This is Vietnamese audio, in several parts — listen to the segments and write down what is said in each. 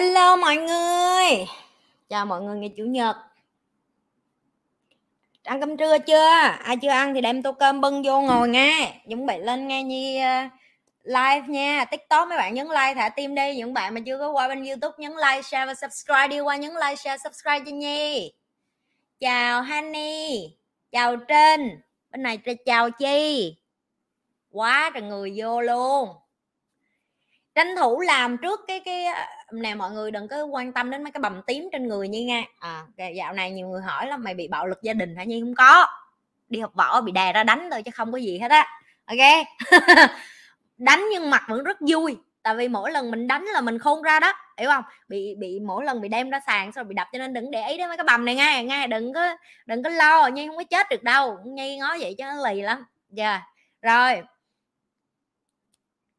Hello mọi người. Chào mọi người, ngày Chủ nhật. Ăn cơm trưa chưa? Ai chưa ăn thì đem tô cơm bưng vô ngồi nghe. Chuẩn bị lên nghe nhi ờ, live nha. Tiktok mấy bạn nhấn like thả tim đi. Những bạn mà chưa có qua bên youtube nhấn like, share và subscribe đi. Qua nhấn like, share, subscribe cho nhi. Chào Honey. Chào trên bên này chào Chi. Quá trời người vô luôn tranh thủ làm trước cái cái nè mọi người đừng có quan tâm đến mấy cái bầm tím trên người như nha. À. Dạo này nhiều người hỏi là mày bị bạo lực gia đình hả nhi? Không có. Đi học võ bị đè ra đánh thôi chứ không có gì hết á. Ok? Đánh nhưng mặt vẫn rất vui tại vì mỗi lần mình đánh là mình khôn ra đó hiểu không? Bị bị mỗi lần bị đem ra sàn xong bị đập cho nên đừng để ý đến mấy cái bầm này nghe nghe đừng có đừng có lo nhi không có chết được đâu. Nhi ngó vậy cho nó lì lắm. Giờ yeah. rồi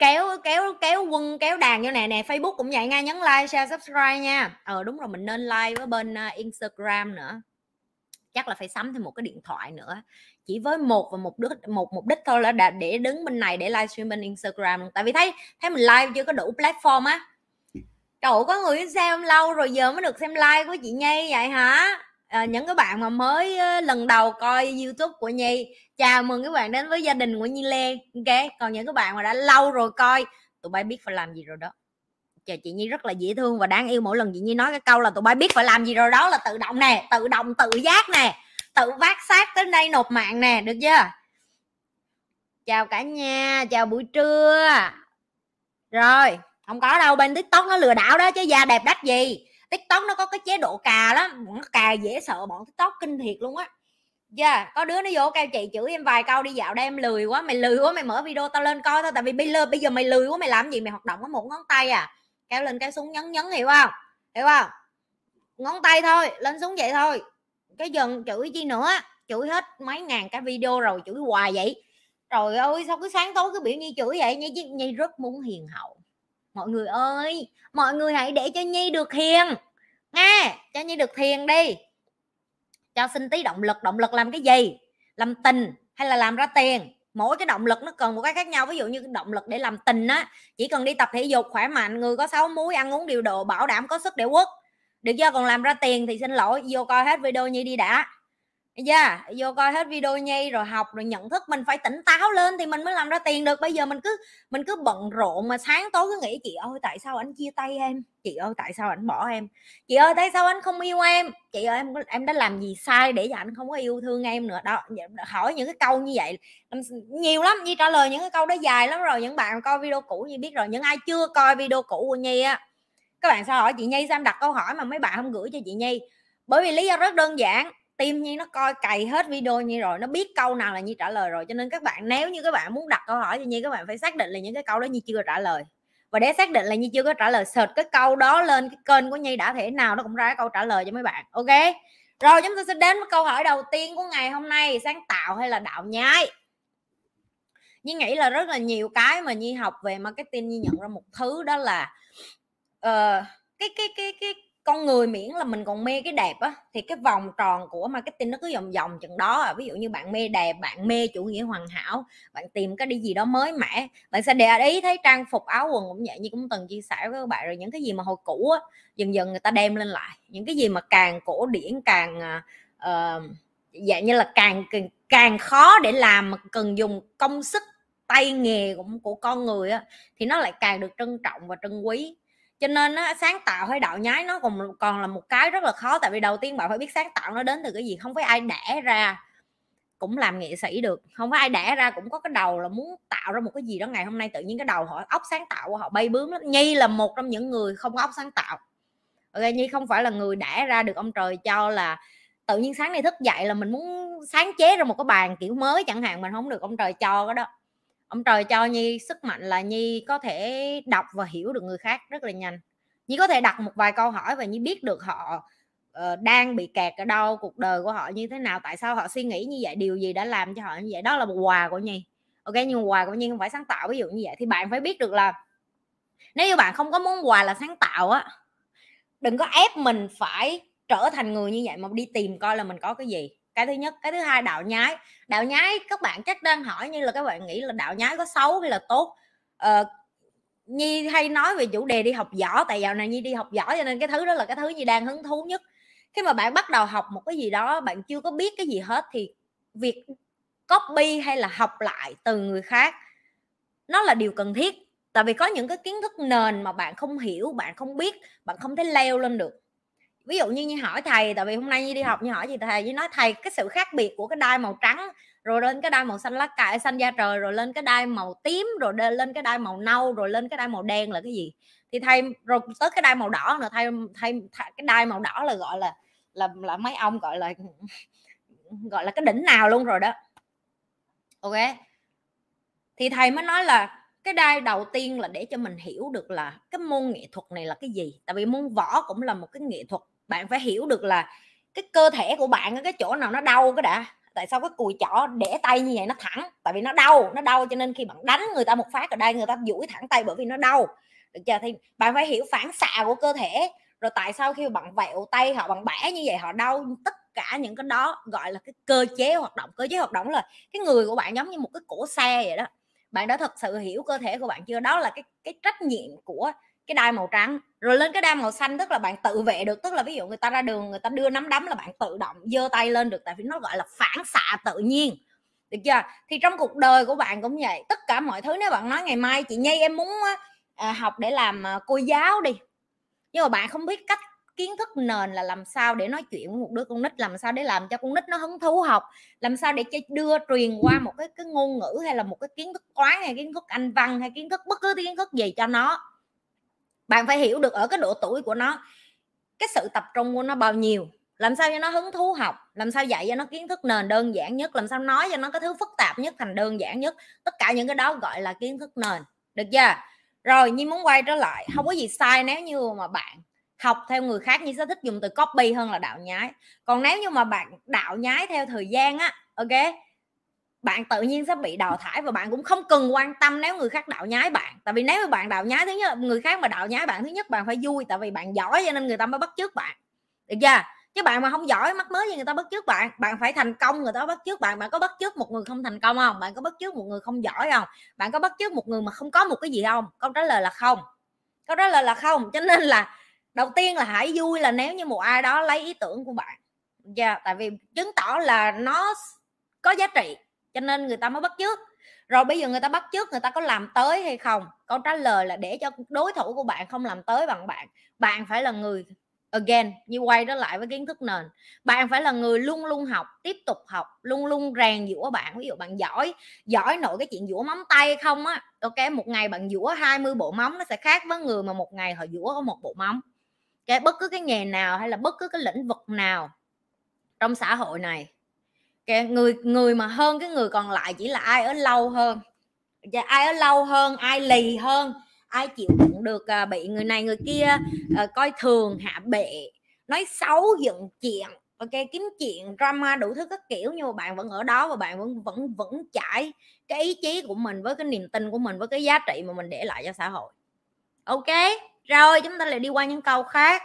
kéo kéo kéo quân kéo đàn như nè nè facebook cũng vậy nha nhấn like share subscribe nha. Ờ đúng rồi mình nên like với bên uh, instagram nữa. Chắc là phải sắm thêm một cái điện thoại nữa. Chỉ với một và một đích một mục đích thôi là để đứng bên này để livestream bên Instagram tại vì thấy thấy mình live chưa có đủ platform á. Trời có người xem lâu rồi giờ mới được xem live của chị Nhi vậy hả à, những cái bạn mà mới lần đầu coi YouTube của Nhi chào mừng các bạn đến với gia đình của Nhi Lê. Ok còn những các bạn mà đã lâu rồi coi tụi bay biết phải làm gì rồi đó. Chờ chị Nhi rất là dễ thương và đáng yêu mỗi lần chị Nhi nói cái câu là tụi bay biết phải làm gì rồi đó là tự động nè tự động tự giác nè tự vác xác tới đây nộp mạng nè được chưa? Chào cả nhà chào buổi trưa. Rồi không có đâu bên tiktok nó lừa đảo đó chứ da đẹp đắt gì tiktok nó có cái chế độ cà lắm nó cà dễ sợ bọn tiktok kinh thiệt luôn á. Yeah, có đứa nó vô kêu chị chửi em vài câu đi dạo đây em lười quá mày lười quá mày mở video tao lên coi thôi tại vì bây giờ bây giờ mày lười quá mày làm gì mày hoạt động có một ngón tay à. Kéo lên kéo xuống nhấn nhấn hiểu không? Hiểu không? Ngón tay thôi lên xuống vậy thôi. Cái dần chửi chi nữa chửi hết mấy ngàn cái video rồi chửi hoài vậy. Trời ơi sao cứ sáng tối cứ biểu như chửi vậy như như rất muốn hiền hậu mọi người ơi, mọi người hãy để cho nhi được hiền. Nghe cho nhi được thiền đi. Cho xin tí động lực động lực làm cái gì? Làm tình hay là làm ra tiền? Mỗi cái động lực nó cần một cái khác nhau. Ví dụ như động lực để làm tình á, chỉ cần đi tập thể dục khỏe mạnh, người có sáu múi, ăn uống điều độ, bảo đảm có sức để quất. Được chưa? Còn làm ra tiền thì xin lỗi, vô coi hết video nhi đi đã yeah, vô coi hết video nhi rồi học rồi nhận thức mình phải tỉnh táo lên thì mình mới làm ra tiền được. Bây giờ mình cứ mình cứ bận rộn mà sáng tối cứ nghĩ chị ơi tại sao anh chia tay em? Chị ơi tại sao anh bỏ em? Chị ơi tại sao anh không yêu em? Chị ơi em em đã làm gì sai để cho anh không có yêu thương em nữa? Đó hỏi những cái câu như vậy. Nhiều lắm nhi trả lời những cái câu đó dài lắm rồi. Những bạn coi video cũ như biết rồi những ai chưa coi video cũ của nhi á các bạn sao hỏi chị nhi sao em đặt câu hỏi mà mấy bạn không gửi cho chị nhi. Bởi vì lý do rất đơn giản tim nhi nó coi cày hết video như rồi nó biết câu nào là nhi trả lời rồi. Cho nên các bạn nếu như các bạn muốn đặt câu hỏi cho nhi các bạn phải xác định là những cái câu đó nhi chưa trả lời. Và để xác định là nhi chưa có trả lời search cái câu đó lên cái kênh của nhi đã thể nào nó cũng ra cái câu trả lời cho mấy bạn ok? Rồi chúng ta sẽ đến với câu hỏi đầu tiên của ngày hôm nay sáng tạo hay là đạo nhái? Nhi nghĩ là rất là nhiều cái mà Nhi học về marketing Nhi nhận ra một thứ đó là uh, cái cái cái cái con người miễn là mình còn mê cái đẹp á thì cái vòng tròn của marketing nó cứ vòng vòng chừng đó à. ví dụ như bạn mê đẹp bạn mê chủ nghĩa hoàn hảo bạn tìm cái đi gì đó mới mẻ bạn sẽ để ý thấy trang phục áo quần cũng vậy như cũng từng chia sẻ với các bạn rồi những cái gì mà hồi cũ á dần dần người ta đem lên lại những cái gì mà càng cổ điển càng uh, dạng như là càng càng, càng khó để làm mà cần dùng công sức tay nghề cũng của con người á thì nó lại càng được trân trọng và trân quý cho nên á, sáng tạo hay đạo nhái nó còn còn là một cái rất là khó tại vì đầu tiên bạn phải biết sáng tạo nó đến từ cái gì không phải ai đẻ ra cũng làm nghệ sĩ được. Không phải ai đẻ ra cũng có cái đầu là muốn tạo ra một cái gì đó ngày hôm nay tự nhiên cái đầu họ óc sáng tạo của họ bay bướm lắm. Nhi là một trong những người không có óc sáng tạo. Ok nhi không phải là người đẻ ra được ông trời cho là tự nhiên sáng nay thức dậy là mình muốn sáng chế ra một cái bàn kiểu mới chẳng hạn mình không được ông trời cho cái đó ông trời cho nhi sức mạnh là nhi có thể đọc và hiểu được người khác rất là nhanh. Nhi có thể đặt một vài câu hỏi và nhi biết được họ uh, đang bị kẹt ở đâu cuộc đời của họ như thế nào tại sao họ suy nghĩ như vậy điều gì đã làm cho họ như vậy. Đó là một quà của nhi ok? Nhưng quà của nhi không phải sáng tạo ví dụ như vậy thì bạn phải biết được là nếu như bạn không có món quà là sáng tạo á đừng có ép mình phải trở thành người như vậy mà đi tìm coi là mình có cái gì cái thứ nhất. Cái thứ hai đạo nhái. Đạo nhái các bạn chắc đang hỏi như là các bạn nghĩ là đạo nhái có xấu hay là tốt. Ờ, nhi hay nói về chủ đề đi học võ tại dạo này nhi đi học võ cho nên cái thứ đó là cái thứ nhi đang hứng thú nhất. Khi mà bạn bắt đầu học một cái gì đó bạn chưa có biết cái gì hết thì việc copy hay là học lại từ người khác nó là điều cần thiết. Tại vì có những cái kiến thức nền mà bạn không hiểu bạn không biết bạn không thể leo lên được ví dụ như như hỏi thầy tại vì hôm nay như đi học như hỏi gì thầy? Như nói thầy cái sự khác biệt của cái đai màu trắng rồi lên cái đai màu xanh lá cải xanh da trời rồi lên cái đai màu tím rồi lên cái đai màu nâu rồi lên cái đai màu đen là cái gì? Thì thầy rồi tới cái đai màu đỏ nữa thầy, thầy, thầy cái đai màu đỏ là gọi là là là mấy ông gọi là gọi là cái đỉnh nào luôn rồi đó. Ok? Thì thầy mới nói là cái đai đầu tiên là để cho mình hiểu được là cái môn nghệ thuật này là cái gì. Tại vì môn võ cũng là một cái nghệ thuật bạn phải hiểu được là cái cơ thể của bạn ở cái chỗ nào nó đau cái đã. Tại sao cái cùi chỏ để tay như vậy nó thẳng? Tại vì nó đau nó đau cho nên khi bạn đánh người ta một phát ở đây người ta duỗi thẳng tay bởi vì nó đau. Được chưa? Thì bạn phải hiểu phản xạ của cơ thể. Rồi tại sao khi bạn vẹo tay họ bằng bẻ như vậy họ đau? Tất cả những cái đó gọi là cái cơ chế hoạt động. Cơ chế hoạt động là cái người của bạn giống như một cái cổ xe vậy đó. Bạn đã thật sự hiểu cơ thể của bạn chưa? Đó là cái cái trách nhiệm của cái đai màu trắng. Rồi lên cái đai màu xanh tức là bạn tự vệ được. Tức là ví dụ người ta ra đường người ta đưa nắm đấm là bạn tự động giơ tay lên được tại vì nó gọi là phản xạ tự nhiên. Được chưa? Thì trong cuộc đời của bạn cũng vậy. Tất cả mọi thứ nếu bạn nói ngày mai chị nhi em muốn à, học để làm à, cô giáo đi. Nhưng mà bạn không biết cách kiến thức nền là làm sao để nói chuyện với một đứa con nít làm sao để làm cho con nít nó hứng thú học làm sao để cho đưa truyền qua một cái cái ngôn ngữ hay là một cái kiến thức toán hay kiến thức anh văn hay kiến thức bất cứ kiến thức gì cho nó bạn phải hiểu được ở cái độ tuổi của nó, cái sự tập trung của nó bao nhiêu, làm sao cho nó hứng thú học, làm sao dạy cho nó kiến thức nền đơn giản nhất, làm sao nói cho nó cái thứ phức tạp nhất thành đơn giản nhất. Tất cả những cái đó gọi là kiến thức nền, được chưa? Rồi nhưng muốn quay trở lại, không có gì sai nếu như mà bạn học theo người khác như sẽ thích dùng từ copy hơn là đạo nhái. Còn nếu như mà bạn đạo nhái theo thời gian á, ok? Bạn tự nhiên sẽ bị đào thải và bạn cũng không cần quan tâm nếu người khác đạo nhái bạn. Tại vì nếu mà bạn đạo nhái thứ nhất người khác mà đạo nhái bạn thứ nhất bạn phải vui tại vì bạn giỏi cho nên người ta mới bắt chước bạn. Được chưa? Chứ bạn mà không giỏi mắc mới gì người ta bắt chước bạn. Bạn phải thành công người ta bắt chước bạn. Bạn có bắt chước một người không thành công không? Bạn có bắt chước một người không giỏi không? Bạn có bắt chước một người mà không có một cái gì không? Câu trả lời là không. Câu trả lời là không. Cho nên là đầu tiên là hãy vui là nếu như một ai đó lấy ý tưởng của bạn. Yeah, tại vì chứng tỏ là nó có giá trị cho nên người ta mới bắt chước. Rồi bây giờ người ta bắt chước, người ta có làm tới hay không? Câu trả lời là để cho đối thủ của bạn không làm tới bằng bạn. Bạn phải là người, again, như quay đó lại với kiến thức nền. Bạn phải là người luôn luôn học, tiếp tục học, luôn luôn rèn giũa bạn. Ví dụ bạn giỏi giỏi nội cái chuyện giũa móng tay không á, ok, một ngày bạn giũa 20 bộ móng nó sẽ khác với người mà một ngày họ giũa có một bộ móng. Cái bất cứ cái nghề nào hay là bất cứ cái lĩnh vực nào trong xã hội này cái người người mà hơn cái người còn lại chỉ là ai ở lâu hơn. Dạ, ai ở lâu hơn ai lì hơn ai chịu đựng được à, bị người này người kia à, coi thường hạ bệ nói xấu dựng chuyện ok kiếm chuyện drama đủ thứ các kiểu nhưng mà bạn vẫn ở đó và bạn vẫn vẫn vẫn chảy cái ý chí của mình với cái niềm tin của mình với cái giá trị mà mình để lại cho xã hội. Ok rồi chúng ta lại đi qua những câu khác.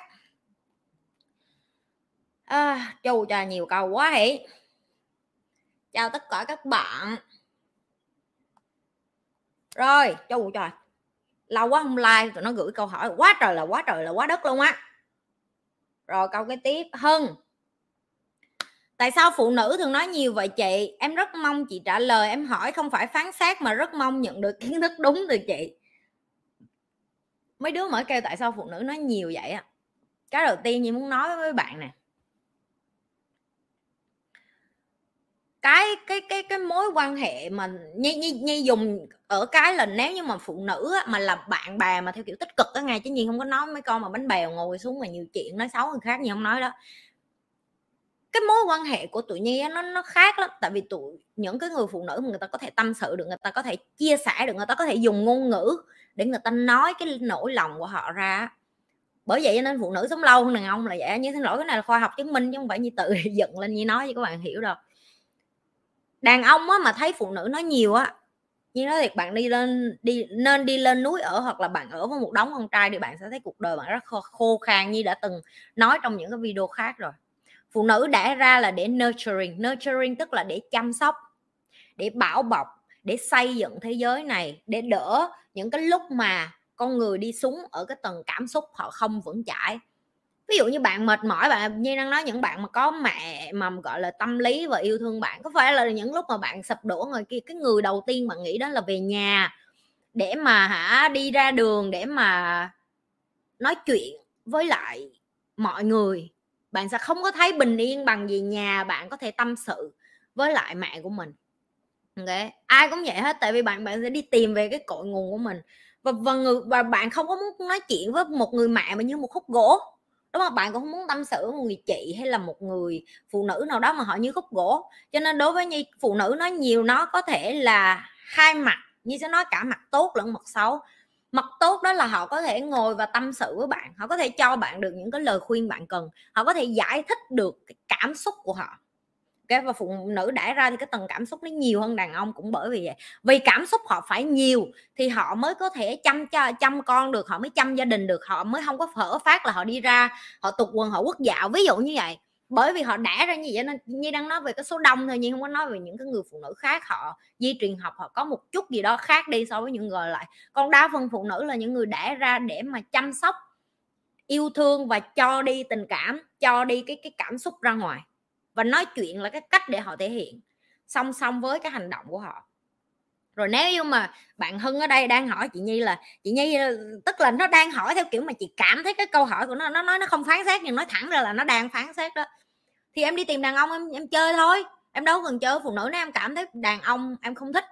À, chù cho nhiều câu quá hỉ chào tất cả các bạn. Rồi chù trời. Lâu quá không like, tụi nó gửi câu hỏi. Quá trời là quá trời là quá đất luôn á. Rồi, câu cái tiếp. Hưng. Tại sao phụ nữ thường nói nhiều vậy chị? Em rất mong chị trả lời. Em hỏi không phải phán xét mà rất mong nhận được kiến thức đúng từ chị. Mấy đứa mới kêu tại sao phụ nữ nói nhiều vậy á? Cái đầu tiên như muốn nói với bạn nè. Cái cái cái cái mối quan hệ mà như, như, như dùng ở cái là nếu như mà phụ nữ á, mà là bạn bè mà theo kiểu tích cực á ngay chứ nhiên không có nói mấy con mà bánh bèo ngồi xuống mà nhiều chuyện nói xấu người khác như không nói đó. Cái mối quan hệ của tụi nhi á, nó nó khác lắm tại vì tụi những cái người phụ nữ mà người ta có thể tâm sự được người ta có thể chia sẻ được người ta có thể dùng ngôn ngữ để người ta nói cái nỗi lòng của họ ra bởi vậy nên phụ nữ sống lâu hơn đàn ông là vậy như xin lỗi cái này là khoa học chứng minh chứ không phải như tự dựng lên như nói cho các bạn hiểu đâu đàn ông á, mà thấy phụ nữ nói nhiều á như nói thiệt bạn đi lên đi nên đi lên núi ở hoặc là bạn ở với một đống con trai thì bạn sẽ thấy cuộc đời bạn rất khô, khô khan như đã từng nói trong những cái video khác rồi. Phụ nữ đã ra là để nurturing nurturing tức là để chăm sóc để bảo bọc để xây dựng thế giới này để đỡ những cái lúc mà con người đi xuống ở cái tầng cảm xúc họ không vững chãi ví dụ như bạn mệt mỏi, bạn như đang nói những bạn mà có mẹ mà gọi là tâm lý và yêu thương bạn, có phải là những lúc mà bạn sập đổ người kia, cái người đầu tiên bạn nghĩ đó là về nhà để mà hả đi ra đường để mà nói chuyện với lại mọi người? Bạn sẽ không có thấy bình yên bằng gì nhà, bạn có thể tâm sự với lại mẹ của mình. Ok ai cũng vậy hết, tại vì bạn bạn sẽ đi tìm về cái cội nguồn của mình. Và và người, và bạn không có muốn nói chuyện với một người mẹ mà như một khúc gỗ đúng không? Bạn cũng không muốn tâm sự với một người chị hay là một người phụ nữ nào đó mà họ như khúc gỗ. Cho nên đối với như phụ nữ nói nhiều, nó có thể là hai mặt như sẽ nói cả mặt tốt lẫn mặt xấu. Mặt tốt đó là họ có thể ngồi và tâm sự với bạn, họ có thể cho bạn được những cái lời khuyên bạn cần, họ có thể giải thích được cái cảm xúc của họ cái và phụ nữ đãi ra thì cái tầng cảm xúc nó nhiều hơn đàn ông cũng bởi vì vậy. Vì cảm xúc họ phải nhiều thì họ mới có thể chăm cho chăm con được, họ mới chăm gia đình được, họ mới không có phở phát là họ đi ra, họ tục quần, họ quốc dạo. Ví dụ như vậy, bởi vì họ đã ra như vậy nên như đang nói về cái số đông thôi nhưng không có nói về những cái người phụ nữ khác, họ di truyền học, họ có một chút gì đó khác đi so với những người lại. Còn đa phần phụ nữ là những người đã ra để mà chăm sóc, yêu thương và cho đi tình cảm, cho đi cái cái cảm xúc ra ngoài và nói chuyện là cái cách để họ thể hiện song song với cái hành động của họ. Rồi nếu như mà bạn hưng ở đây đang hỏi chị nhi là chị nhi ờ, tức là nó đang hỏi theo kiểu mà chị cảm thấy cái câu hỏi của nó nó nói nó không phán xét nhưng nói thẳng ra là nó đang phán xét đó. Thì em đi tìm đàn ông em em chơi thôi em đâu cần chơi phụ nữ nếu em cảm thấy đàn ông em không thích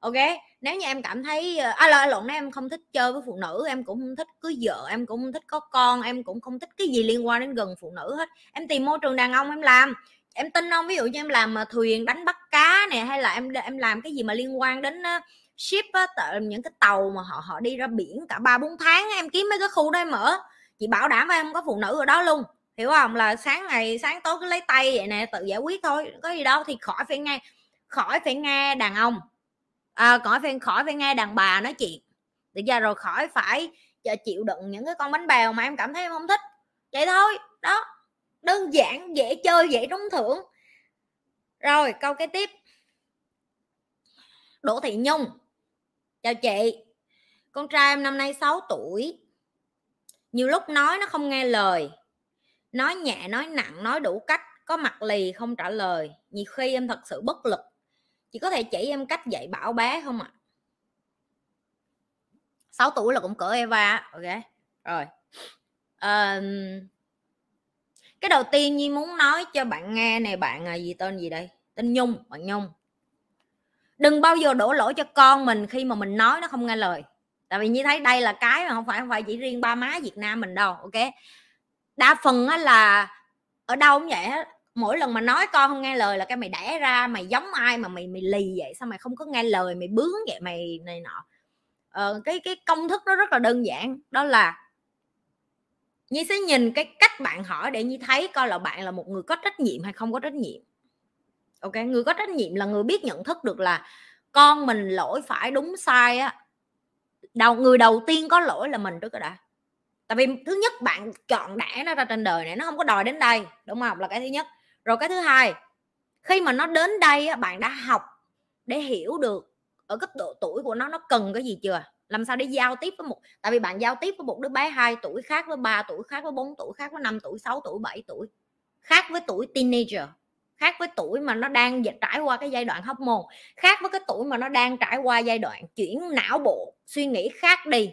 ok? Nếu như em cảm thấy ờ, à à, lộn nếu em không thích chơi với phụ nữ em cũng không thích cưới vợ em cũng không thích có con em cũng không thích cái gì liên quan đến gần phụ nữ hết. Em tìm môi trường đàn ông em làm em tin không? Ví dụ như em làm mà thuyền đánh bắt cá nè hay là em em làm cái gì mà liên quan đến à, ship á những cái tàu mà họ họ đi ra biển cả ba bốn tháng em kiếm mấy cái khu đó em mở chị bảo đảm em không có phụ nữ ở đó luôn hiểu không? Là sáng ngày sáng tối cứ lấy tay vậy nè tự giải quyết thôi có gì đâu. Thì khỏi phải nghe khỏi phải nghe đàn ông. À, khỏi phải khỏi phải nghe đàn bà nói chuyện. Được giờ rồi khỏi phải chịu đựng những cái con bánh bèo mà em cảm thấy em không thích. Vậy thôi đó đơn giản dễ chơi dễ trúng thưởng. Rồi câu kế tiếp. Đỗ Thị Nhung. Chào chị. Con trai em năm nay 6 tuổi. Nhiều lúc nói nó không nghe lời. Nói nhẹ nói nặng nói đủ cách có mặt lì không trả lời. Nhiều khi em thật sự bất lực. Chị có thể chỉ em cách dạy bảo bé không ạ? À? 6 tuổi là cũng cỡ Eva ok. Rồi. Um, cái đầu tiên nhi muốn nói cho bạn nghe này bạn à, gì tên gì đây? Tên nhung bạn nhung. Đừng bao giờ đổ lỗi cho con mình khi mà mình nói nó không nghe lời. Tại vì như thấy đây là cái mà không phải không phải chỉ riêng ba má việt nam mình đâu ok? Đa phần á là ở đâu cũng vậy hết. Mỗi lần mà nói con không nghe lời là cái mày đẻ ra mày giống ai mà mày mày lì vậy? Sao mày không có nghe lời mày bướng vậy mày này nọ. Ờ, cái cái công thức nó rất là đơn giản. Đó là Nhi sẽ nhìn cái cách bạn hỏi để Nhi thấy coi là bạn là một người có trách nhiệm hay không có trách nhiệm. Ok người có trách nhiệm là người biết nhận thức được là con mình lỗi phải đúng sai á. Đầu người đầu tiên có lỗi là mình trước đã. Tại vì thứ nhất bạn chọn đẻ nó ra trên đời này nó không có đòi đến đây đúng không? Là cái thứ nhất. Rồi cái thứ hai khi mà nó đến đây á, bạn đã học để hiểu được ở cấp độ tuổi của nó nó cần cái gì chưa? Làm sao để giao tiếp với một, tại vì bạn giao tiếp với một đứa bé 2 tuổi khác với 3 tuổi, khác với 4 tuổi, khác với 5 tuổi 6 tuổi 7 tuổi, khác với tuổi teenager, khác với tuổi mà nó đang trải qua cái giai đoạn hóc môn, khác với cái tuổi mà nó đang trải qua giai đoạn chuyển não bộ, suy nghĩ khác đi,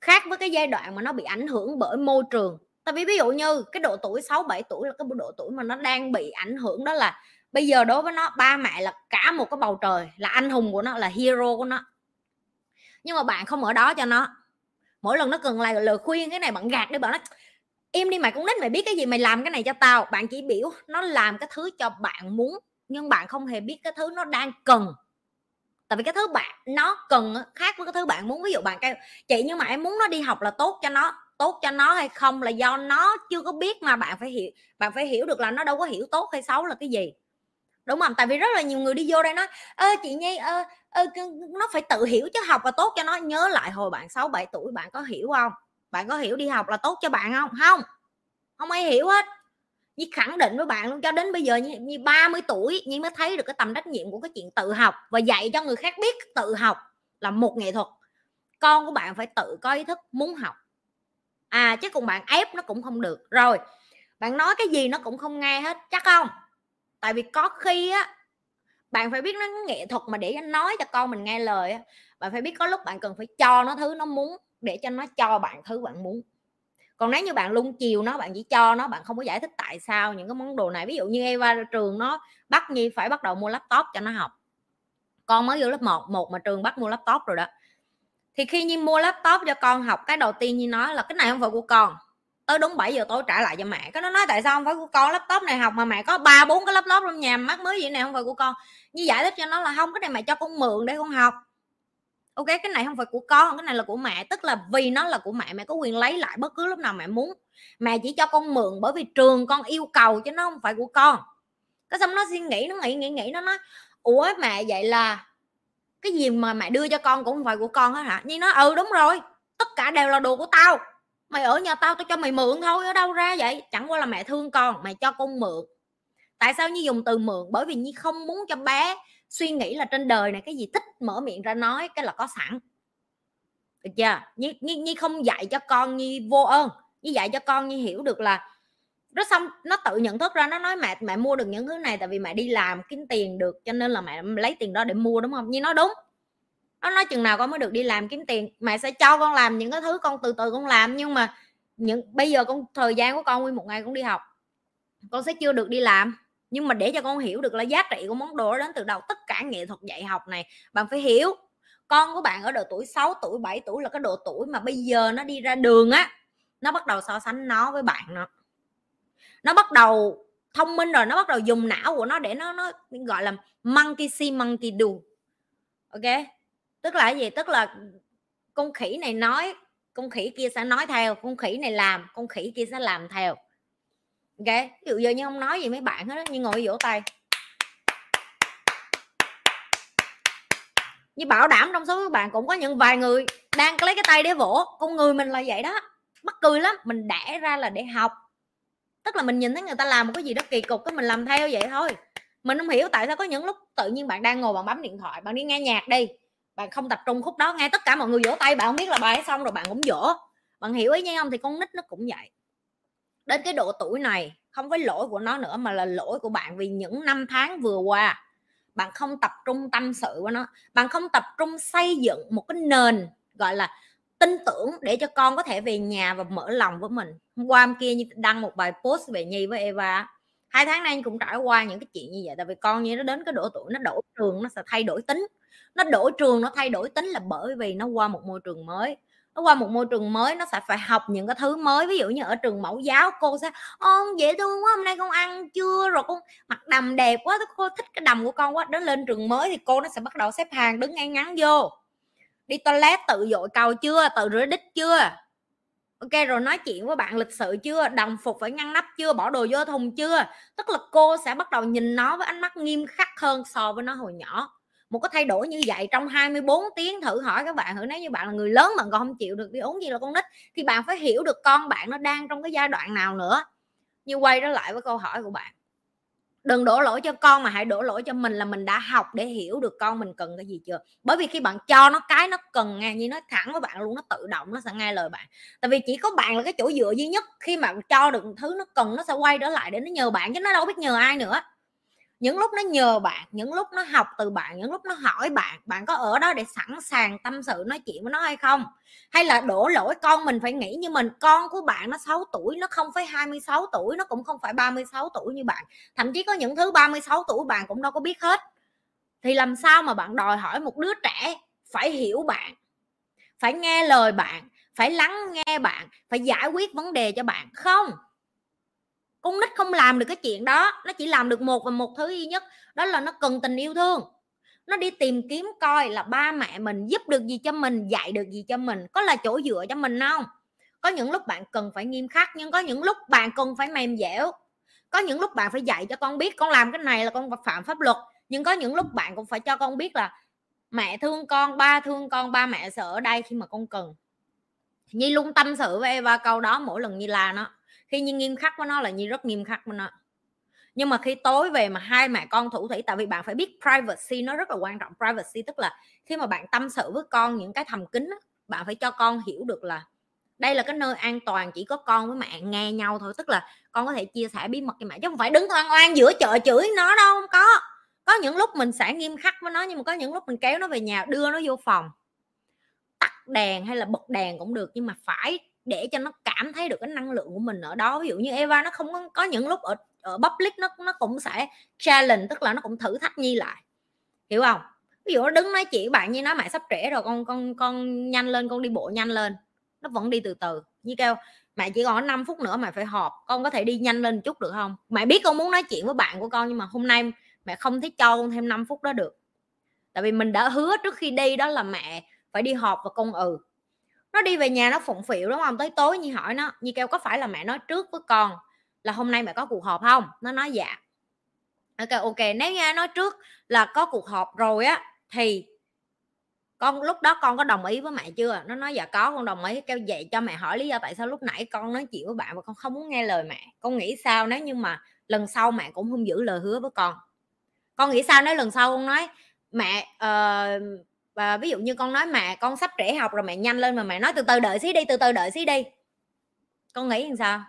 khác với cái giai đoạn mà nó bị ảnh hưởng bởi môi trường. Tại vì ví dụ như cái độ tuổi 6 7 tuổi là cái độ tuổi mà nó đang bị ảnh hưởng đó là bây giờ đối với nó, ba mẹ là cả một cái bầu trời, là anh hùng của nó, là hero của nó nhưng mà bạn không ở đó cho nó. Mỗi lần nó cần lại lời khuyên cái này, bạn gạt để bạn nói, im đi mày cũng nít mày biết cái gì, mày làm cái này cho tao. Bạn chỉ biểu nó làm cái thứ cho bạn muốn, nhưng bạn không hề biết cái thứ nó đang cần. Tại vì cái thứ bạn, nó cần khác với cái thứ bạn muốn. Ví dụ bạn kêu, chị, nhưng mà em muốn nó đi học là tốt cho nó, tốt cho nó hay không là do nó chưa có biết mà bạn phải hiểu, bạn phải hiểu được là nó đâu có hiểu tốt hay xấu là cái gì đúng không tại vì rất là nhiều người đi vô đây nói ơ chị nhi ơ, ơ nó phải tự hiểu chứ học là tốt cho nó. Nhớ lại hồi bạn 6 7 tuổi bạn có hiểu không? Bạn có hiểu đi học là tốt cho bạn không? Không không ai hiểu hết. Như khẳng định với bạn luôn cho đến bây giờ như, như 30 tuổi nhưng mới thấy được cái tầm trách nhiệm của cái chuyện tự học và dạy cho người khác biết tự học là một nghệ thuật. Con của bạn phải tự có ý thức muốn học. À chứ cùng bạn ép nó cũng không được. Rồi bạn nói cái gì nó cũng không nghe hết chắc không? Tại vì có khi á, bạn phải biết nó nghệ thuật mà để nói cho con mình nghe lời á. Bạn phải biết có lúc bạn cần phải cho nó thứ nó muốn, để cho nó cho bạn thứ bạn muốn. Còn nếu như bạn lung chiều nó, bạn chỉ cho nó, bạn không có giải thích tại sao những cái món đồ này. Ví dụ như Eva trường nó bắt Nhi phải bắt đầu mua laptop cho nó học. Con mới vô lớp 1 một mà trường bắt mua laptop rồi đó. Thì khi Nhi mua laptop cho con học, cái đầu tiên Nhi nói là cái này không phải của con tới đúng 7 giờ tối trả lại cho mẹ. Cái nó nói tại sao không phải của con? Laptop này học mà mẹ có ba, bốn cái laptop trong nhà, mắc mới vậy này không phải của con. Như giải thích cho nó là không, cái này mẹ cho con mượn để con học. Ok, cái này không phải của con, cái này là của mẹ. Tức là vì nó là của mẹ mẹ có quyền lấy lại bất cứ lúc nào mẹ muốn. Mẹ chỉ cho con mượn bởi vì trường con yêu cầu chứ nó không phải của con. Cái xong nó suy nghĩ, nó nghĩ nghĩ nghĩ, nó nói, ủa, mẹ vậy là cái gì mà mẹ đưa cho con cũng không phải của con hết hả? Như nó ừ đúng rồi. Tất cả đều là đồ của tao mày ở nhà tao tao cho mày mượn thôi ở đâu ra vậy? Chẳng qua là mẹ thương con mày cho con mượn. Tại sao như dùng từ mượn? Bởi vì nhi không muốn cho bé suy nghĩ là trên đời này cái gì thích mở miệng ra nói cái là có sẵn. Được chưa? Nhi, nhi, nhi không dạy cho con nhi vô ơn. Nhi dạy cho con nhi hiểu được là nó xong nó tự nhận thức ra nó nói mẹ mẹ mua được những thứ này tại vì mẹ đi làm kiếm tiền được cho nên là mẹ lấy tiền đó để mua đúng không? Nhi nói đúng nó nói chừng nào con mới được đi làm kiếm tiền. Mẹ sẽ cho con làm những cái thứ con từ từ con làm, nhưng mà những, bây giờ con, thời gian của con nguyên một ngày con đi học, con sẽ chưa được đi làm. Nhưng mà để cho con hiểu được là giá trị của món đồ đó đến từ đầu tất cả nghệ thuật dạy học này, bạn phải hiểu. Con của bạn ở độ tuổi 6 tuổi 7 tuổi là cái độ tuổi mà bây giờ nó đi ra đường á, nó bắt đầu so sánh nó với bạn nó. Nó bắt đầu thông minh rồi, nó bắt đầu dùng não của nó để nó nó gọi là monkey see, monkey do. Ok? Tức là gì? Tức là con khỉ này nói, con khỉ kia sẽ nói theo, con khỉ này làm, con khỉ kia sẽ làm theo. Ok? Ví dụ giờ như không nói gì mấy bạn hết đó nhưng ngồi vỗ tay. Như bảo đảm trong số các bạn cũng có những vài người đang lấy cái tay để vỗ. Con người mình là vậy đó. Mắc cười lắm. Mình đẻ ra là để học. Tức là mình nhìn thấy người ta làm một cái gì đó kỳ cục, cái mình làm theo vậy thôi. Mình không hiểu tại sao có những lúc tự nhiên bạn đang ngồi bạn bấm điện thoại, bạn đi nghe nhạc đi bạn không tập trung khúc đó, nghe tất cả mọi người vỗ tay, bạn không biết là bài xong rồi bạn cũng vỗ. Bạn hiểu ý nhau không thì con nít nó cũng vậy. Đến cái độ tuổi này, không phải lỗi của nó nữa mà là lỗi của bạn vì những năm tháng vừa qua, bạn không tập trung tâm sự với nó. Bạn không tập trung xây dựng một cái nền, gọi là, tin tưởng để cho con có thể về nhà và mở lòng với mình. Hôm qua, hôm kia như đăng một bài post về nhi với eva hai tháng nay cũng trải qua những cái chuyện như vậy, tại vì con như nó đến cái độ tuổi nó đổi trường, nó sẽ thay đổi tính nó đổi trường, nó thay đổi tính là bởi vì nó qua một môi trường mới. Nó qua một môi trường mới, nó sẽ phải học những cái thứ mới. Ví dụ như ở trường mẫu giáo, cô sẽ ôn dễ thương quá, hôm nay con ăn chưa? Rồi con mặc đầm đẹp quá, cô thích cái đầm của con quá. Đến lên trường mới thì cô nó sẽ bắt đầu xếp hàng, đứng ngay ngắn vô. Đi toilet tự dội cầu chưa? Tự rửa đít chưa? Ok, rồi nói chuyện với bạn lịch sự chưa? Đồng phục phải ngăn nắp chưa? Bỏ đồ vô thùng chưa? Tức là cô sẽ bắt đầu nhìn nó với ánh mắt nghiêm khắc hơn so với nó hồi nhỏ một cái thay đổi như vậy trong 24 tiếng thử hỏi các bạn thử, nếu như bạn là người lớn mà còn không chịu được đi uống gì là con nít, thì bạn phải hiểu được con bạn nó đang trong cái giai đoạn nào nữa. Như quay trở lại với câu hỏi của bạn. Đừng đổ lỗi cho con mà hãy đổ lỗi cho mình là mình đã học để hiểu được con mình cần cái gì chưa. Bởi vì khi bạn cho nó cái nó cần nghe như nó thẳng với bạn luôn, nó tự động nó sẽ nghe lời bạn. Tại vì chỉ có bạn là cái chỗ dựa duy nhất khi mà cho được thứ nó cần nó sẽ quay trở lại để nó nhờ bạn, chứ nó đâu biết nhờ ai nữa những lúc nó nhờ bạn, những lúc nó học từ bạn, những lúc nó hỏi bạn bạn có ở đó để sẵn sàng tâm sự nói chuyện với nó hay không? Hay là đổ lỗi con mình phải nghĩ như mình? Con của bạn nó 6 tuổi, nó không phải 26 tuổi, nó cũng không phải 36 tuổi như bạn. Thậm chí có những thứ 36 tuổi bạn cũng đâu có biết hết. Thì làm sao mà bạn đòi hỏi một đứa trẻ phải hiểu bạn, phải nghe lời bạn, phải lắng nghe bạn, phải giải quyết vấn đề cho bạn? Không! Con nít không làm được cái chuyện đó, nó chỉ làm được một và một thứ duy nhất, đó là nó cần tình yêu thương. Nó đi tìm kiếm coi là ba mẹ mình giúp được gì cho mình, dạy được gì cho mình, có là chỗ dựa cho mình không? Có những lúc bạn cần phải nghiêm khắc, nhưng có những lúc bạn cần phải mềm dẻo. Có những lúc bạn phải dạy cho con biết con làm cái này là con phạm pháp luật, nhưng có những lúc bạn cũng phải cho con biết là mẹ thương con, ba thương con, ba mẹ sợ ở đây khi mà con cần. Nhi luôn tâm sự với Eva câu đó, mỗi lần như là nó khi như nghiêm khắc với nó là như rất nghiêm khắc với nó. Nhưng mà khi tối về mà hai mẹ con thủ thủy, tại vì bạn phải biết privacy nó rất là quan trọng. Privacy tức là khi mà bạn tâm sự với con những cái thầm kín bạn phải cho con hiểu được là đây là cái nơi an toàn, chỉ có con với mẹ nghe nhau thôi. Tức là con có thể chia sẻ bí mật với mẹ, chứ không phải đứng oan oan giữa chợ chửi nó đâu, không có. Có những lúc mình sẽ nghiêm khắc với nó, nhưng mà có những lúc mình kéo nó về nhà, đưa nó vô phòng. Tắt đèn hay là bật đèn cũng được, nhưng mà phải để cho nó cảm thấy được cái năng lượng của mình ở đó. Ví dụ như Eva nó không có có những lúc ở ở public nó nó cũng sẽ challenge, tức là nó cũng thử thách nhi lại. Hiểu không? Ví dụ nó đứng nói chuyện bạn như nó mẹ sắp trễ rồi, con con con nhanh lên, con đi bộ nhanh lên. Nó vẫn đi từ từ. Như kêu, mẹ chỉ còn 5 phút nữa mày phải họp, con có thể đi nhanh lên chút được không? Mẹ biết con muốn nói chuyện với bạn của con, nhưng mà hôm nay mẹ không thấy cho con thêm 5 phút đó được. Tại vì mình đã hứa trước khi đi đó là mẹ phải đi họp và con ừ nó đi về nhà nó phụng phịu đúng không? Tới tối như hỏi nó như kêu có phải là mẹ nói trước với con là hôm nay mẹ có cuộc họp không? Nó nói dạ. Ok ok nếu như nói trước là có cuộc họp rồi á thì con lúc đó con có đồng ý với mẹ chưa? Nó nói dạ có con đồng ý. Kêu vậy cho mẹ hỏi lý do tại sao lúc nãy con nói chuyện với bạn mà con không muốn nghe lời mẹ. Con nghĩ sao nếu như mà lần sau mẹ cũng không giữ lời hứa với con? Con nghĩ sao nếu lần sau con nói mẹ uh, và ví dụ như con nói mẹ con sắp trễ học rồi mẹ nhanh lên mà mẹ nói từ từ đợi xí đi, từ từ đợi xí đi. Con nghĩ làm sao?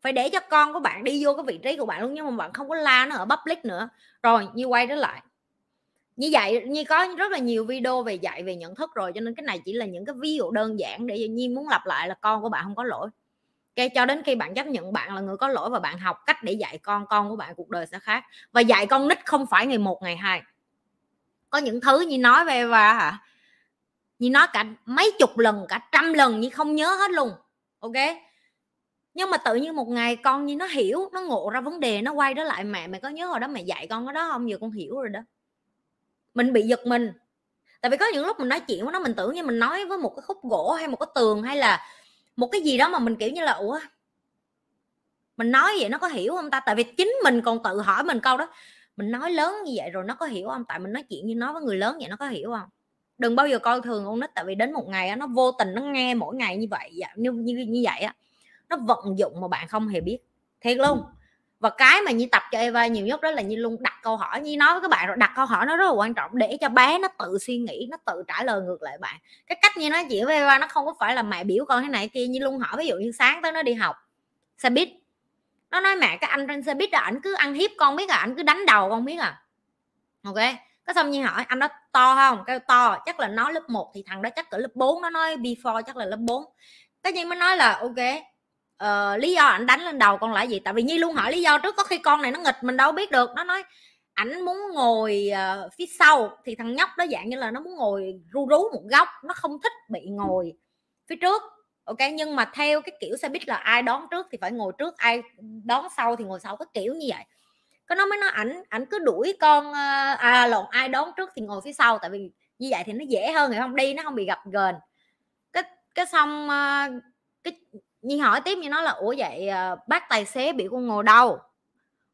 Phải để cho con của bạn đi vô cái vị trí của bạn luôn, nhưng mà bạn không có la nó ở public nữa. Rồi, như quay trở lại. Như vậy, như có rất là nhiều video về dạy về nhận thức rồi, cho nên cái này chỉ là những cái ví dụ đơn giản để nhi muốn lặp lại là con của bạn không có lỗi. Cái cho đến khi bạn chấp nhận bạn là người có lỗi và bạn học cách để dạy con con của bạn cuộc đời sẽ khác. Và dạy con nít không phải ngày một, ngày hai có những thứ như nói về và hả? Như nói cả mấy chục lần, cả trăm lần như không nhớ hết luôn, ok? Nhưng mà tự nhiên một ngày con như nó hiểu, nó ngộ ra vấn đề, nó quay đó lại, mẹ mày có nhớ hồi đó mẹ dạy con cái đó không? Giờ con hiểu rồi đó. Mình bị giật mình. Tại vì có những lúc mình nói chuyện với nó, mình tưởng như mình nói với một cái khúc gỗ hay một cái tường hay là một cái gì đó mà mình kiểu như là, ủa? Mình nói vậy nó có hiểu không ta? Tại vì chính mình còn tự hỏi mình câu đó mình nói lớn như vậy rồi nó có hiểu không? Tại mình nói chuyện như nói với người lớn vậy nó có hiểu không? Đừng bao giờ coi thường con nít, tại vì đến một ngày nó vô tình nó nghe mỗi ngày như vậy dạ, như như như vậy á, nó vận dụng mà bạn không hề biết. Thiệt luôn. Và cái mà như tập cho Eva nhiều nhất đó là như luôn đặt câu hỏi như nói với các bạn rồi, đặt câu hỏi nó rất là quan trọng để cho bé nó tự suy nghĩ, nó tự trả lời ngược lại bạn. Cái cách như nói chuyện với Eva nó không có phải là mẹ biểu con thế này kia như luôn hỏi ví dụ như sáng tới nó đi học, xe buýt nó nói mẹ cái anh trên xe buýt đó ảnh cứ ăn hiếp con biết à ảnh cứ đánh đầu con biết à. Ok có xong nhiên hỏi anh đó to không? Cái to chắc là nó lớp 1 thì thằng đó chắc cỡ lớp 4 nó nói before chắc là lớp 4 cái nhiên mới nói là ok uh, lý do ảnh đánh lên đầu con là gì? Tại vì nhi luôn hỏi lý do trước có khi con này nó nghịch mình đâu biết được. Nó nói ảnh muốn ngồi uh, phía sau. Thì thằng nhóc đó dạng như là nó muốn ngồi ru rú một góc nó không thích bị ngồi phía trước ok nhưng mà theo cái kiểu xe buýt là ai đón trước thì phải ngồi trước ai đón sau thì ngồi sau cái kiểu như vậy. Có nó mới nói ảnh ảnh cứ đuổi con ờ, à lộn ai đón trước thì ngồi phía sau tại vì như vậy thì nó dễ hơn người không? Đi nó không bị gặp gờn, cái cái xong ờ, cái Nhi hỏi tiếp như nó là ủa vậy ờ, bác tài xế bị con ngồi đâu?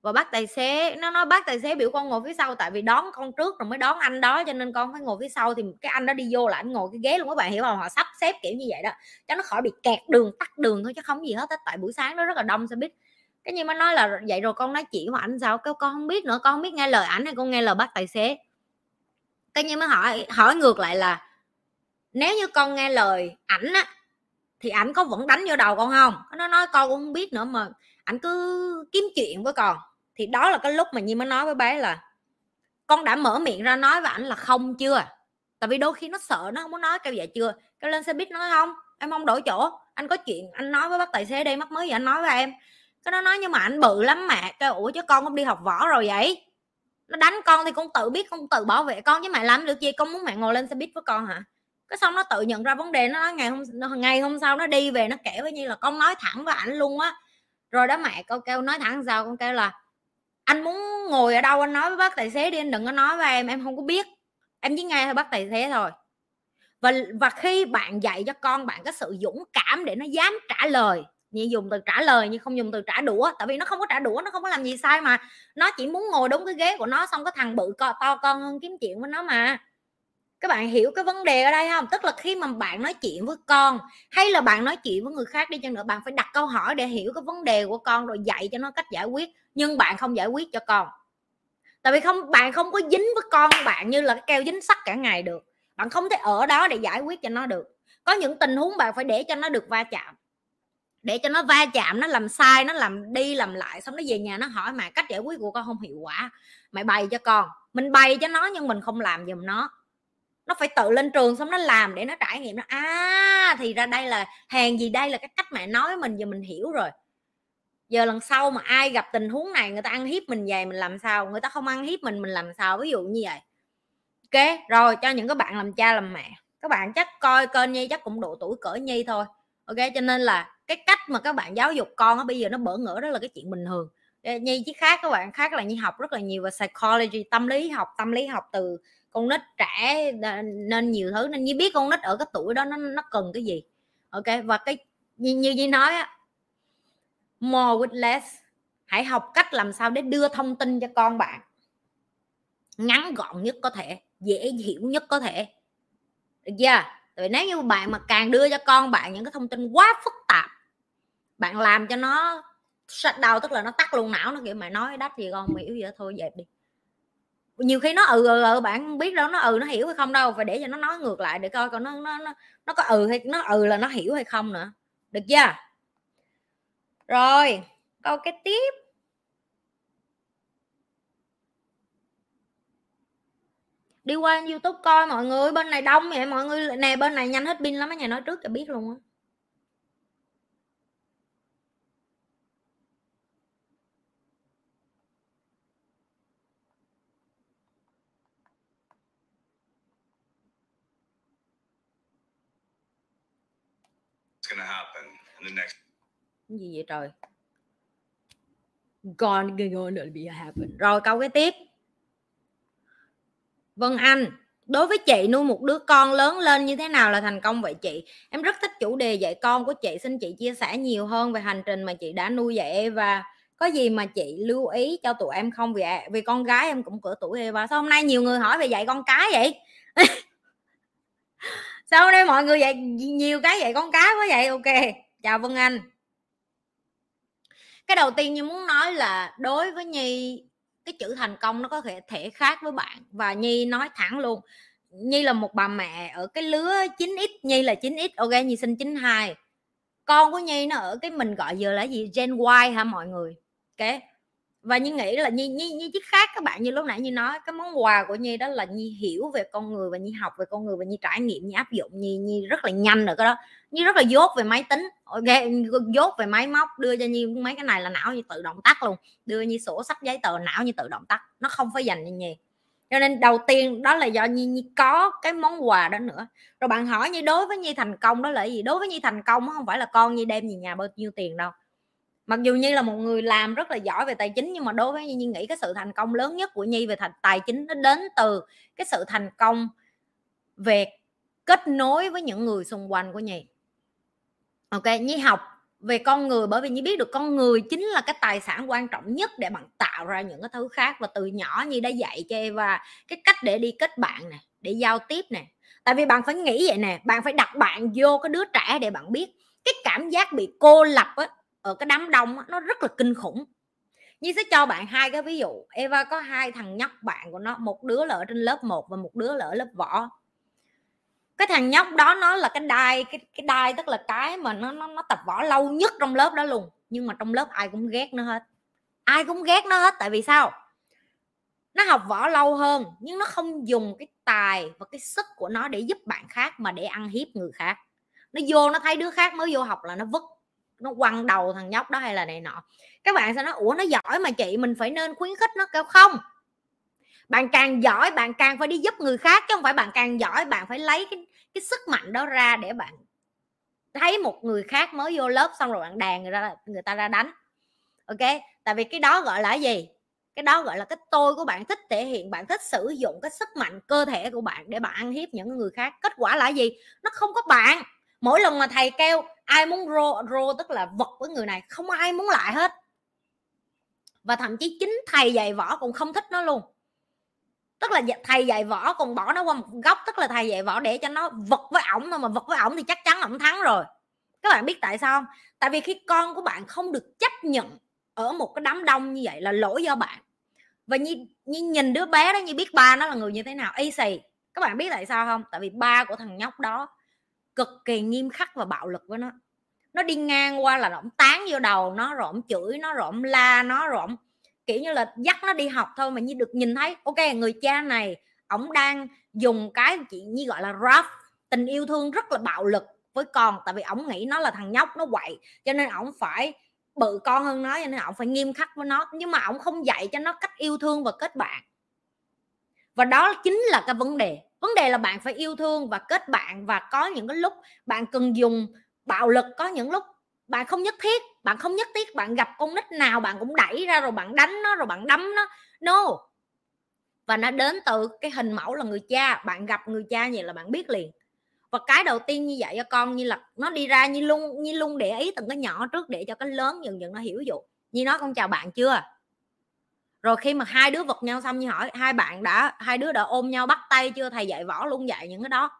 Và bác tài xế, nó nói bác tài xế biểu con ngồi phía sau, tại vì đón con trước rồi mới đón anh đó, cho nên con phải ngồi phía sau, thì cái anh đó đi vô là anh ngồi cái ghế luôn các bạn, hiểu không? Họ sắp xếp kiểu như vậy đó, cho nó khỏi bị kẹt đường, tắt đường thôi, chứ không gì hết tại buổi sáng nó rất là đông, xe buýt. Cái như mà nói là vậy rồi con nói chuyện với anh sao? Cái con không biết nữa, con không biết nghe lời ảnh hay con nghe lời bác tài xế. Cái như mới hỏi hỏi ngược lại là, nếu như con nghe lời ảnh á, thì ảnh có vẫn đánh vô đầu con không? Nó nói, con cũng không biết nữa mà ảnh cứ kiếm chuyện với con thì đó là cái lúc mà nhi mới nói với bé là, con đã mở miệng ra nói với ảnh là không chưa? Tại vì đôi khi nó sợ, nó không muốn nói kêu vậy chưa. Kêu lên xe buýt nói, không, em không đổi chỗ. Anh có chuyện, anh nói với bác tài xế đây mắc mới vậy anh nói với em. Cái nó nói, nhưng mà anh bự lắm mẹ kêu, ủa chứ con không đi học võ rồi vậy? Nó đánh con thì con tự biết, con tự bảo vệ con, chứ mẹ làm được gì, con muốn mẹ ngồi lên xe buýt với con hả? Cái xong nó tự nhận ra vấn đề, nó nói, ngày hôm ngày hôm sau nó đi về nó kể với như là con nói thẳng với ảnh luôn á. Rồi đó mẹ con kêu, nói thẳng sao? Con kêu là anh muốn ngồi ở đâu anh nói với bác tài xế đi anh đừng có nói với em em không có biết. Em chỉ nghe thôi bác tài xế thôi. Và và khi bạn dạy cho con bạn có sự dũng cảm để nó dám trả lời như dùng từ trả lời nhưng không dùng từ trả đũa tại vì nó không có trả đũa nó không có làm gì sai mà. Nó chỉ muốn ngồi đúng cái ghế của nó xong cái thằng bự co, to con hơn kiếm chuyện với nó mà các bạn hiểu cái vấn đề ở đây không? Tức là khi mà bạn nói chuyện với con, hay là bạn nói chuyện với người khác đi chăng nữa, bạn phải đặt câu hỏi để hiểu cái vấn đề của con rồi dạy cho nó cách giải quyết, nhưng bạn không giải quyết cho con. Tại vì không, bạn không có dính với con bạn như là cái keo dính sắt cả ngày được. Bạn không thể ở đó để giải quyết cho nó được. Có những tình huống bạn phải để cho nó được va chạm. Để cho nó va chạm, nó làm sai, nó làm đi làm lại, xong nó về nhà nó hỏi mà cách giải quyết của con không hiệu quả. Mày bày cho con. Mình bày cho nó nhưng mình không làm giùm nó nó phải tự lên trường xong nó làm để nó trải nghiệm nó. À thì ra đây là hàng gì đây là cái cách mẹ nói mình, giờ mình hiểu rồi. Giờ lần sau mà ai gặp tình huống này, người ta ăn hiếp mình về mình làm sao? Người ta không ăn hiếp mình mình làm sao? Ví dụ như vậy. Ok, rồi cho những các bạn làm cha làm mẹ. Các bạn chắc coi kênh nhi chắc cũng độ tuổi cỡ nhi thôi. Ok, cho nên là cái cách mà các bạn giáo dục con á, bây giờ nó bỡ ngỡ, đó là cái chuyện bình thường. Nhi chứ khác, các bạn khác là nhi học rất là nhiều về psychology, tâm lý học, tâm lý học từ con nít trẻ nên nhiều thứ, nên nhi biết con nít ở cái tuổi đó nó nó cần cái gì. Ok, và cái, như như nhi nói á, more with less. Hãy học cách làm sao để đưa thông tin cho con bạn. Ngắn gọn nhất có thể, dễ hiểu nhất có thể. Được chưa? Tại nếu như bạn mà càng đưa cho con bạn những cái thông tin quá phức tạp, bạn làm cho nó shut down, tức là nó tắt luôn não, nó kiểu mày nói đắt gì con mày hiểu gì đó thôi dẹp đi nhiều khi nó ừ, ừ ừ bạn biết đâu nó ừ nó hiểu hay không đâu phải để cho nó nói ngược lại để coi coi nó nó nó, nó có ừ hay nó ừ là nó hiểu hay không nữa. Được chưa? Rồi câu cái tiếp. Đi qua youtube coi mọi người bên này đông vậy mọi người nè bên này nhanh hết pin lắm mấy nhà nói trước cho biết luôn á. Gonna happen in the next gì vậy trời? Gone, gonna be happen. Rồi, câu cái tiếp. Vân Anh, đối với chị nuôi một đứa con lớn lên như thế nào là thành công vậy chị? Em rất thích chủ đề dạy con của chị, xin chị chia sẻ nhiều hơn về hành trình mà chị đã nuôi dạy và có gì mà chị lưu ý cho tụi em không? Vì vì con gái em cũng cỡ tuổi Eva, sao hôm nay nhiều người hỏi về dạy con cái vậy? sao đây mọi người vậy nhiều cái vậy con cái quá vậy? Ok, chào Vân Anh. Cái đầu tiên như muốn nói là đối với Nhi, cái chữ thành công nó có thể thể khác với bạn. Và nhi nói thẳng luôn, nhi là một bà mẹ ở cái lứa 9x nhi là 9x ok, nhi sinh 92 con của nhi nó ở cái mình gọi giờ là gì? Gen y hả mọi người? Ok và nhi nghĩ là nhi nhi nhi chiếc khác các bạn như lúc nãy như nói cái món quà của nhi đó là nhi hiểu về con người và nhi học về con người và nhi trải nghiệm nhi áp dụng nhi nhi rất là nhanh rồi cái đó. Nhi rất là dốt về máy tính ok dốt về máy móc đưa cho nhi mấy cái này là não như tự động tắt luôn. Đưa nhi sổ sách giấy tờ não như tự động tắt nó không phải dành cho nhi. Cho nên đầu tiên đó là do nhi, nhi có cái món quà đó nữa. Rồi bạn hỏi như đối với nhi thành công đó là gì? Đối với nhi thành công không phải là con nhi đem về nhà bao nhiêu tiền đâu mặc dù như là một người làm rất là giỏi về tài chính, nhưng mà đối với nhi nghĩ cái sự thành công lớn nhất của nhi về thành, tài chính nó đến từ cái sự thành công về kết nối với những người xung quanh của nhi. Ok, nhi học về con người bởi vì nhi biết được con người chính là cái tài sản quan trọng nhất để bạn tạo ra những cái thứ khác. Và từ nhỏ nhi đã dạy cho Eva cái cách để đi kết bạn nè, để giao tiếp nè. Tại vì bạn phải nghĩ vậy nè, bạn phải đặt bạn vô cái đứa trẻ để bạn biết cái cảm giác bị cô lập á ở cái đám đông nó rất là kinh khủng. Nhi sẽ cho bạn hai cái ví dụ. Eva có hai thằng nhóc bạn của nó, một đứa là ở trên lớp 1 và một đứa là ở lớp võ cái thằng nhóc đó nó là cái đai, cái cái đai tức là cái mà nó nó nó tập võ lâu nhất trong lớp đó luôn. Nhưng mà trong lớp ai cũng ghét nó hết. Ai cũng ghét nó hết, tại vì sao? Nó học võ lâu hơn, nhưng nó không dùng cái tài và cái sức của nó để giúp bạn khác mà để ăn hiếp người khác. Nó vô nó thấy đứa khác mới vô học là nó vứt nó quăng đầu thằng nhóc đó hay là này nọ. Các bạn sẽ nói, ủa, nó giỏi mà chị, mình phải nên khuyến khích nó kêu không? Bạn càng giỏi, bạn càng phải đi giúp người khác, chứ không phải bạn càng giỏi, bạn phải lấy cái cái sức mạnh đó ra để bạn thấy một người khác mới vô lớp xong rồi bạn đàn người ta người ta ra đánh. Ok? Tại vì cái đó gọi là gì? Cái đó gọi là cái tôi của bạn thích thể hiện, bạn thích sử dụng cái sức mạnh cơ thể của bạn để bạn ăn hiếp những người khác. Kết quả là gì? Nó không có bạn. Mỗi lần mà thầy kêu ai muốn rô rô tức là vật với người này không ai muốn lại hết. Và thậm chí chính thầy dạy võ cũng không thích nó luôn. Tức là dạ, thầy dạy võ còn bỏ nó qua một góc tức là thầy dạy võ để cho nó vật với ổng thôi mà vật với ổng thì chắc chắn ổng thắng rồi. Các bạn biết tại sao không? Tại vì khi con của bạn không được chấp nhận ở một cái đám đông như vậy là lỗi do bạn. Và như, như nhìn đứa bé đó như biết ba nó là người như thế nào y xì. Các bạn biết tại sao không? Tại vì ba của thằng nhóc đó cực kỳ nghiêm khắc và bạo lực với nó. Nó đi ngang qua là ổng tán vô đầu nó rồi ổng chửi nó rồi ổng la nó rồi ổng kiểu như là, dắt nó đi học thôi mà như được nhìn thấy, ok, người cha này, ổng đang dùng cái chị như gọi là rough tình yêu thương rất là bạo lực với con, tại vì ổng nghĩ nó là thằng nhóc, nó quậy, cho nên ổng phải bự con hơn nó, cho nên ổng phải nghiêm khắc với nó, nhưng mà ổng không dạy cho nó cách yêu thương và kết bạn. Và đó chính là cái vấn đề vấn đề là bạn phải yêu thương và kết bạn và có những cái lúc bạn cần dùng bạo lực, có những lúc bạn không nhất thiết, bạn không nhất thiết bạn gặp con nít nào bạn cũng đẩy ra rồi bạn đánh nó rồi bạn đấm nó. No. Và nó đến từ cái hình mẫu là người cha, bạn gặp người cha vậy là bạn biết liền. Và cái đầu tiên như vậy cho con, như là nó đi ra như luôn như luôn để ý từng cái nhỏ trước để cho cái lớn dần dần nó hiểu dụ. Như nó con chào bạn chưa? Rồi khi mà hai đứa vật nhau xong như hỏi hai bạn đã hai đứa đã ôm nhau bắt tay chưa? Thầy dạy võ luôn dạy những cái đó.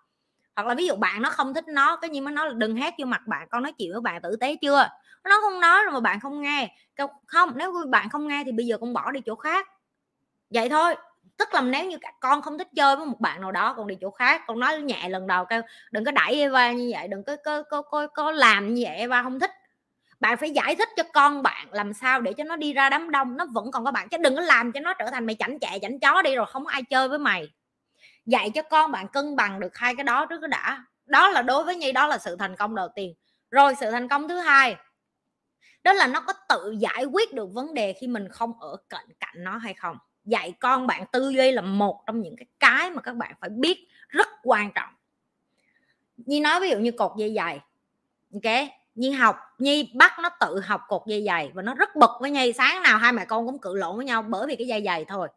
Hoặc là ví dụ bạn nó không thích nó cái gì mà nó là đừng hát vô mặt bạn con nói chuyện với bạn tử tế chưa? Nó không nói rồi mà bạn không nghe. Không nếu bạn không nghe thì bây giờ con bỏ đi chỗ khác. Vậy thôi. Tức là nếu như con không thích chơi với một bạn nào đó con đi chỗ khác. Con nói nhẹ lần đầu kêu đừng có đẩy Eva như vậy đừng có có có có, có làm như vậy Eva không thích bạn phải giải thích cho con bạn làm sao để cho nó đi ra đám đông. Nó vẫn còn có bạn, chứ đừng có làm cho nó trở thành mày chảnh chẹ, chảnh chó đi rồi không có ai chơi với mày. Dạy cho con bạn cân bằng được hai cái đó trước cái đã. Đó là đối với nhi, đó là sự thành công đầu tiên. Rồi sự thành công thứ hai, đó là nó có tự giải quyết được vấn đề khi mình không ở cạnh cạnh nó hay không. Dạy con bạn tư duy là một trong những cái cái mà các bạn phải biết rất quan trọng. Như nói ví dụ như cột dây dày ok? Nhi học, nhi bắt nó tự học cột dây dày và nó rất bực với nhi. Sáng nào hai mẹ con cũng cự lộn với nhau bởi vì cái dây dày thôi.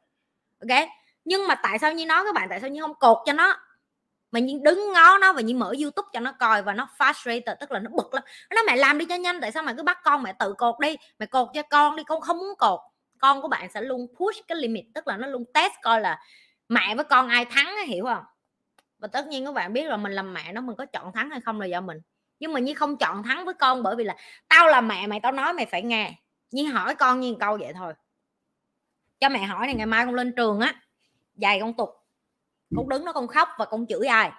Ok? Nhưng mà tại sao nhi nói các bạn? Tại sao nhi không cột cho nó? Mà nhi đứng ngó nó và nhi mở youtube cho nó coi và nó frustrated, tức là nó bực lắm. Nó mẹ làm đi cho nhanh, tại sao mày cứ bắt con mẹ tự cột đi? Mẹ cột cho con đi, con không muốn cột. Con của bạn sẽ luôn push cái limit, tức là nó luôn test coi là mẹ với con ai thắng hiểu không? Và tất nhiên các bạn biết là mình làm mẹ nó, mình có chọn thắng hay không là do mình nhưng mà như không chọn thắng với con bởi vì là tao là mẹ mày tao nói mày phải nghe. Như hỏi con như câu vậy thôi. Cho mẹ hỏi này ngày mai con lên trường á dày con tục con đứng nó con khóc và con chửi ai?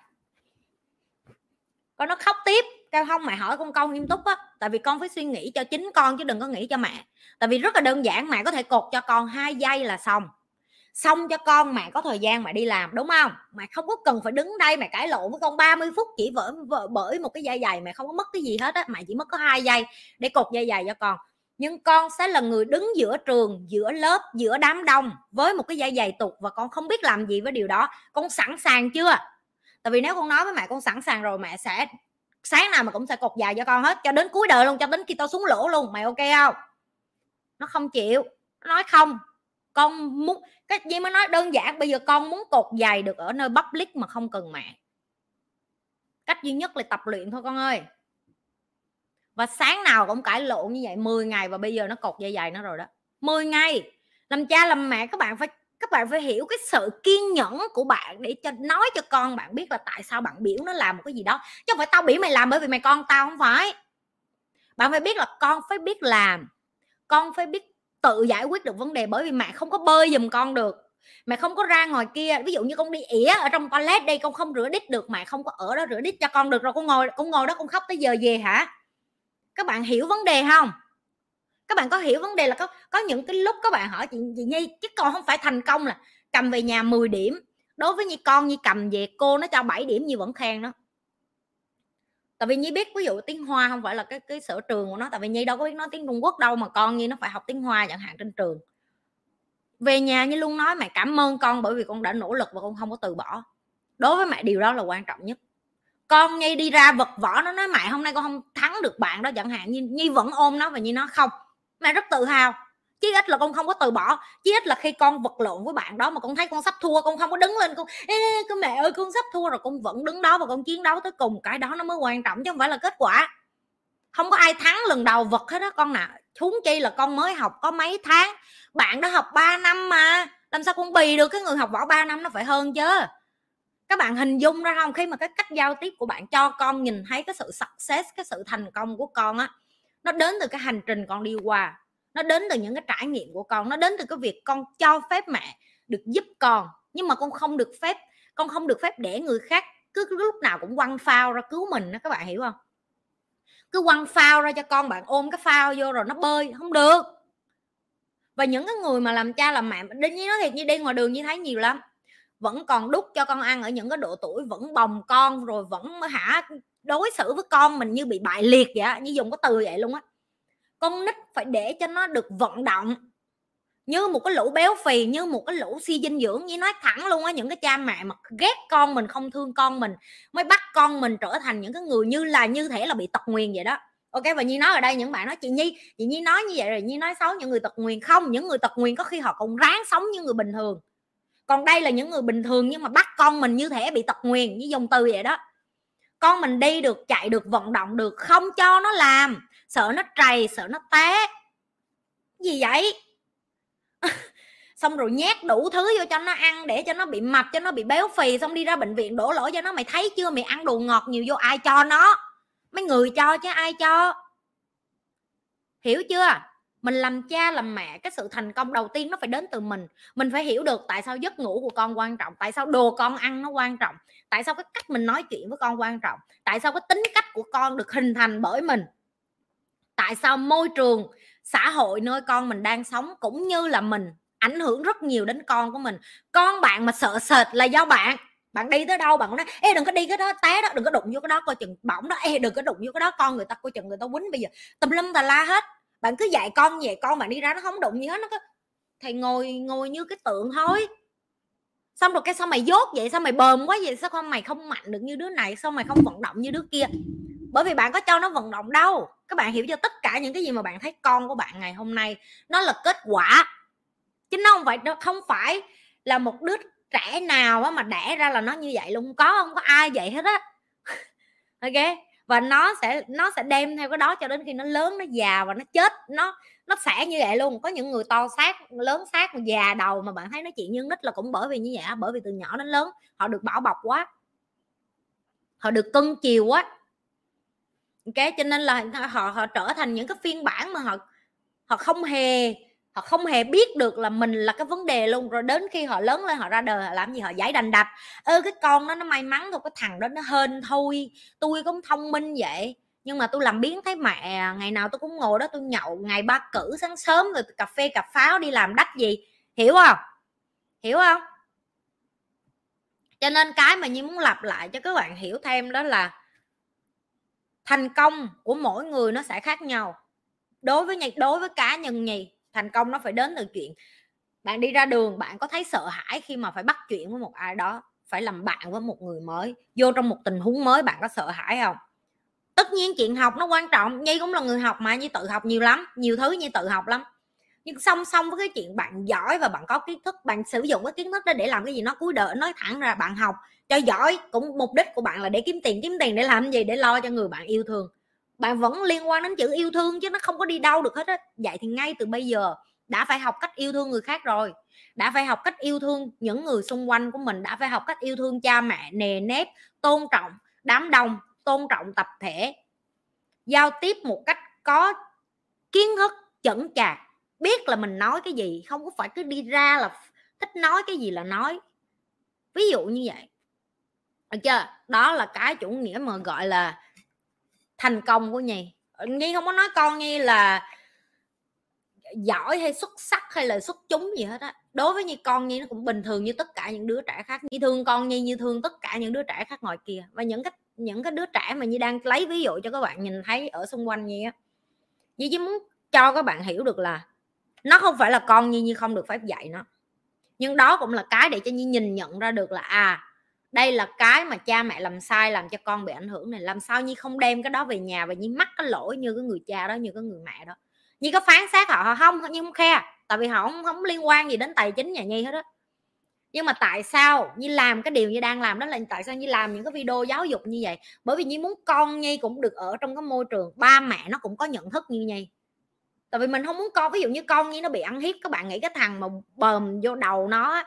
Con nó khóc tiếp. Kêu không mẹ hỏi con câu nghiêm túc á. Tại vì con phải suy nghĩ cho chính con chứ đừng có nghĩ cho mẹ. Tại vì rất là đơn giản mẹ có thể cột cho con hai giây là xong xong cho con mẹ có thời gian mà đi làm, đúng không? Mẹ không có cần phải đứng đây mẹ cãi lộn với con 30 phút chỉ vỡ bởi một cái dây giày mẹ không có mất cái gì hết á, mẹ chỉ mất có hai giây để cột dây giày cho con. Nhưng con sẽ là người đứng giữa trường, giữa lớp, giữa đám đông với một cái dây giày tục và con không biết làm gì với điều đó. Con sẵn sàng chưa? Tại vì nếu con nói với mẹ con sẵn sàng rồi, mẹ sẽ, sáng nào mà cũng sẽ cột dài cho con hết, cho đến cuối đời luôn, cho đến khi tao xuống lỗ luôn. Mày ok không? Nó không chịu. Nó nói không con muốn cái gì mới nói đơn giản, bây giờ con muốn cột giày được ở nơi public mà không cần mẹ cách duy nhất là tập luyện thôi con ơi. Và sáng nào cũng cãi lộn như vậy 10 ngày và bây giờ nó cột dây dày nó rồi đó. 10 ngày! Làm cha làm mẹ, các bạn phải, các bạn phải hiểu cái sự kiên nhẫn của bạn để cho, nói cho con bạn biết là tại sao bạn biểu nó làm một cái gì đó. Chứ không phải tao biểu mày làm bởi vì mày con tao, không phải. Bạn phải biết là con phải biết làm. Con phải biết tự giải quyết được vấn đề bởi vì mẹ không có bơi giùm con được. Mẹ không có ra ngoài kia ví dụ như con đi ỉa ở trong toilet đây con không rửa đít được mẹ không có ở đó rửa đít cho con được rồi con ngồi con ngồi đó con khóc tới giờ về hả? Các bạn hiểu vấn đề không? Các bạn có hiểu vấn đề là có có những cái lúc các bạn hỏi chị, chị nhi chứ con không phải thành công là cầm về nhà 10 điểm đối với như con như cầm về cô nó cho 7 điểm như vẫn khen đó tại vì nhi biết ví dụ tiếng hoa không phải là cái cái sở trường của nó, tại vì nhi đâu có biết nói tiếng trung quốc đâu mà con nhi nó phải học tiếng hoa chẳng hạn trên trường. Về nhà như luôn nói mẹ cảm ơn con bởi vì con đã nỗ lực và con không có từ bỏ. Đối với mẹ điều đó là quan trọng nhất. Con nhi đi ra vật võ nó nói mẹ hôm nay con không thắng được bạn đó chẳng hạn. Như nhi vẫn ôm nó và nhi nó không. Mẹ rất tự hào chí ít là con không có từ bỏ. Chí ít là khi con vật lộn với bạn đó mà con thấy con sắp thua con không có đứng lên con Ê, con mẹ ơi con sắp thua rồi con vẫn đứng đó và con chiến đấu tới cùng. Cái đó nó mới quan trọng chứ không phải là kết quả. Không có ai thắng lần đầu vật hết đó con nè. Huống chi là con mới học có mấy tháng. Bạn đã học 3 năm mà. Làm sao con bì được cái người học võ 3 năm nó phải hơn chứ? Các bạn hình dung ra không? Khi mà cái cách giao tiếp của bạn cho con nhìn thấy cái sự success cái sự thành công của con á nó đến từ cái hành trình con đi qua nó đến từ những cái trải nghiệm của con nó đến từ cái việc con cho phép mẹ được giúp con nhưng mà con không được phép con không được phép để người khác cứ, lúc nào cũng quăng phao ra cứu mình đó các bạn hiểu không? Cứ quăng phao ra cho con bạn ôm cái phao vô rồi nó bơi không được. Và những cái người mà làm cha làm mẹ đi như nói thiệt như đi ngoài đường như thấy nhiều lắm vẫn còn đút cho con ăn ở những cái độ tuổi vẫn bồng con rồi vẫn hả đối xử với con mình như bị bại liệt vậy như dùng cái từ vậy luôn á con nít phải để cho nó được vận động. Như một cái lũ béo phì, như một cái lũ suy dinh dưỡng như nói thẳng luôn á, những cái cha mẹ mà ghét con mình, không thương con mình, mới bắt con mình trở thành những cái người như là, như thể là bị tật nguyền vậy đó. Ok, và nhi nói ở đây, những bạn nói, chị nhi chị nhi nói như vậy rồi, nhi nói xấu những người tật nguyền. Không, những người tật nguyền có khi họ còn ráng sống như người bình thường. Còn đây là những người bình thường nhưng mà bắt con mình như thể bị tật nguyền, như dùng từ vậy đó. Con mình đi được, chạy được, vận động được, không cho nó làm sợ nó trầy, sợ nó té. Gì vậy? Xong rồi nhét đủ thứ vô cho nó ăn để cho nó bị mập, cho nó bị béo phì, xong đi ra bệnh viện đổ lỗi cho nó. Mày thấy chưa? Mày ăn đồ ngọt nhiều vô ai cho nó? Mấy người cho chứ ai cho? Hiểu chưa? Mình làm cha, làm mẹ, cái sự thành công đầu tiên nó phải đến từ mình. Mình phải hiểu được tại sao giấc ngủ của con quan trọng, tại sao đồ con ăn nó quan trọng, tại sao cái cách mình nói chuyện với con quan trọng, tại sao cái tính cách của con được hình thành bởi mình tại sao môi trường, xã hội nơi con mình đang sống cũng như là mình ảnh hưởng rất nhiều đến con của mình? Con bạn mà sợ sệt là do bạn. Bạn đi tới đâu bạn cũng nói, ê, đừng có đi cái đó, té đó, đừng có đụng vô cái đó, coi chừng bỏng đó. Ê, đừng có đụng vô cái đó, con người ta coi chừng người ta quýnh bây giờ. Tùm lum tà la hết. Bạn cứ dạy con về con bạn đi ra nó không đụng gì hết, nó cứ thầy ngồi ngồi như cái tượng thôi. Xong rồi cái sao mày dốt vậy? Sao mày bờm quá vậy? Sao con mày không mạnh được như đứa này? Sao mày không vận động như đứa kia? Bởi vì bạn có cho nó vận động đâu. Các bạn hiểu cho tất cả những cái gì mà bạn thấy con của bạn ngày hôm nay, nó là kết quả. Chứ nó không phải, nó không phải là một đứa trẻ nào mà đẻ ra là nó như vậy luôn. Có, không có ai vậy hết á. Ok? Và nó sẽ nó sẽ đem theo cái đó cho đến khi nó lớn, nó già và nó chết. Nó nó sẽ như vậy luôn. Có những người to xác, lớn xác, già đầu mà bạn thấy nói chuyện như nít là cũng bởi vì như vậy bởi vì từ nhỏ đến lớn, họ được bảo bọc quá. Họ được cưng chiều quá ok cho nên là họ họ trở thành những cái phiên bản mà họ họ không hề, họ không hề biết được là mình là cái vấn đề luôn. Rồi đến khi họ lớn lên, họ ra đời, họ làm gì? Họ giải đành đạch. Ơ, cái con đó nó may mắn thôi, cái thằng đó nó hên thôi. Tôi cũng thông minh vậy, nhưng mà tôi làm biến thấy mẹ, ngày nào tôi cũng ngồi đó tôi nhậu, ngày ba cử, sáng sớm rồi cà phê cà pháo đi làm đắt gì. Hiểu không? Hiểu không? Cho nên cái mà như muốn lặp lại cho các bạn hiểu thêm đó là thành công của mỗi người nó sẽ khác nhau. Đối với đối với cá nhân nhì, thành công nó phải đến từ chuyện bạn đi ra đường, bạn có thấy sợ hãi khi mà phải bắt chuyện với một ai đó, phải làm bạn với một người mới, vô trong một tình huống mới bạn có sợ hãi không? Tất nhiên chuyện học nó quan trọng, nhi cũng là người học mà như tự học nhiều lắm, nhiều thứ như tự học lắm. Nhưng song song với cái chuyện bạn giỏi và bạn có kiến thức, bạn sử dụng cái kiến thức đó để làm cái gì nó cuối đời nói thẳng ra bạn học cho giỏi, cũng mục đích của bạn là để kiếm tiền. Kiếm tiền để làm gì? Để lo cho người bạn yêu thương. Bạn vẫn liên quan đến chữ yêu thương chứ nó không có đi đâu được hết á. Vậy thì ngay từ bây giờ đã phải học cách yêu thương người khác rồi. Đã phải học cách yêu thương những người xung quanh của mình. Đã phải học cách yêu thương cha mẹ, nề nếp, tôn trọng, đám đông, tôn trọng tập thể. Giao tiếp một cách có kiến thức chẩn chạc. Biết là mình nói cái gì, không có phải cứ đi ra là thích nói cái gì là nói. Ví dụ như vậy được chưa? Đó là cái chủ nghĩa mà gọi là thành công của nhi. Ờ, nhi không có nói con nhi là giỏi hay xuất sắc hay là xuất chúng gì hết á. Đối với như con nhi nó cũng bình thường như tất cả những đứa trẻ khác. Nhi thương con nhi như thương tất cả những đứa trẻ khác ngoài kia. Và những cái những cái đứa trẻ mà như đang lấy ví dụ cho các bạn nhìn thấy ở xung quanh nhi á, nhi chỉ muốn cho các bạn hiểu được là nó không phải là con nhi như không được phép dạy nó. Nhưng đó cũng là cái để cho nhi nhìn nhận ra được là à đây là cái mà cha mẹ làm sai làm cho con bị ảnh hưởng này. Làm sao nhi không đem cái đó về nhà và nhi mắc cái lỗi như cái người cha đó như cái người mẹ đó? Nhi có phán xét họ, không nhưng không khe. Tại vì họ không, không liên quan gì đến tài chính nhà nhi hết á. Nhưng mà tại sao nhi làm cái điều như đang làm đó là tại sao nhi làm những cái video giáo dục như vậy? Bởi vì nhi muốn con nhi cũng được ở trong cái môi trường ba mẹ nó cũng có nhận thức như nhi. Tại vì mình không muốn con ví dụ như con nhi nó bị ăn hiếp các bạn nghĩ cái thằng mà bờm vô đầu nó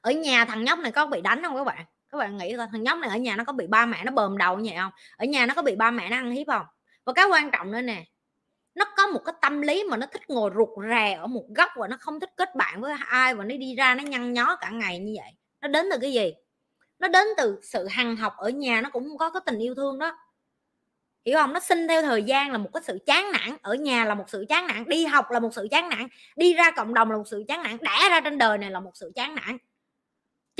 ở nhà thằng nhóc này có bị đánh không các bạn? Các bạn nghĩ coi, thằng nhóc này ở nhà nó có bị ba mẹ nó bờm đầu như vậy không? Ở nhà nó có bị ba mẹ nó ăn hiếp không? Và cái quan trọng nữa nè, nó có một cái tâm lý mà nó thích ngồi rụt rè ở một góc và nó không thích kết bạn với ai và nó đi ra nó nhăn nhó cả ngày như vậy. Nó đến từ cái gì? Nó đến từ sự hằng học ở nhà, nó cũng có cái tình yêu thương đó. Hiểu không? Nó sinh theo thời gian là một cái sự chán nản. Ở nhà là một sự chán nản, đi học là một sự chán nản, đi ra cộng đồng là một sự chán nản, đẻ ra trên đời này là một sự chán nản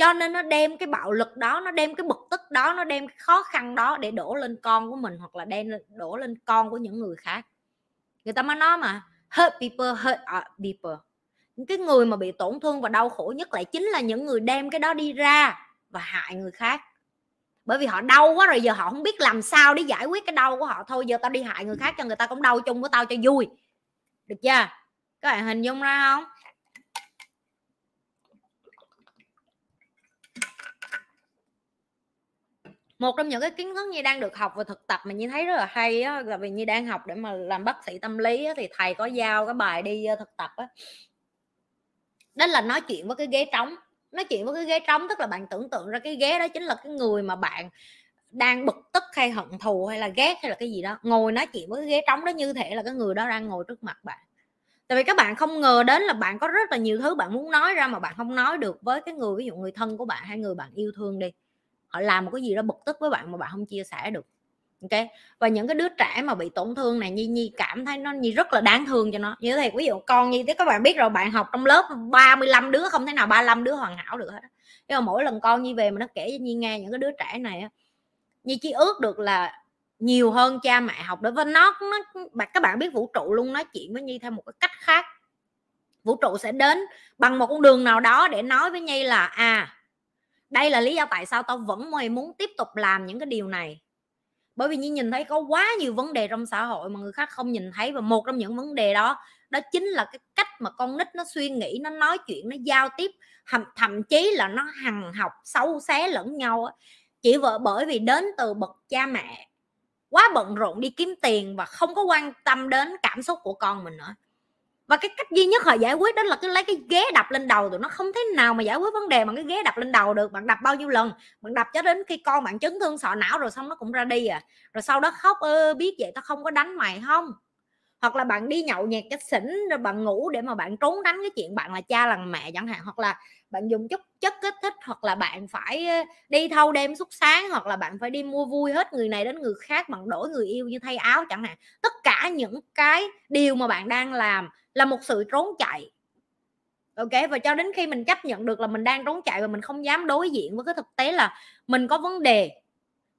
cho nên nó đem cái bạo lực đó, nó đem cái bực tức đó, nó đem cái khó khăn đó để đổ lên con của mình hoặc là đem đổ lên con của những người khác. Người ta mới nói mà, hurt people hurt people. Những cái người mà bị tổn thương và đau khổ nhất lại chính là những người đem cái đó đi ra và hại người khác. Bởi vì họ đau quá rồi, giờ họ không biết làm sao để giải quyết cái đau của họ thôi. Giờ tao đi hại người khác cho người ta cũng đau chung với tao cho vui. Được chưa? Các bạn hình dung ra không? Một trong những cái kiến thức như đang được học và thực tập mà như thấy rất là hay á, là vì như đang học để mà làm bác sĩ tâm lý á, thì thầy có giao cái bài đi thực tập á. Đó là nói chuyện với cái ghế trống. Nói chuyện với cái ghế trống tức là bạn tưởng tượng ra cái ghế đó chính là cái người mà bạn đang bực tức hay hận thù hay là ghét hay là cái gì đó. Ngồi nói chuyện với cái ghế trống đó như thể là cái người đó đang ngồi trước mặt bạn. Tại vì các bạn không ngờ đến là bạn có rất là nhiều thứ bạn muốn nói ra mà bạn không nói được với cái người ví dụ người thân của bạn hay người bạn yêu thương đi họ làm một cái gì đó bực tức với bạn mà bạn không chia sẻ được. Ok? Và những cái đứa trẻ mà bị tổn thương này, nhi nhi cảm thấy nó, nhi rất là đáng thương cho nó. Như thế ví dụ con nhi, thế các bạn biết rồi, bạn học trong lớp 35 đứa, không thể nào 35 đứa hoàn hảo được hết nhưng mà mỗi lần con nhi về mà nó kể cho nhi nghe những cái đứa trẻ này nhi chỉ ước được là nhiều hơn cha mẹ học đối và nó nó các bạn biết vũ trụ luôn, nói chuyện với nhi theo một cái cách khác. Vũ trụ sẽ đến bằng một con đường nào đó để nói với nhi là à đây là lý do tại sao tao vẫn mày muốn tiếp tục làm những cái điều này. Bởi vì như nhìn thấy có quá nhiều vấn đề trong xã hội mà người khác không nhìn thấy và một trong những vấn đề đó đó chính là cái cách mà con nít nó suy nghĩ nó nói chuyện nó giao tiếp thậm, thậm chí là nó hằng học xấu xé lẫn nhau chỉ vợ bởi vì đến từ bậc cha mẹ quá bận rộn đi kiếm tiền và không có quan tâm đến cảm xúc của con mình nữa và cái cách duy nhất họ giải quyết đó là cứ lấy cái ghế đập lên đầu tụi nó. Không thể nào mà giải quyết vấn đề bằng cái ghế đập lên đầu được. Bạn đập bao nhiêu lần? Bạn đập cho đến khi con bạn chấn thương sọ não rồi xong nó cũng ra đi à. Rồi sau đó khóc, ơ, biết vậy tao không có đánh mày không? Hoặc là bạn đi nhậu nhẹt cái xỉn rồi bạn ngủ để mà bạn trốn đánh cái chuyện bạn là cha là mẹ chẳng hạn. Hoặc là bạn dùng chút chất kích thích. Hoặc là bạn phải đi thâu đêm suốt sáng. Hoặc là bạn phải đi mua vui hết người này đến người khác bằng đổi người yêu như thay áo chẳng hạn. Tất cả những cái điều mà bạn đang làm là một sự trốn chạy. Ok, và cho đến khi mình chấp nhận được là mình đang trốn chạy và mình không dám đối diện với cái thực tế là mình có vấn đề.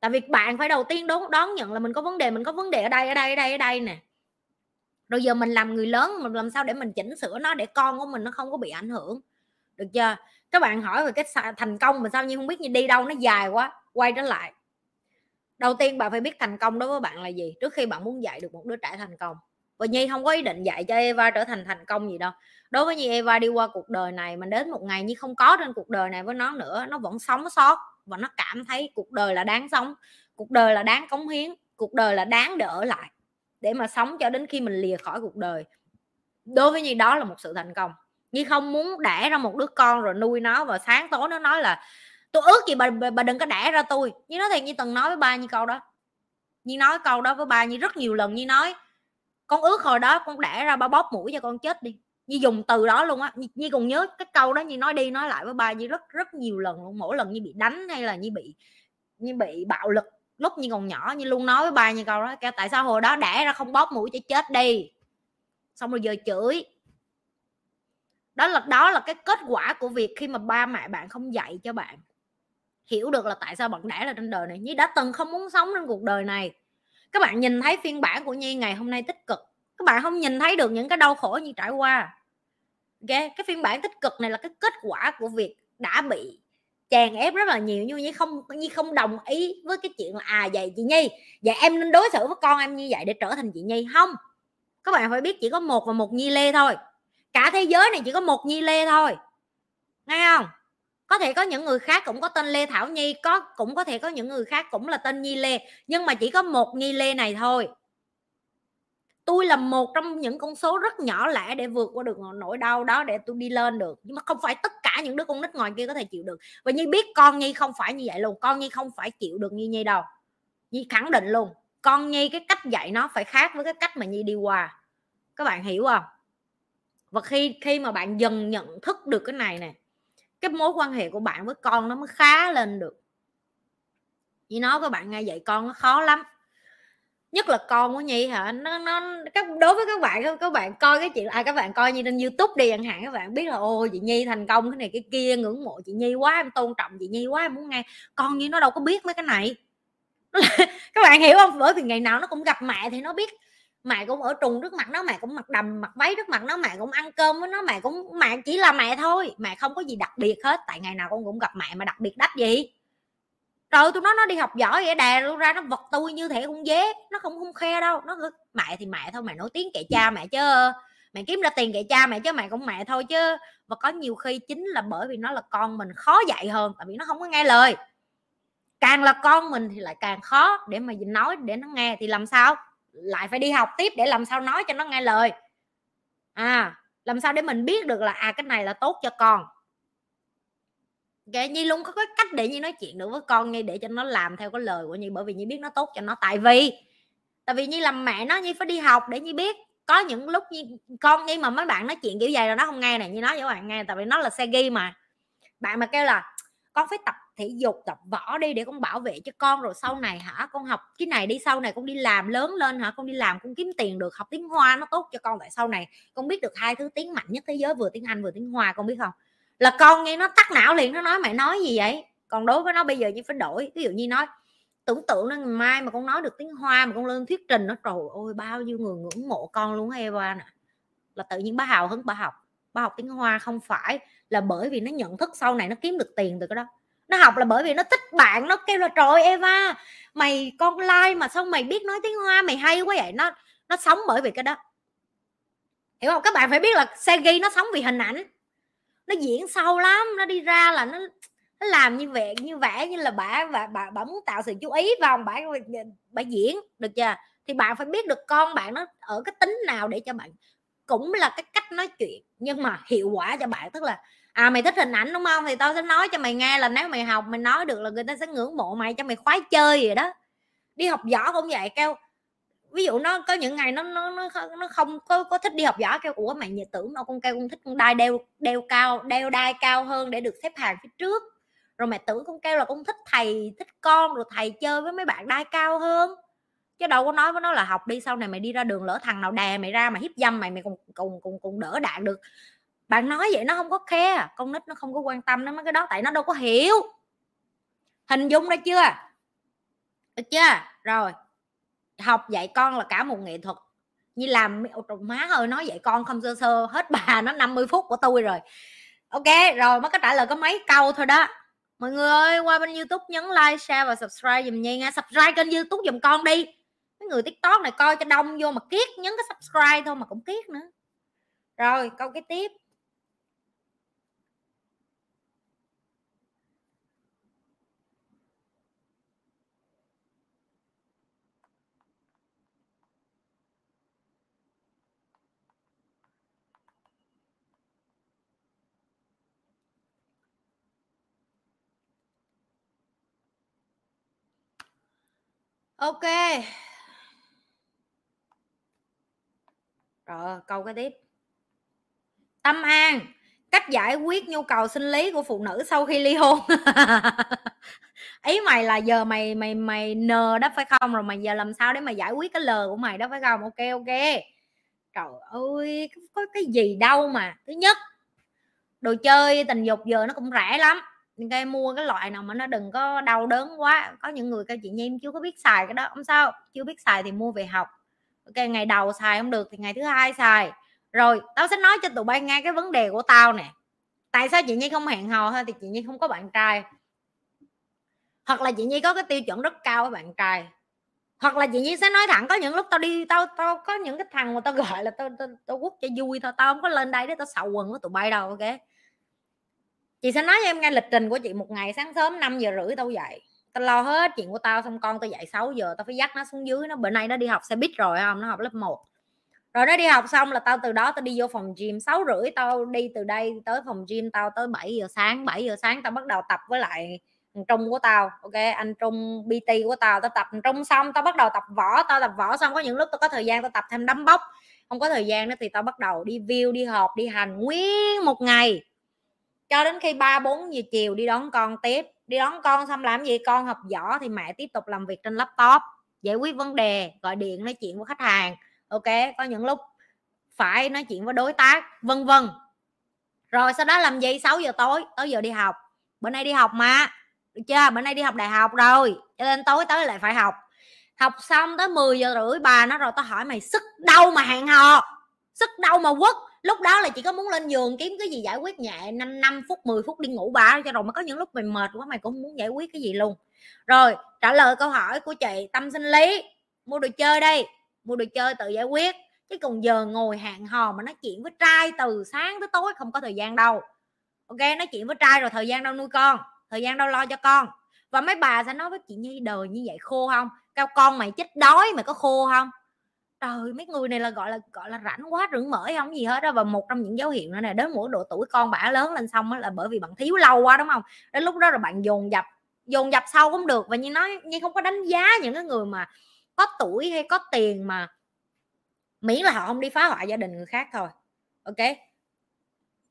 Tại vì bạn phải đầu tiên đón đón nhận là mình có vấn đề, mình có vấn đề ở đây ở đây ở đây ở đây nè. Rồi giờ mình làm người lớn, mình làm sao để mình chỉnh sửa nó để con của mình nó không có bị ảnh hưởng. Được chưa? Các bạn hỏi về cái thành công mà sao như không biết như đi đâu, nó dài quá, quay trở lại. Đầu tiên bạn phải biết thành công đối với bạn là gì trước khi bạn muốn dạy được một đứa trẻ thành công và nhi không có ý định dạy cho eva trở thành thành công gì đâu. Đối với nhi, eva đi qua cuộc đời này mà đến một ngày nhi không có trên cuộc đời này với nó nữa, nó vẫn sống sót và nó cảm thấy cuộc đời là đáng sống, cuộc đời là đáng cống hiến, cuộc đời là đáng để ở lại để mà sống cho đến khi mình lìa khỏi cuộc đời. Đối với nhi, đó là một sự thành công. Nhi không muốn đẻ ra một đứa con rồi nuôi nó và sáng tối nó nói là, tôi ước gì bà bà đừng có đẻ ra tôi. Như nói thì nhi từng nói với ba như câu đó. Nhi nói câu đó với ba như rất nhiều lần. Nhi nói con ước hồi đó con đẻ ra ba bóp mũi cho con chết đi. Như dùng từ đó luôn á. Như còn nhớ cái câu đó như nói đi nói lại với ba như rất rất nhiều lần luôn. Mỗi lần như bị đánh hay là như bị như bị bạo lực, lúc như còn nhỏ như luôn nói với ba như câu đó, kêu, tại sao hồi đó đẻ ra không bóp mũi cho chết đi? Xong rồi giờ chửi. Đó là đó là cái kết quả của việc khi mà ba mẹ bạn không dạy cho bạn, hiểu được là tại sao bạn đẻ ra trên đời này. Như đã từng không muốn sống trên cuộc đời này các bạn nhìn thấy phiên bản của nhi ngày hôm nay tích cực. Các bạn không nhìn thấy được những cái đau khổ như trải qua. Ok, cái phiên bản tích cực này là cái kết quả của việc đã bị chèn ép rất là nhiều. Như như không như không đồng ý với cái chuyện là à vậy chị nhi, vậy em nên đối xử với con em như vậy để trở thành chị nhi. Không. Các bạn phải biết chỉ có một và một nhi lê thôi. Cả thế giới này chỉ có một nhi lê thôi. Nghe không? Có thể có những người khác cũng có tên lê thảo nhi, có, cũng có thể có những người khác cũng là tên nhi lê, nhưng mà chỉ có một nhi lê này thôi. Tôi là một trong những con số rất nhỏ lẻ để vượt qua được nỗi đau đó để tôi đi lên được, nhưng mà không phải tất cả những đứa con nít ngoài kia có thể chịu được. Và nhi biết con nhi không phải như vậy luôn, con nhi không phải chịu được như nhi đâu. Nhi khẳng định luôn, con nhi cái cách dạy nó phải khác với cái cách mà nhi đi qua. Các bạn hiểu không? Và khi khi mà bạn dần nhận thức được cái này nè cái mối quan hệ của bạn với con nó mới khá lên được. Nhi nói các bạn nghe dạy con nó khó lắm. Nhất là con của nhi hả? Nó nó, các, đối với các bạn các bạn coi cái chuyện à các bạn coi như trên youtube đi chẳng hạn, các bạn biết là ô chị nhi thành công cái này cái kia, ngưỡng mộ chị nhi quá, em tôn trọng chị nhi quá, em muốn nghe. Con như nó đâu có biết mấy cái này. Các bạn hiểu không? Bởi vì ngày nào nó cũng gặp mẹ thì nó biết mẹ cũng ở trùng trước mặt nó, mẹ cũng mặc đầm, mặc váy trước mặt nó, mẹ cũng ăn cơm với nó, mẹ cũng, mẹ chỉ là mẹ thôi, mẹ không có gì đặc biệt hết, tại ngày nào con cũng gặp mẹ mà đặc biệt đắt gì. Rồi tụi nó nó đi học giỏi vậy đè luôn ra, nó vật tôi như thể con dế, nó không không khe đâu, nó mẹ thì mẹ thôi, mẹ nổi tiếng kệ cha mẹ chứ, mẹ kiếm ra tiền kệ cha mẹ chứ, mẹ cũng mẹ thôi chứ. Và có nhiều khi chính là bởi vì nó là con mình khó dạy hơn, tại vì nó không có nghe lời. Càng là con mình thì lại càng khó để mà nói, để nó nghe thì làm sao? Lại phải đi học tiếp để làm sao nói cho nó nghe lời. À làm sao để mình biết được là à cái này là tốt cho con. Cái nhi luôn có cái cách để nhi nói chuyện được với con, nhi để cho nó làm theo cái lời của nhi, bởi vì nhi biết nó tốt cho nó. Tại vì tại vì nhi làm mẹ nó, nhi phải đi học để nhi biết. Có những lúc nhi, con nhi mà mấy bạn nói chuyện kiểu vậy là nó không nghe này như nói cho bạn nghe, tại vì nó là xe ghi mà. Bạn mà kêu là, con phải tập thể dục, tập võ đi để con bảo vệ cho con. Rồi sau này hả, con học cái này đi, sau này con đi làm lớn lên hả, con đi làm con kiếm tiền được, học tiếng hoa nó tốt cho con. Tại sau này con biết được hai thứ tiếng mạnh nhất thế giới, vừa tiếng anh, vừa tiếng hoa, con biết không? Là con nghe nó tắt não liền, nó nói mẹ nói gì vậy? Còn đối với nó bây giờ như phải đổi. Ví dụ như nói, tưởng tượng nó ngày mai mà con nói được tiếng hoa mà con lên thuyết trình nó, trời ơi, bao nhiêu người ngưỡng mộ con luôn Eva nè. Là tự nhiên bà hào hứng bà học. Bà học tiếng hoa không phải là bởi vì nó nhận thức sau này nó kiếm được tiền từ cái đó nó học là bởi vì nó thích bạn nó kêu là trời Eva mày con like mà sao mày biết nói tiếng hoa mày hay quá vậy? Nó nó sống bởi vì cái đó. Hiểu không? Các bạn phải biết là Sergey nó sống vì hình ảnh. Nó diễn sâu lắm nó đi ra là nó nó làm như vậy như vẻ như là bà bà bà, bà muốn tạo sự chú ý vào bà bà diễn được chưa? Thì bạn phải biết được con bạn nó ở cái tính nào để cho bạn cũng là cái cách nói chuyện nhưng mà hiệu quả cho bạn tức là à mày thích hình ảnh đúng không? Thì tao sẽ nói cho mày nghe là nếu mày học mày nói được là người ta sẽ ngưỡng mộ mày cho mày khoái chơi vậy đó. Đi học võ cũng vậy kêu ví dụ nó có những ngày nó nó nó, nó không có có thích đi học võ kêu ủa mày nhờ tưởng đâu con kêu con thích con đai đeo đeo cao đeo đai cao hơn để được xếp hàng phía trước. Rồi mẹ tưởng con kêu là con thích thầy thích con rồi thầy chơi với mấy bạn đai cao hơn. Chứ đâu có nói với nó là học đi sau này mày đi ra đường lỡ thằng nào đè mày ra mà hiếp dâm mày mày cùng cùng cùng cùng đỡ đạn được bạn nói vậy nó không có khe con nít nó không có quan tâm đến mấy cái đó, tại nó đâu có hiểu. Hình dung ra chưa? Được chưa? Rồi, học dạy con là cả một nghệ thuật. Như làm má ơi nói dạy con không sơ sơ, hết bà nó 50 phút của tôi rồi. Ok, rồi mới có trả lời có mấy câu thôi đó. Mọi người ơi, qua bên youtube nhấn like, share và subscribe dùm nhi nha. Subscribe kênh youtube dùm con đi. Mấy người tiktok này coi cho đông vô mà kiết, nhấn cái subscribe thôi mà cũng kiết nữa. Rồi, câu cái tiếp. Ok. Rồi câu cái tiếp. Tâm an, cách giải quyết nhu cầu sinh lý của phụ nữ sau khi ly hôn. Ý mày là giờ mày mày mày nờ đó phải không? Rồi mày giờ làm sao để mà giải quyết cái lờ của mày đó phải không? Ok ok. Trời ơi có cái gì đâu mà. Thứ nhất, đồ chơi, tình dục giờ nó cũng rẻ lắm cái mua cái loại nào mà nó đừng có đau đớn quá. Có những người các chị nhi chưa có biết xài cái đó. Không sao chưa biết xài thì mua về học. Ok ngày đầu xài không được thì ngày thứ hai xài. Rồi tao sẽ nói cho tụi bay nghe cái vấn đề của tao nè. Tại sao chị nhi không hẹn hò thôi thì chị nhi không có bạn trai. Hoặc là chị nhi có cái tiêu chuẩn rất cao với bạn trai. Hoặc là chị nhi sẽ nói thẳng có những lúc tao đi tao tao có những cái thằng mà tao gọi là tao tao, tao quất cho vui thôi. Tao không có lên đây để tao xạo quần với tụi bay đâu ok? Chị sẽ nói cho em nghe lịch trình của chị một ngày, sáng sớm 5 giờ rưỡi tao dậy. Tao lo hết chuyện của tao, xong con tao dậy 6 giờ, tao phải dắt nó xuống dưới. Nó bữa nay nó đi học xe buýt rồi, không? Nó học lớp 1 rồi nó đi học xong là tao từ đó tao đi vô phòng gym. 6 rưỡi tao đi từ đây tới phòng gym tao tới 7 giờ sáng. 7 giờ sáng tao bắt đầu tập với lại trung của tao, ok? Anh trung bt của tao. Tao tập trung xong, tao bắt đầu tập võ. Tao tập võ xong có những lúc tao có thời gian tao tập thêm đấm bốc. Không có thời gian nữa thì tao bắt đầu đi view, đi họp, đi hành nguyên một ngày cho đến khi ba, bốn giờ chiều đi đón con tiếp. Đi đón con xong làm gì? Con học võ thì mẹ tiếp tục làm việc trên laptop, giải quyết vấn đề, gọi điện nói chuyện với khách hàng. Ok, có những lúc phải nói chuyện với đối tác, vân vân. Rồi sau đó làm gì? 6 giờ tối, tới giờ đi học. Bữa nay đi học mà. Được chưa? Bữa nay đi học đại học rồi, cho nên tối tới lại phải học. Học xong tới 10 giờ rưỡi bà nó rồi, tao hỏi mày, sức đâu mà hẹn hò, sức đâu mà quất lúc đó là chỉ có muốn lên giường kiếm cái gì giải quyết nhẹ 5 năm phút 10 phút đi ngủ bà cho rồi mà có những lúc mày mệt quá mày cũng muốn giải quyết cái gì luôn. Rồi, trả lời câu hỏi của chị, tâm sinh lý, mua đồ chơi đây mua đồ chơi tự giải quyết. Chứ còn giờ ngồi hẹn hò mà nói chuyện với trai từ sáng tới tối không có thời gian đâu. Ok, nói chuyện với trai rồi thời gian đâu nuôi con, thời gian đâu lo cho con. Và mấy bà sẽ nói với chị nhi đời như vậy khô không? Cao con mày chết đói mày có khô không? Trời, mấy người này là, gọi là gọi là, rảnh quá rưỡng mỡ không gì hết đó và một trong những dấu hiệu nữa này đến mỗi độ tuổi con bả lớn lên xong là bởi vì bạn thiếu lâu quá, đúng không? Đến lúc đó là bạn dồn dập dồn dập sau cũng được. Và như nói, như không có đánh giá những cái người mà có tuổi hay có tiền mà miễn là họ không đi phá hoại gia đình người khác thôi, ok?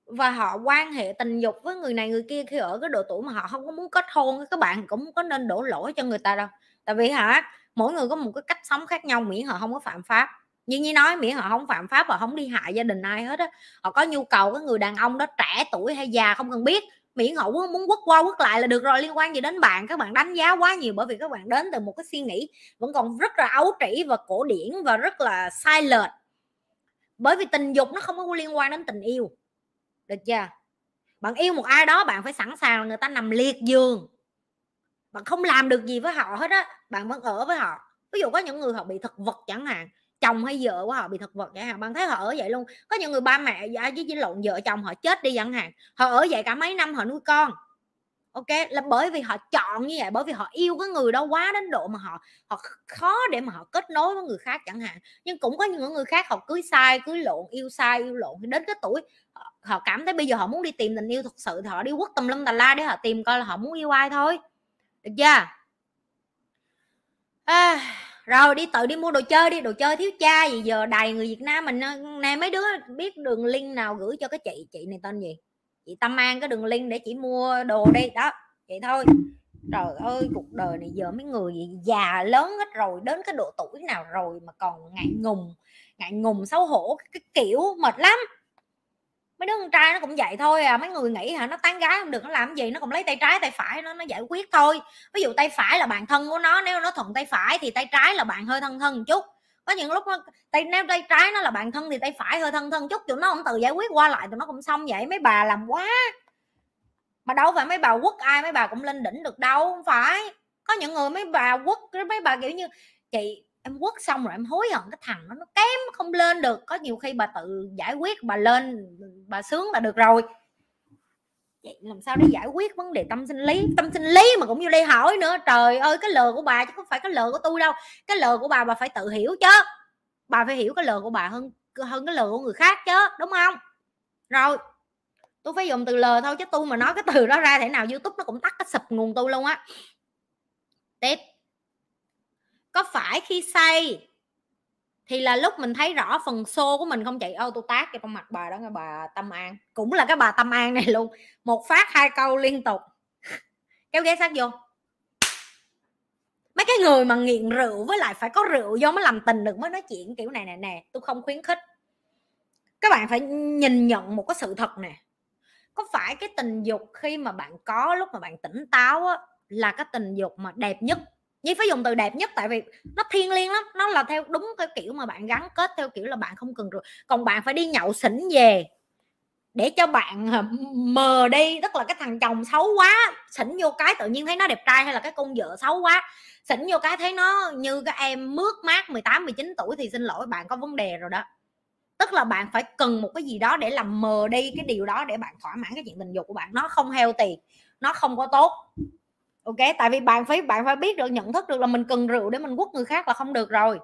Và họ quan hệ tình dục với người này người kia khi ở cái độ tuổi mà họ không có muốn kết hôn các bạn cũng có nên đổ lỗi cho người ta đâu. Tại vì hả mỗi người có một cái cách sống khác nhau miễn họ không có phạm pháp. Như như nói miễn họ không phạm pháp và không đi hại gia đình ai hết á. Họ có nhu cầu cái người đàn ông đó trẻ tuổi hay già không cần biết. Miễn họ muốn quất qua quất lại là được rồi, liên quan gì đến bạn. Các bạn đánh giá quá nhiều bởi vì các bạn đến từ một cái suy nghĩ vẫn còn rất là ấu trĩ và cổ điển và rất là sai lệch. Bởi vì tình dục nó không có liên quan đến tình yêu. Được chưa? Bạn yêu một ai đó, bạn phải sẵn sàng người ta nằm liệt giường bạn không làm được gì với họ hết á bạn vẫn ở với họ. Ví dụ có những người họ bị thực vật chẳng hạn chồng hay vợ của họ bị thực vật chẳng hạn bạn thấy họ ở vậy luôn. Có những người ba mẹ với với lộn vợ chồng họ chết đi chẳng hạn họ ở vậy cả mấy năm họ nuôi con. Ok là bởi vì họ chọn như vậy bởi vì họ yêu cái người đó quá đến độ mà họ họ khó để mà họ kết nối với người khác chẳng hạn. Nhưng cũng có những người khác họ cưới sai cưới lộn yêu sai yêu lộn. Thì đến cái tuổi họ, cảm thấy bây giờ họ muốn đi tìm tình yêu thực sự thì họ đi quất tùm lum tà la để họ tìm coi là họ muốn yêu ai thôi được chưa? À, rồi đi tự đi mua đồ chơi đi. Đồ chơi thiếu cha gì giờ đầy người Việt Nam mình. Nè mấy đứa biết đường link nào gửi cho cái chị chị này tên gì? Chị Tâm An cái đường link để chị mua đồ đi. Đó vậy thôi. Trời ơi cuộc đời này giờ mấy người già lớn hết rồi đến cái độ tuổi nào rồi mà còn ngại ngùng ngại ngùng xấu hổ cái kiểu mệt lắm mấy đứa con trai nó cũng vậy thôi à mấy người nghĩ hả, nó tán gái không được, nó làm gì, nó cũng lấy tay trái, tay phải, nó nó giải quyết thôi. Ví dụ tay phải là bạn thân của nó, nếu nó thuận tay phải thì tay trái là bạn hơi thân thân một chút. Có những lúc nó, tay, nếu tay trái nó là bạn thân thì tay phải hơi thân thân chút tụi nó không tự giải quyết qua lại tụi nó cũng xong vậy. Mấy bà làm quá. Mà đâu phải mấy bà quất ai, mấy bà cũng lên đỉnh được đâu, không phải. Có những người mấy bà quất mấy bà kiểu như, chị em quất xong rồi em hối hận, cái thằng nó nó kém không lên được. Có nhiều khi bà tự giải quyết, bà lên, bà sướng là được rồi. Vậy làm sao để giải quyết vấn đề tâm sinh lý? Tâm sinh lý mà cũng như đây hỏi nữa. Trời ơi, cái lờ của bà chứ không phải cái lờ của tôi đâu. Cái lờ của bà bà phải tự hiểu chứ. Bà phải hiểu cái lờ của bà hơn hơn cái lờ của người khác chứ, đúng không? Rồi, tôi phải dùng từ lờ thôi chứ tôi mà nói cái từ đó ra thể nào, youtube nó cũng tắt cái sụp nguồn tôi luôn á. Tiếp có phải khi say thì là lúc mình thấy rõ phần xô của mình không chạy? Ô tôi tác cho con mặt bà đó nghe bà tâm an. Cũng là cái bà tâm an này luôn. Một phát hai câu liên tục. Kéo ghế sát vô. Mấy cái người mà nghiện rượu với lại phải có rượu do mới làm tình được mới nói chuyện kiểu này nè nè tôi không khuyến khích. Các bạn phải nhìn nhận một cái sự thật nè. Có phải cái tình dục khi mà bạn có lúc mà bạn tỉnh táo á, là cái tình dục mà đẹp nhất? Nhi phải dùng từ đẹp nhất tại vì nó thiên liêng lắm, nó là theo đúng cái kiểu mà bạn gắn kết, theo kiểu là bạn không cần rồi còn bạn phải đi nhậu xỉn về để cho bạn mờ đi, tức là cái thằng chồng xấu quá, xỉn vô cái tự nhiên thấy nó đẹp trai hay là cái con vợ xấu quá, xỉn vô cái thấy nó như cái em mướt mát 18 19 tuổi thì xin lỗi, bạn có vấn đề rồi đó. Tức là bạn phải cần một cái gì đó để làm mờ đi cái điều đó để bạn thỏa mãn cái chuyện tình dục của bạn. Nó không heo tiền nó không có tốt ok, tại vì bạn phải bạn phải biết được, nhận thức được là mình cần rượu để mình quất người khác là không được rồi,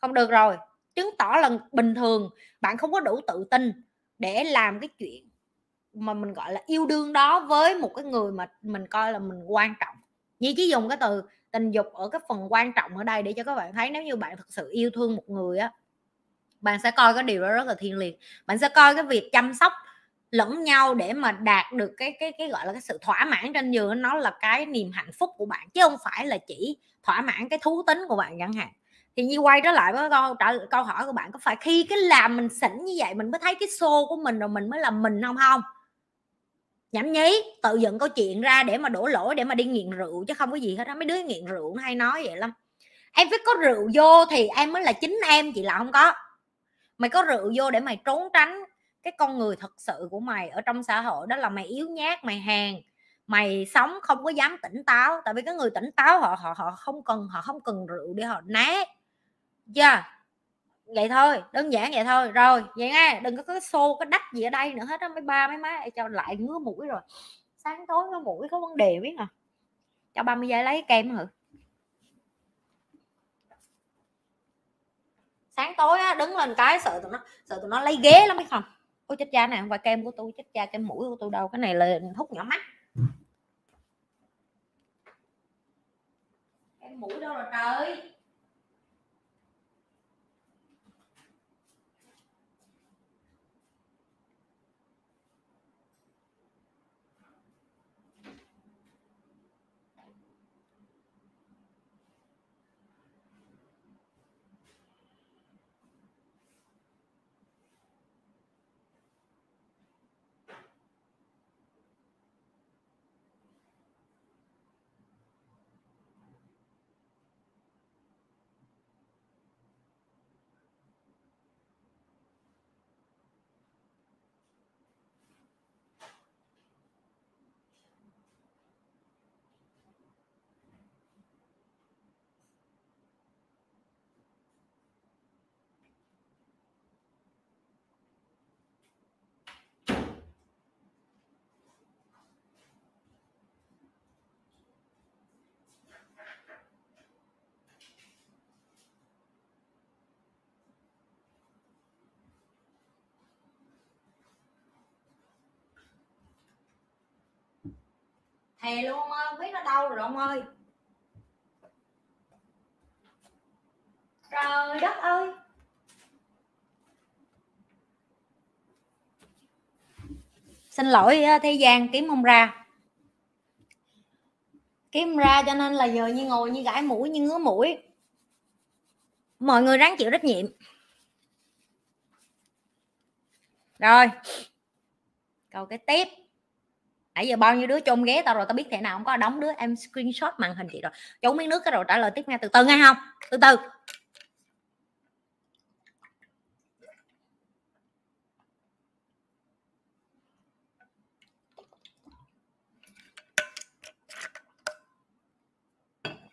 không được rồi. Chứng tỏ là bình thường, bạn không có đủ tự tin để làm cái chuyện mà mình, gọi là, yêu đương đó với một cái người mà mình coi là mình quan trọng. Như chỉ dùng cái từ tình dục ở cái phần quan trọng ở đây để cho các bạn thấy nếu như bạn thực sự yêu thương một người á, bạn sẽ coi cái điều đó rất là thiêng liêng. Bạn sẽ coi cái việc chăm sóc lẫn nhau để mà đạt được cái cái cái, gọi là, cái sự thỏa mãn trên giường nó là cái niềm hạnh phúc của bạn, chứ không phải là chỉ thỏa mãn cái thú tính của bạn chẳng hạn. Thì như quay trở lại với câu, trả câu hỏi của bạn, có phải khi cái làm mình xỉn như vậy mình mới thấy cái xô của mình rồi mình mới làm mình không không? Nhảm nhí, tự dựng câu chuyện ra để mà đổ lỗi để mà đi nghiện rượu chứ không có gì hết á, mấy đứa nghiện rượu nó hay nói vậy lắm. Em phải có rượu vô thì em mới là chính em, chị là không có. Mày có rượu vô để mày trốn tránh cái con người thật sự của mày ở trong xã hội đó là mày yếu nhát mày hèn mày sống không có dám tỉnh táo. Tại vì cái người tỉnh táo họ họ họ không cần họ không cần rượu để họ né. Chưa? Yeah. vậy thôi đơn giản vậy thôi. Rồi vậy nghe đừng có cái xô cái đách gì ở đây nữa hết á mấy ba mấy má. Cho lại ngứa mũi rồi. Sáng tối cái mũi có vấn đề biết à cho 30 giây lấy kem hử. Sáng tối á, đứng lên cái sợ tụi nó sợ tụi nó lấy ghế lắm biết không? Ôi chết cha này, không phải kem của tôi, chết cha, kem mũi của tôi đâu, cái này là thuốc nhỏ mắt. Kem mũi đâu rồi trời? Thề luôn ông ơi, không biết nó đâu rồi ông ơi. Trời đất ơi. Xin lỗi à, thế gian kiếm không ra. Kiếm ra cho nên là giờ như ngồi như gãi mũi, như ngứa mũi. Mọi người ráng chịu trách nhiệm. Rồi. Câu cái tiếp nãy giờ bao nhiêu đứa chôn ghé tao rồi tao biết thế nào không có đóng đứa. Em screenshot màn hình chị rồi. Chốn miếng nước cái rồi trả lời tiếp nghe từ từ nghe không? Từ từ.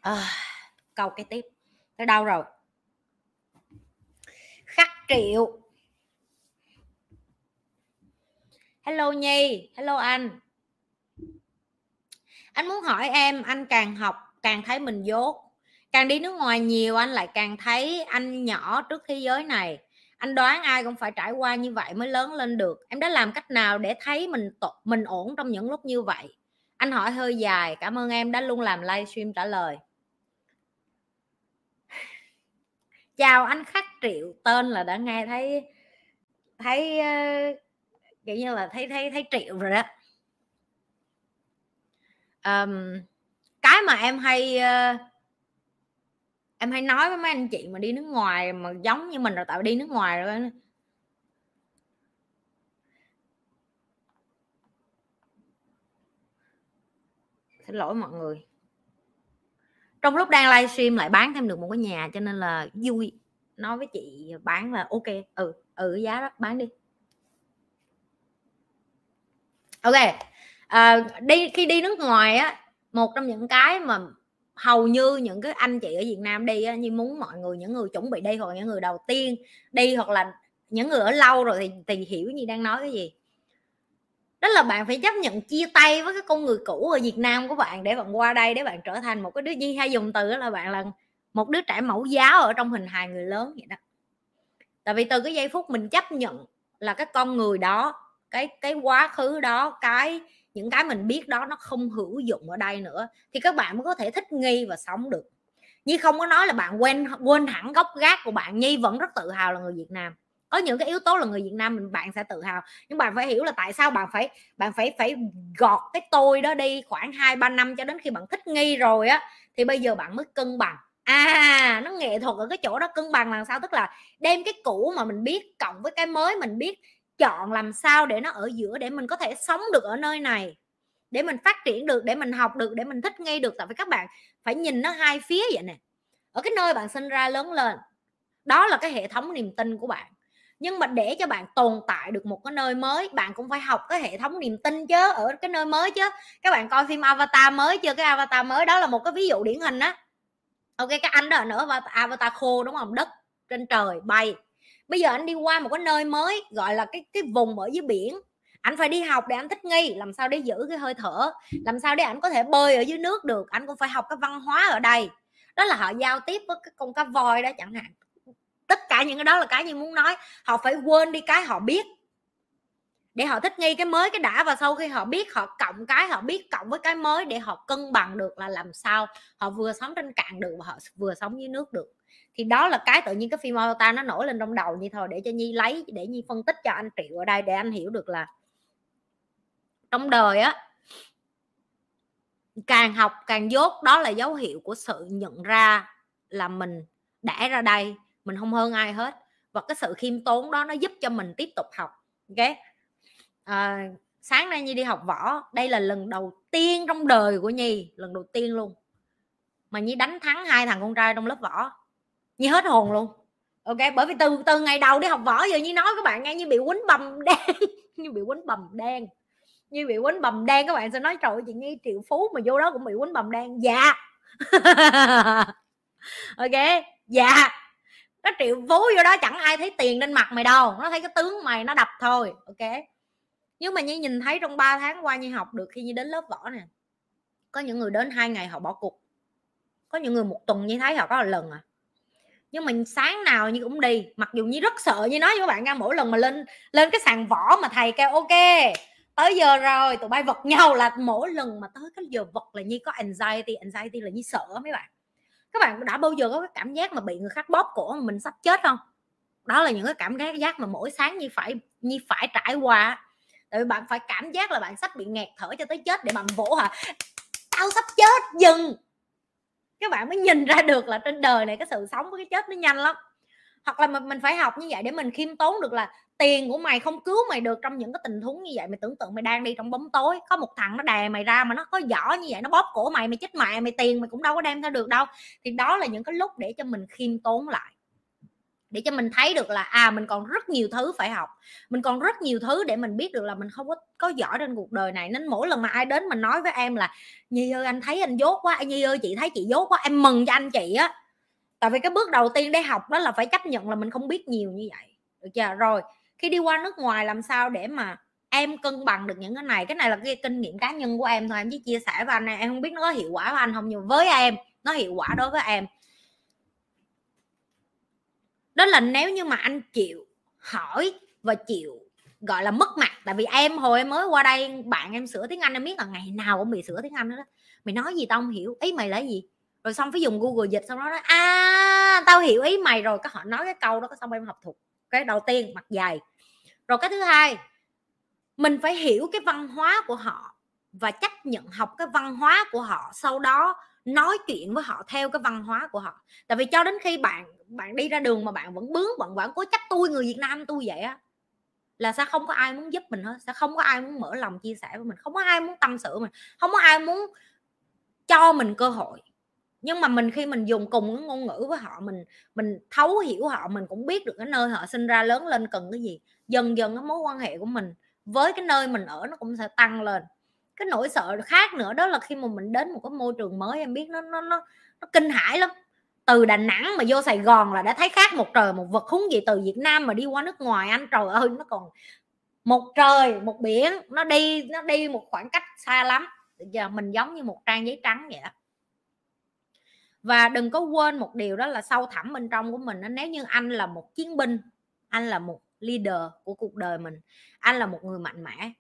À, câu cái tiếp. Tới đâu rồi? Khắc triệu. Hello nhi hello anh anh muốn hỏi em, anh càng học càng thấy mình dốt. Càng đi nước ngoài nhiều, anh lại càng thấy anh nhỏ trước thế giới này. Anh đoán ai cũng phải trải qua như vậy mới lớn lên được. Em đã làm cách nào để thấy mình mình ổn trong những lúc như vậy? Anh hỏi hơi dài, cảm ơn em đã luôn làm livestream trả lời. Chào anh khắc triệu, tên là đã nghe thấy thấy ờ, kiểu như là thấy thấy thấy triệu rồi đó um, cái mà em hay uh, em hay nói với mấy anh chị mà đi nước ngoài mà giống như mình rồi tạo đi nước ngoài rồi xin lỗi mọi người. Trong lúc đang livestream lại bán thêm được một cái nhà cho nên là vui. Nói với chị bán là ok. Ừ ừ giá đó bán đi. Ok à, đi khi đi nước ngoài á một trong những cái mà hầu như những cái anh chị ở Việt Nam đi á, như muốn mọi người những người chuẩn bị đi hoặc những người đầu tiên đi hoặc là những người ở lâu rồi thì thì hiểu như đang nói cái gì. Đó là bạn phải chấp nhận chia tay với cái con người cũ ở Việt Nam của bạn để bạn qua đây để bạn trở thành một cái đứa gì hay dùng từ là bạn là một đứa trẻ mẫu giáo ở trong hình hài người lớn vậy đó. Tại vì từ cái giây phút mình chấp nhận là cái con người đó cái cái quá khứ đó cái những cái mình biết đó nó không hữu dụng ở đây nữa, thì các bạn mới có thể thích nghi và sống được. Nhi không có nói là bạn quên quên hẳn gốc gác của bạn. Nhi vẫn rất tự hào là người Việt Nam. Có những cái yếu tố là người Việt Nam mình, bạn sẽ tự hào. Nhưng bạn phải hiểu là tại sao bạn phải bạn phải phải gọt cái tôi đó đi khoảng hai, ba năm cho đến khi bạn thích nghi rồi á, thì bây giờ bạn mới cân bằng. À nó nghệ thuật ở cái chỗ đó cân bằng làm sao? Tức là đem cái cũ mà mình biết cộng với cái mới mình biết chọn làm sao để nó ở giữa để mình có thể sống được ở nơi này, để mình phát triển được, để mình học được, để mình thích nghi được. Tại vì các bạn phải nhìn nó hai phía vậy nè. Ở cái nơi bạn sinh ra lớn lên, đó là cái hệ thống niềm tin của bạn. Nhưng mà để cho bạn tồn tại được một cái nơi mới, bạn cũng phải học cái hệ thống niềm tin chứ, ở cái nơi mới chứ. Các bạn coi phim avatar mới chưa? Cái avatar mới đó là một cái ví dụ điển hình á. Ok các anh đó nữa avatar khô, đúng không? Đất trên trời bay bây giờ anh đi qua một cái nơi mới, gọi là cái cái vùng ở dưới biển. Anh phải đi học để anh thích nghi, làm sao để giữ cái hơi thở, làm sao để anh có thể bơi ở dưới nước được anh cũng phải học cái văn hóa ở đây. Đó là họ giao tiếp với cái con cá voi đó chẳng hạn. Tất cả những cái đó là cái như muốn nói, họ phải quên đi cái họ biết. Để họ thích nghi cái mới, cái đã, và sau khi họ biết, họ cộng cái, họ biết cộng với cái mới để họ cân bằng được là làm sao họ vừa sống trên cạn được và họ vừa sống dưới nước được thì đó là cái tự nhiên cái phim Avatar nó nổi lên trong đầu như thôi để cho Nhi lấy để Nhi phân tích cho anh Triệu ở đây để anh hiểu được là trong đời á càng học càng dốt đó là dấu hiệu của sự nhận ra là mình đã ra đây mình không hơn ai hết. Và cái sự khiêm tốn đó nó giúp cho mình tiếp tục học ok? À, sáng nay nhi đi học võ đây là lần đầu tiên trong đời của nhi lần đầu tiên luôn mà nhi đánh thắng hai thằng con trai trong lớp võ như hết hồn luôn. Ok, bởi vì từ từ ngày đầu đi học võ giờ như nói các bạn nghe như bị quýnh bầm đen. Như bị quýnh bầm đen. Như bị quýnh bầm đen, các bạn sẽ nói, trời chị nhi triệu phú mà vô đó cũng bị quýnh bầm đen. Dạ. Ok dạ. Nó triệu phú vô đó chẳng ai thấy tiền trên mặt mày đâu, nó thấy cái tướng mày nó đập thôi, ok? Nhưng mà như nhìn thấy trong 3 tháng qua như học được khi như đến lớp võ nè, có những người đến hai ngày họ bỏ cuộc. Có những người một tuần như thấy họ có một lần à nhưng mình sáng nào như cũng đi. Mặc dù như rất sợ như nói với các bạn nghe mỗi lần mà lên lên cái sàn võ mà thầy kêu, ok, tới giờ rồi, tụi bay vật nhau. Là mỗi lần mà tới cái giờ vật là như có anxiety anxiety là như sợ mấy bạn. Các bạn đã bao giờ có cái cảm giác mà bị người khác bóp cổ mà mình sắp chết không? Đó là những cái cảm giác mà mỗi sáng như phải như phải trải qua. Tại vì bạn phải cảm giác là bạn sắp bị nghẹt thở cho tới chết để bạn vỗ hả? Tao sắp chết, dừng! Các bạn mới nhìn ra được là trên đời này cái sự sống với cái chết nó nhanh lắm. Hoặc là mình phải học như vậy để mình khiêm tốn được là tiền của mày không cứu mày được trong những cái tình huống như vậy. Mày tưởng tượng mày đang đi trong bóng tối, có một thằng nó đè mày ra mà nó có giỏ như vậy, nó bóp cổ mày mày chết mẹ, mày tiền mày cũng đâu có đem theo được đâu. Thì đó là những cái lúc để cho mình khiêm tốn lại để cho mình thấy được là à mình còn rất nhiều thứ phải học. Mình còn rất nhiều thứ để mình biết được là mình không có có giỏi trên cuộc đời này. Nên mỗi lần mà ai đến mình nói với em là, nhi ơi, anh thấy anh dốt quá, nhi ơi, chị thấy chị dốt quá, em mừng cho anh chị á. Tại vì cái bước đầu tiên để học đó là phải chấp nhận là mình không biết nhiều như vậy. Được chưa? Rồi, khi đi qua nước ngoài làm sao để mà em cân bằng được những cái này? Cái này là cái kinh nghiệm cá nhân của em thôi. Em chỉ chia sẻ với anh này em không biết nó có hiệu quả với anh không, nhưng với em, nó hiệu quả đối với em đó là nếu như mà anh chịu hỏi và chịu gọi là mất mặt tại vì em hồi em mới qua đây bạn em sửa tiếng anh em biết là ngày nào cũng bị sửa tiếng anh đó, mày nói gì tao không hiểu ý mày là gì? Rồi xong phải dùng google dịch xong đó nói à tao hiểu ý mày rồi. Các họ nói cái câu đó xong em học thuộc cái đầu tiên mặt dài rồi cái thứ hai mình phải hiểu cái văn hóa của họ và chấp nhận học cái văn hóa của họ sau đó nói chuyện với họ theo cái văn hóa của họ. Tại vì cho đến khi bạn bạn đi ra đường mà bạn vẫn bướng, bạn vẫn cố chấp tôi, người Việt Nam tôi vậy á, là sẽ không có ai muốn giúp mình hết, sẽ không có ai muốn mở lòng chia sẻ với mình, không có ai muốn tâm sự mình, không có ai muốn cho mình cơ hội. Nhưng mà mình khi mình dùng cùng cái ngôn ngữ với họ, mình mình thấu hiểu họ, mình cũng biết được cái nơi họ sinh ra lớn lên cần cái gì, dần dần cái mối quan hệ của mình với cái nơi mình ở nó cũng sẽ tăng lên cái nỗi sợ khác nữa đó là khi mà mình đến một cái môi trường mới em biết nó nó nó, nó kinh hãi lắm. Từ Đà Nẵng mà vô Sài Gòn là đã thấy khác một trời một vật húng gì từ Việt Nam mà đi qua nước ngoài anh trời ơi nó còn một trời một biển nó đi nó đi một khoảng cách xa lắm. Giờ mình giống như một trang giấy trắng vậy đó và đừng có quên một điều đó là sâu thẳm bên trong của mình nếu như anh là một chiến binh anh là một leader của cuộc đời mình anh là một người mạnh mẽ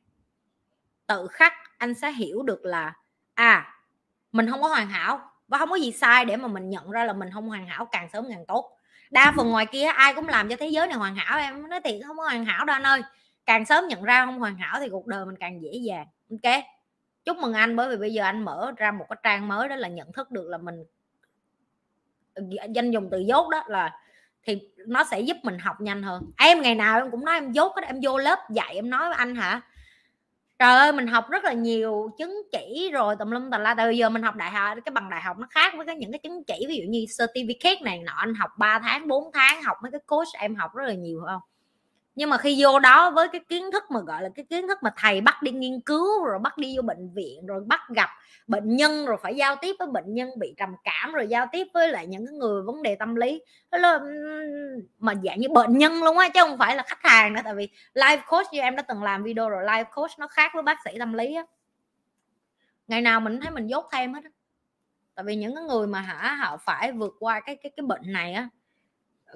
tự khắc anh sẽ hiểu được là à mình không có hoàn hảo và không có gì sai để mà mình nhận ra là mình không hoàn hảo càng sớm càng tốt. Đa phần ngoài kia ai cũng làm cho thế giới này hoàn hảo em nói thiệt không có hoàn hảo đâu anh ơi. Càng sớm nhận ra không hoàn hảo thì cuộc đời mình càng dễ dàng. Ok chúc mừng anh bởi vì bây giờ anh mở ra một cái trang mới đó là nhận thức được là mình danh dùng từ dốt đó là thì nó sẽ giúp mình học nhanh hơn. Em ngày nào em cũng nói em dốt em vô lớp dạy em nói với anh hả trời ơi, mình học rất là nhiều chứng chỉ rồi, tùm lum tà la từ giờ mình học đại học, cái bằng đại học nó khác với cái những cái chứng chỉ, ví dụ như certificate này nọ, anh học 3 tháng 4 tháng, học mấy cái course em học rất là nhiều không? Nhưng mà khi vô đó với cái kiến thức mà, gọi là cái kiến thức mà thầy bắt đi nghiên cứu, rồi bắt đi vô bệnh viện, rồi bắt gặp bệnh nhân rồi phải giao tiếp với bệnh nhân bị trầm cảm, rồi giao tiếp với lại những cái người vấn đề tâm lý. Đó là mà dạng như bệnh nhân luôn á, chứ không phải là khách hàng nữa, tại vì life coach như em đã từng làm video rồi, life coach nó khác với bác sĩ tâm lý á. Ngày nào mình thấy mình dốt thêm hết á. Tại vì những cái người mà hả, họ phải vượt qua cái cái cái bệnh này á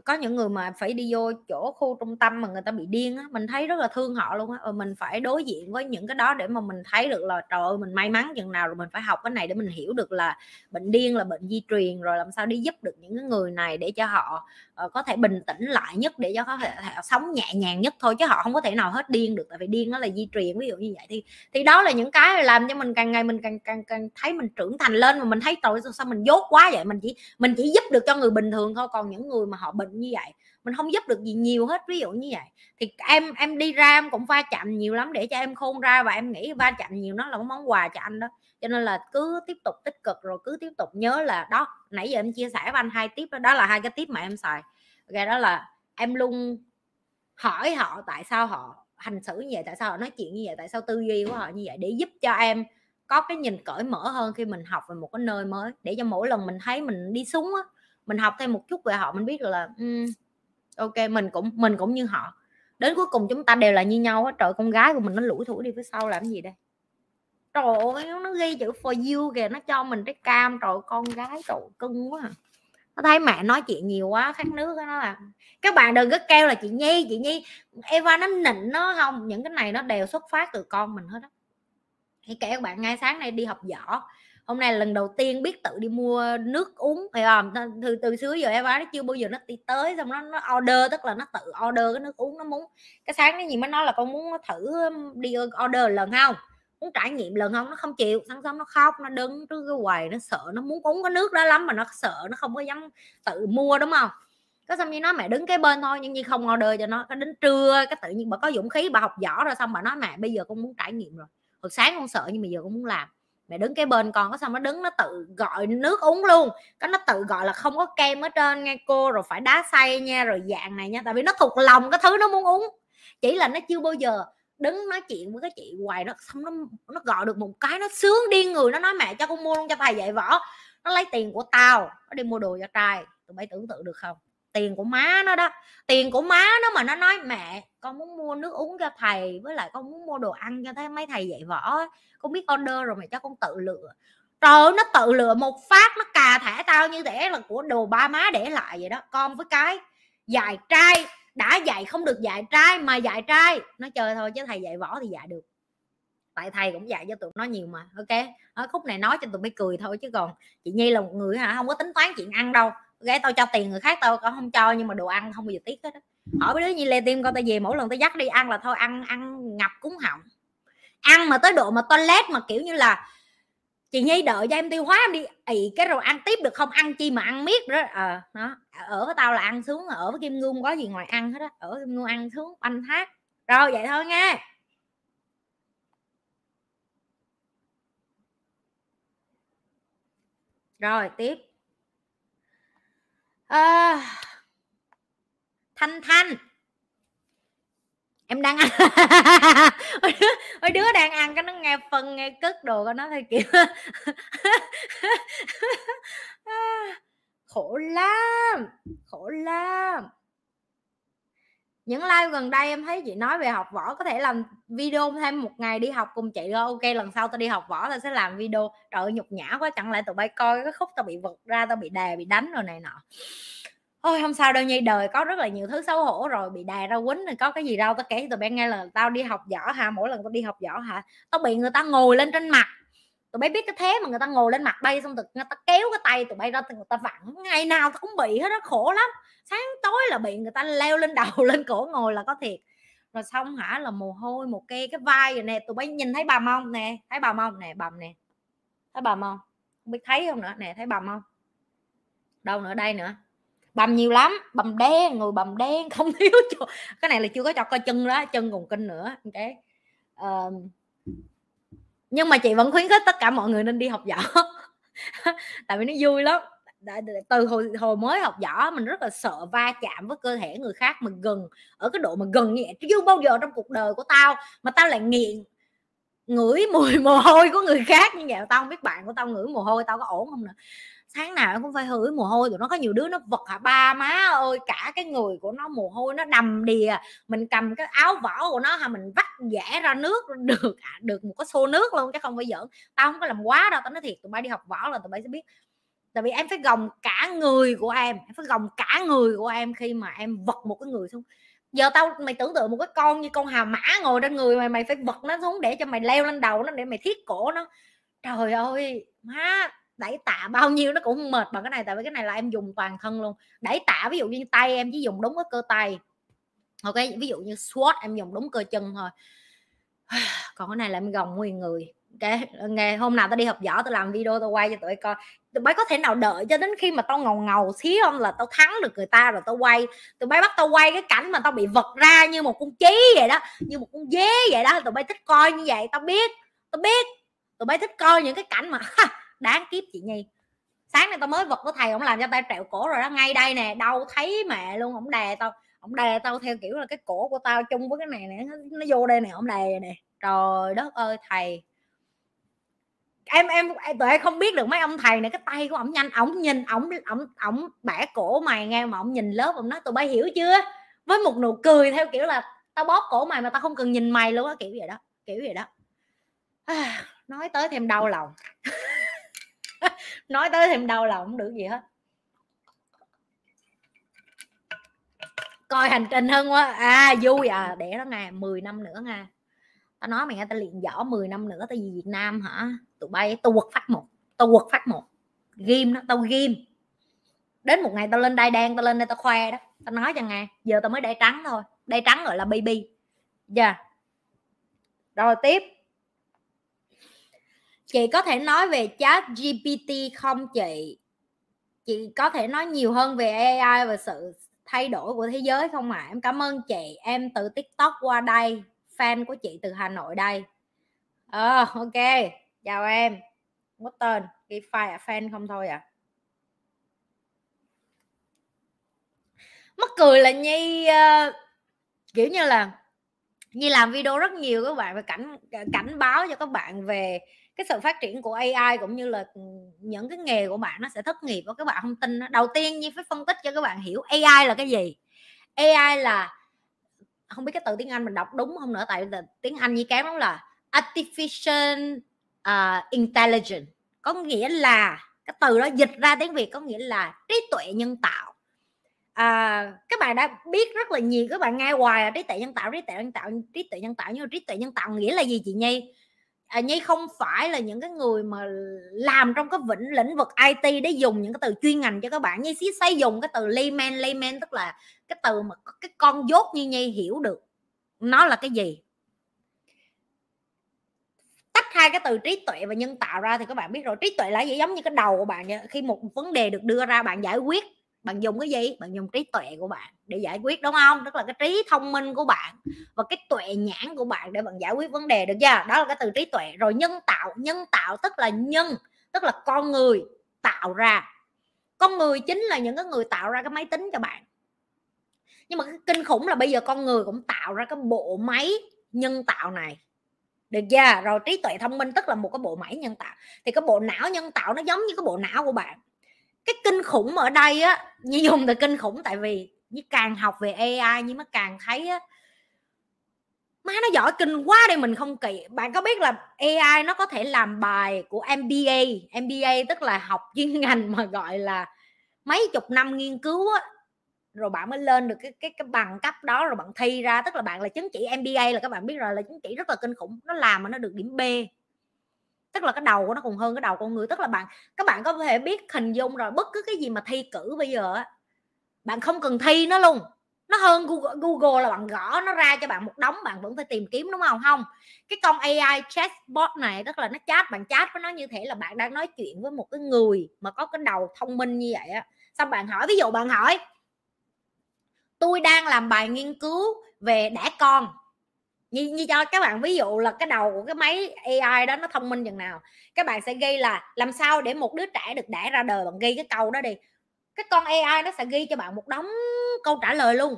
có những người mà phải đi vô chỗ khu trung tâm mà người ta bị điên á mình thấy rất là thương họ luôn á. Ờ, mình phải đối diện với những cái đó để mà mình thấy được là trời ơi mình may mắn chừng nào rồi mình phải học cái này để mình hiểu được là bệnh điên là bệnh di truyền rồi làm sao đi giúp được những cái người này để cho họ uh, có thể bình tĩnh lại nhất để cho có thể sống nhẹ nhàng nhất thôi chứ họ không có thể nào hết điên được tại vì điên nó là di truyền ví dụ như vậy. Thì thì đó là những cái làm cho mình càng ngày mình càng càng càng thấy mình trưởng thành lên mà mình thấy trời sao mình dốt quá vậy? Mình chỉ mình chỉ giúp được cho người bình thường thôi còn những người mà họ bệnh như vậy. Mình không giúp được gì nhiều hết ví dụ như vậy. Thì em em đi ra em cũng va chạm nhiều lắm để cho em khôn ra và em nghĩ va chạm nhiều nó là một món quà cho anh đó. Cho nên là cứ tiếp tục tích cực rồi cứ tiếp tục nhớ là đó nãy giờ em chia sẻ với anh hai tiếp đó, đó là hai cái tiếp mà em xài. Cái đó là em luôn hỏi họ tại sao họ hành xử như vậy tại sao họ nói chuyện như vậy tại sao tư duy của họ như vậy để giúp cho em có cái nhìn cởi mở hơn khi mình học về một cái nơi mới để cho mỗi lần mình thấy mình đi xuống á mình học thêm một chút về họ mình biết là um, ok mình cũng mình cũng như họ. Đến cuối cùng chúng ta đều là như nhau á trời con gái của mình nó lủi thủi đi phía sau làm gì đây? Trời ơi nó ghi chữ for you kìa nó cho mình cái cam. Trời con gái trời cưng quá à. nó thấy mẹ nói chuyện nhiều quá khát nước đó, nó là các bạn đừng có kêu là chị nhi chị nhi eva nó nịnh nó không. Những cái này nó đều xuất phát từ con mình hết á. Thì kể các bạn ngay sáng nay đi học võ hôm nay là lần đầu tiên biết tự đi mua nước uống phải không? Từ từ xưa giờ em nó chưa bao giờ nó đi tới, xong nó nó order, tức là nó tự order cái nước uống nó muốn, cái sáng cái gì mới nói là con muốn thử um, đi order lần không? Muốn trải nghiệm lần không? Nó không chịu, sáng sớm nó khóc, nó đứng trước cái quầy, nó sợ, nó muốn uống cái nước đó lắm mà nó sợ, nó không có dám tự mua, đúng không? Có xong như nó mẹ đứng cái bên thôi, nhưng như không order cho nó, cái đến trưa, cái tự nhiên bà có dũng khí, bà học võ rồi, xong bà nói mẹ bây giờ con muốn trải nghiệm rồi. Hồi sáng con sợ nhưng mà giờ con muốn làm mẹ đứng cái bên con có xong nó đứng, nó tự gọi nước uống luôn. Cái nó tự gọi là không có kem ở trên nghe cô, rồi phải đá xay nha, rồi dạng này nha, tại vì nó thuộc lòng cái thứ nó muốn uống. Chỉ là nó chưa bao giờ đứng nói chuyện với cái chị hoài, nó, xong nó nó gọi được một cái, nó sướng điên người, nó nói mẹ cho con mua luôn cho thầy dạy võ. Nó lấy tiền của tao, nó đi mua đồ cho trai. Tụi bay tưởng tượng được không? Tiền của má nó đó. Tiền của má nó mà nó nói mẹ con muốn mua nước uống cho thầy với lại con muốn mua đồ ăn cho thấy mấy thầy dạy võ con biết order rồi mày cho con tự lựa. Trời ơi, nó tự lựa một phát nó cà thẻ tao như thế là của đồ ba má để lại vậy đó con với cái. Dạy trai đã dạy không được dạy trai mà dạy trai. Nó chơi thôi chứ thầy dạy võ thì dạy được. Tại thầy cũng dạy cho tụi nó nhiều mà ok? Ở khúc này nói cho tụi mới cười thôi chứ còn chị nhi là một người hả không có tính toán chuyện ăn đâu ghé tao cho tiền người khác tao còn không cho nhưng mà đồ ăn không bao giờ tiếc hết đó hỏi mấy đứa như lê tim con tao về mỗi lần tao dắt đi ăn là thôi ăn ăn ngập cúng họng. Ăn mà tới độ mà toilet mà kiểu như là chị nhi đợi cho em tiêu hóa em đi ị cái rồi ăn tiếp được không? Ăn chi mà ăn miết đó. Ờ à, đó ở với tao là ăn xuống ở với kim ngưu có gì ngoài ăn hết á ở kim ngưu ăn xuống anh thác. Rồi vậy thôi nha. Rồi tiếp à, thanh thanh. Em đang ăn. Mấy đứa, đang ăn cái nó nghe phân nghe cất đồ của nó thôi kiểu khổ lắm khổ lắm những live gần đây em thấy chị nói về học võ có thể làm video thêm một ngày đi học cùng chị ok lần sau tao đi học võ tao sẽ làm video. Trời ơi, nhục nhã quá chẳng lẽ tụi bay coi cái khúc tao bị vật ra tao bị đè bị đánh rồi này nọ. Ôi không sao đâu nhây đời có rất là nhiều thứ xấu hổ rồi bị đè ra quýnh rồi có cái gì đâu. Tao kể cho tụi bay nghe là tao đi học võ hả? Mỗi lần tao đi học võ hả? Tao bị người ta ngồi lên trên mặt tụi bay biết cái thế mà người ta ngồi lên mặt bay xong người ta kéo cái tay tụi bay ra người ta vặn. Ngày nào cũng bị hết đó khổ lắm. Sáng tối là bị người ta leo lên đầu lên cổ ngồi là có thiệt. Rồi xong hả là mồ hôi một cây cái vai rồi nè tụi bay nhìn thấy bà mông nè thấy bà mông nè bầm nè. Thấy bà mông không biết thấy không nữa nè thấy bầm không đâu nữa đây nữa. Bầm nhiều lắm bầm đen người bầm đen không thiếu chỗ. cái này là chưa có cho coi chân đó chân còn kinh nữa cái um, nhưng mà chị vẫn khuyến khích tất cả mọi người nên đi học võ. Tại vì nó vui lắm. Từ hồi hồi mới học võ, mình rất là sợ va chạm với cơ thể người khác mà gần, ở cái độ mà gần như chưa bao giờ trong cuộc đời của tao mà tao lại nghiện, ngửi mùi mồ hôi của người khác như vậy. Tao không biết bạn của tao ngửi mồ hôi, tao có ổn không nữa sáng nào cũng phải hửi mồ hôi tụi nó có nhiều đứa nó vật hả? Ba má ơi cả cái người của nó mồ hôi nó đầm đìa mình cầm cái áo vỏ của nó hả? Mình vắt vẽ ra nước được à, được một cái xô nước luôn chứ không phải giỡn. Tao không có làm quá đâu tao nói thiệt tụi bay đi học võ là tụi bay sẽ biết. Tại vì em phải gồng cả người của em em phải gồng cả người của em khi mà em vật một cái người xuống. Giờ tao mày tưởng tượng một cái con như con hà mã ngồi trên người mày mày phải vật nó xuống để cho mày leo lên đầu nó để mày thiết cổ nó. Trời ơi má đẩy tạ bao nhiêu nó cũng không mệt bằng cái này, tại vì cái này là em dùng toàn thân luôn. Đẩy tạ ví dụ như tay em chỉ dùng đúng cái cơ tay, ok? Ví dụ như squat em dùng đúng cơ chân thôi. Còn cái này là em gồng nguyên người, ok? Ngày hôm nào tao đi học võ tao làm video tao quay cho tụi coi. Tụi bay có thể nào đợi cho đến khi mà tao ngầu ngầu xí không? Là tao thắng được người ta rồi tao quay. Tụi bay bắt tao quay cái cảnh mà tao bị vật ra như một con chí vậy đó, như một con dế vậy đó. Tụi bay thích coi như vậy, tao biết tao biết. Tụi bay thích coi những cái cảnh mà đáng kiếp chị nhi. Sáng nay tao mới vật của thầy ông làm cho tao trẹo cổ rồi đó. Ngay đây nè đâu thấy mẹ luôn. Ông đè tao ông đè tao theo kiểu là cái cổ của tao chung với cái này nè nó vô đây nè ông đè nè. Trời đất ơi thầy. Em em tụi em không biết được mấy ông thầy này cái tay của ổng nhanh. Ổng nhìn ổng ổng ổng bẻ cổ mày nghe mà ổng nhìn lớp ổng nói tụi bay hiểu chưa? Với một nụ cười theo kiểu là tao bóp cổ mày mà tao không cần nhìn mày luôn á kiểu vậy đó kiểu vậy đó. À, nói tới thêm đau lòng. nói tới thêm đau lòng không được gì hết. Coi hành trình hơn quá. À vui à để nó nghe 10 năm nữa nha tao nói mày nghe, tao luyện võ 10 năm nữa, tao về Việt Nam hả? Tụi bay, tao quật phát một, tao quật phát một. Ghim đó, tao ghim đến một ngày tao lên đai đen, tao lên đây tao khoe đó. Tao nói cho nghe giờ tao mới đai trắng thôi. Đai trắng gọi là baby. Dạ. Yeah. rồi tiếp chị có thể nói về chat GPT không chị? Chị có thể nói nhiều hơn về AI và sự thay đổi của thế giới không ạ? À? em cảm ơn chị. Em từ tiktok qua đây fan của chị từ hà nội đây. Ờ à, ok. Chào em. Có tên. Cái file à, fan không thôi à? Mắc cười là nhi uh, kiểu như là nhi làm video rất nhiều các bạn và cảnh cảnh báo cho các bạn về cái sự phát triển của AI cũng như là ừ, những cái nghề của bạn nó sẽ thất nghiệp và các bạn không tin đầu tiên như phải phân tích cho các bạn hiểu AI là cái gì. AI là không biết cái từ tiếng Anh mình đọc đúng không nữa tại tiếng Anh như kém lắm là artificial uh, intelligence. Có nghĩa là cái từ đó dịch ra tiếng Việt có nghĩa là trí tuệ nhân tạo. À, các bạn đã biết rất là nhiều các bạn nghe hoài trí tuệ nhân tạo trí tuệ nhân tạo trí tuệ nhân tạo nhưng mà trí tuệ nhân tạo nghĩa là gì chị Nhi? À, nhi không phải là những cái người mà làm trong cái vĩnh lĩnh vực IT để dùng những cái từ chuyên ngành cho các bạn. Nhi xí xây dùng cái từ layman layman tức là cái từ mà cái con dốt như nhi hiểu được nó là cái gì. Tách hai cái từ trí tuệ và nhân tạo ra thì các bạn biết rồi. Trí tuệ là gì? Giống như cái đầu của bạn khi một vấn đề được đưa ra bạn giải quyết bạn dùng cái gì? Bạn dùng trí tuệ của bạn để giải quyết, đúng không? Tức là cái trí thông minh của bạn và cái tuệ nhãn của bạn để bạn giải quyết vấn đề được chưa? Đó là cái từ trí tuệ. Rồi nhân tạo nhân tạo tức là nhân, tức là con người tạo ra. Con người chính là những cái người tạo ra cái máy tính cho bạn. Nhưng mà cái kinh khủng là bây giờ con người cũng tạo ra cái bộ máy nhân tạo này. Được chưa? Rồi trí tuệ thông minh tức là một cái bộ máy nhân tạo. Thì cái bộ não nhân tạo nó giống như cái bộ não của bạn cái kinh khủng ở đây á, như dùng từ kinh khủng tại vì như càng học về AI nhưng mà càng thấy á, má nó giỏi kinh quá đây mình không kỳ bạn có biết là AI nó có thể làm bài của MBA MBA tức là học chuyên ngành mà gọi là mấy chục năm nghiên cứu á. Rồi bạn mới lên được cái cái cái bằng cấp đó rồi bạn thi ra. Tức là bạn là chứng chỉ MBA là các bạn biết rồi, là chứng chỉ rất là kinh khủng. Nó làm mà nó được điểm B tức là cái đầu của nó còn hơn cái đầu con người. Tức là bạn các bạn có thể biết hình dung rồi bất cứ cái gì mà thi cử bây giờ bạn không cần thi nó luôn. Nó hơn Google, Google là bạn gõ nó ra cho bạn một đống bạn vẫn phải tìm kiếm đúng không? Không. Cái con AI chatbot này tức là nó chat bạn chat với nó như thế là bạn đang nói chuyện với một cái người mà có cái đầu thông minh như vậy á. Xong bạn hỏi ví dụ bạn hỏi tôi đang làm bài nghiên cứu về đẻ con như, như cho các bạn ví dụ là cái đầu của cái máy AI đó nó thông minh chừng nào các bạn sẽ ghi là làm sao để một đứa trẻ được đẻ ra đời bạn ghi cái câu đó đi. Cái con AI nó sẽ ghi cho bạn một đống câu trả lời luôn.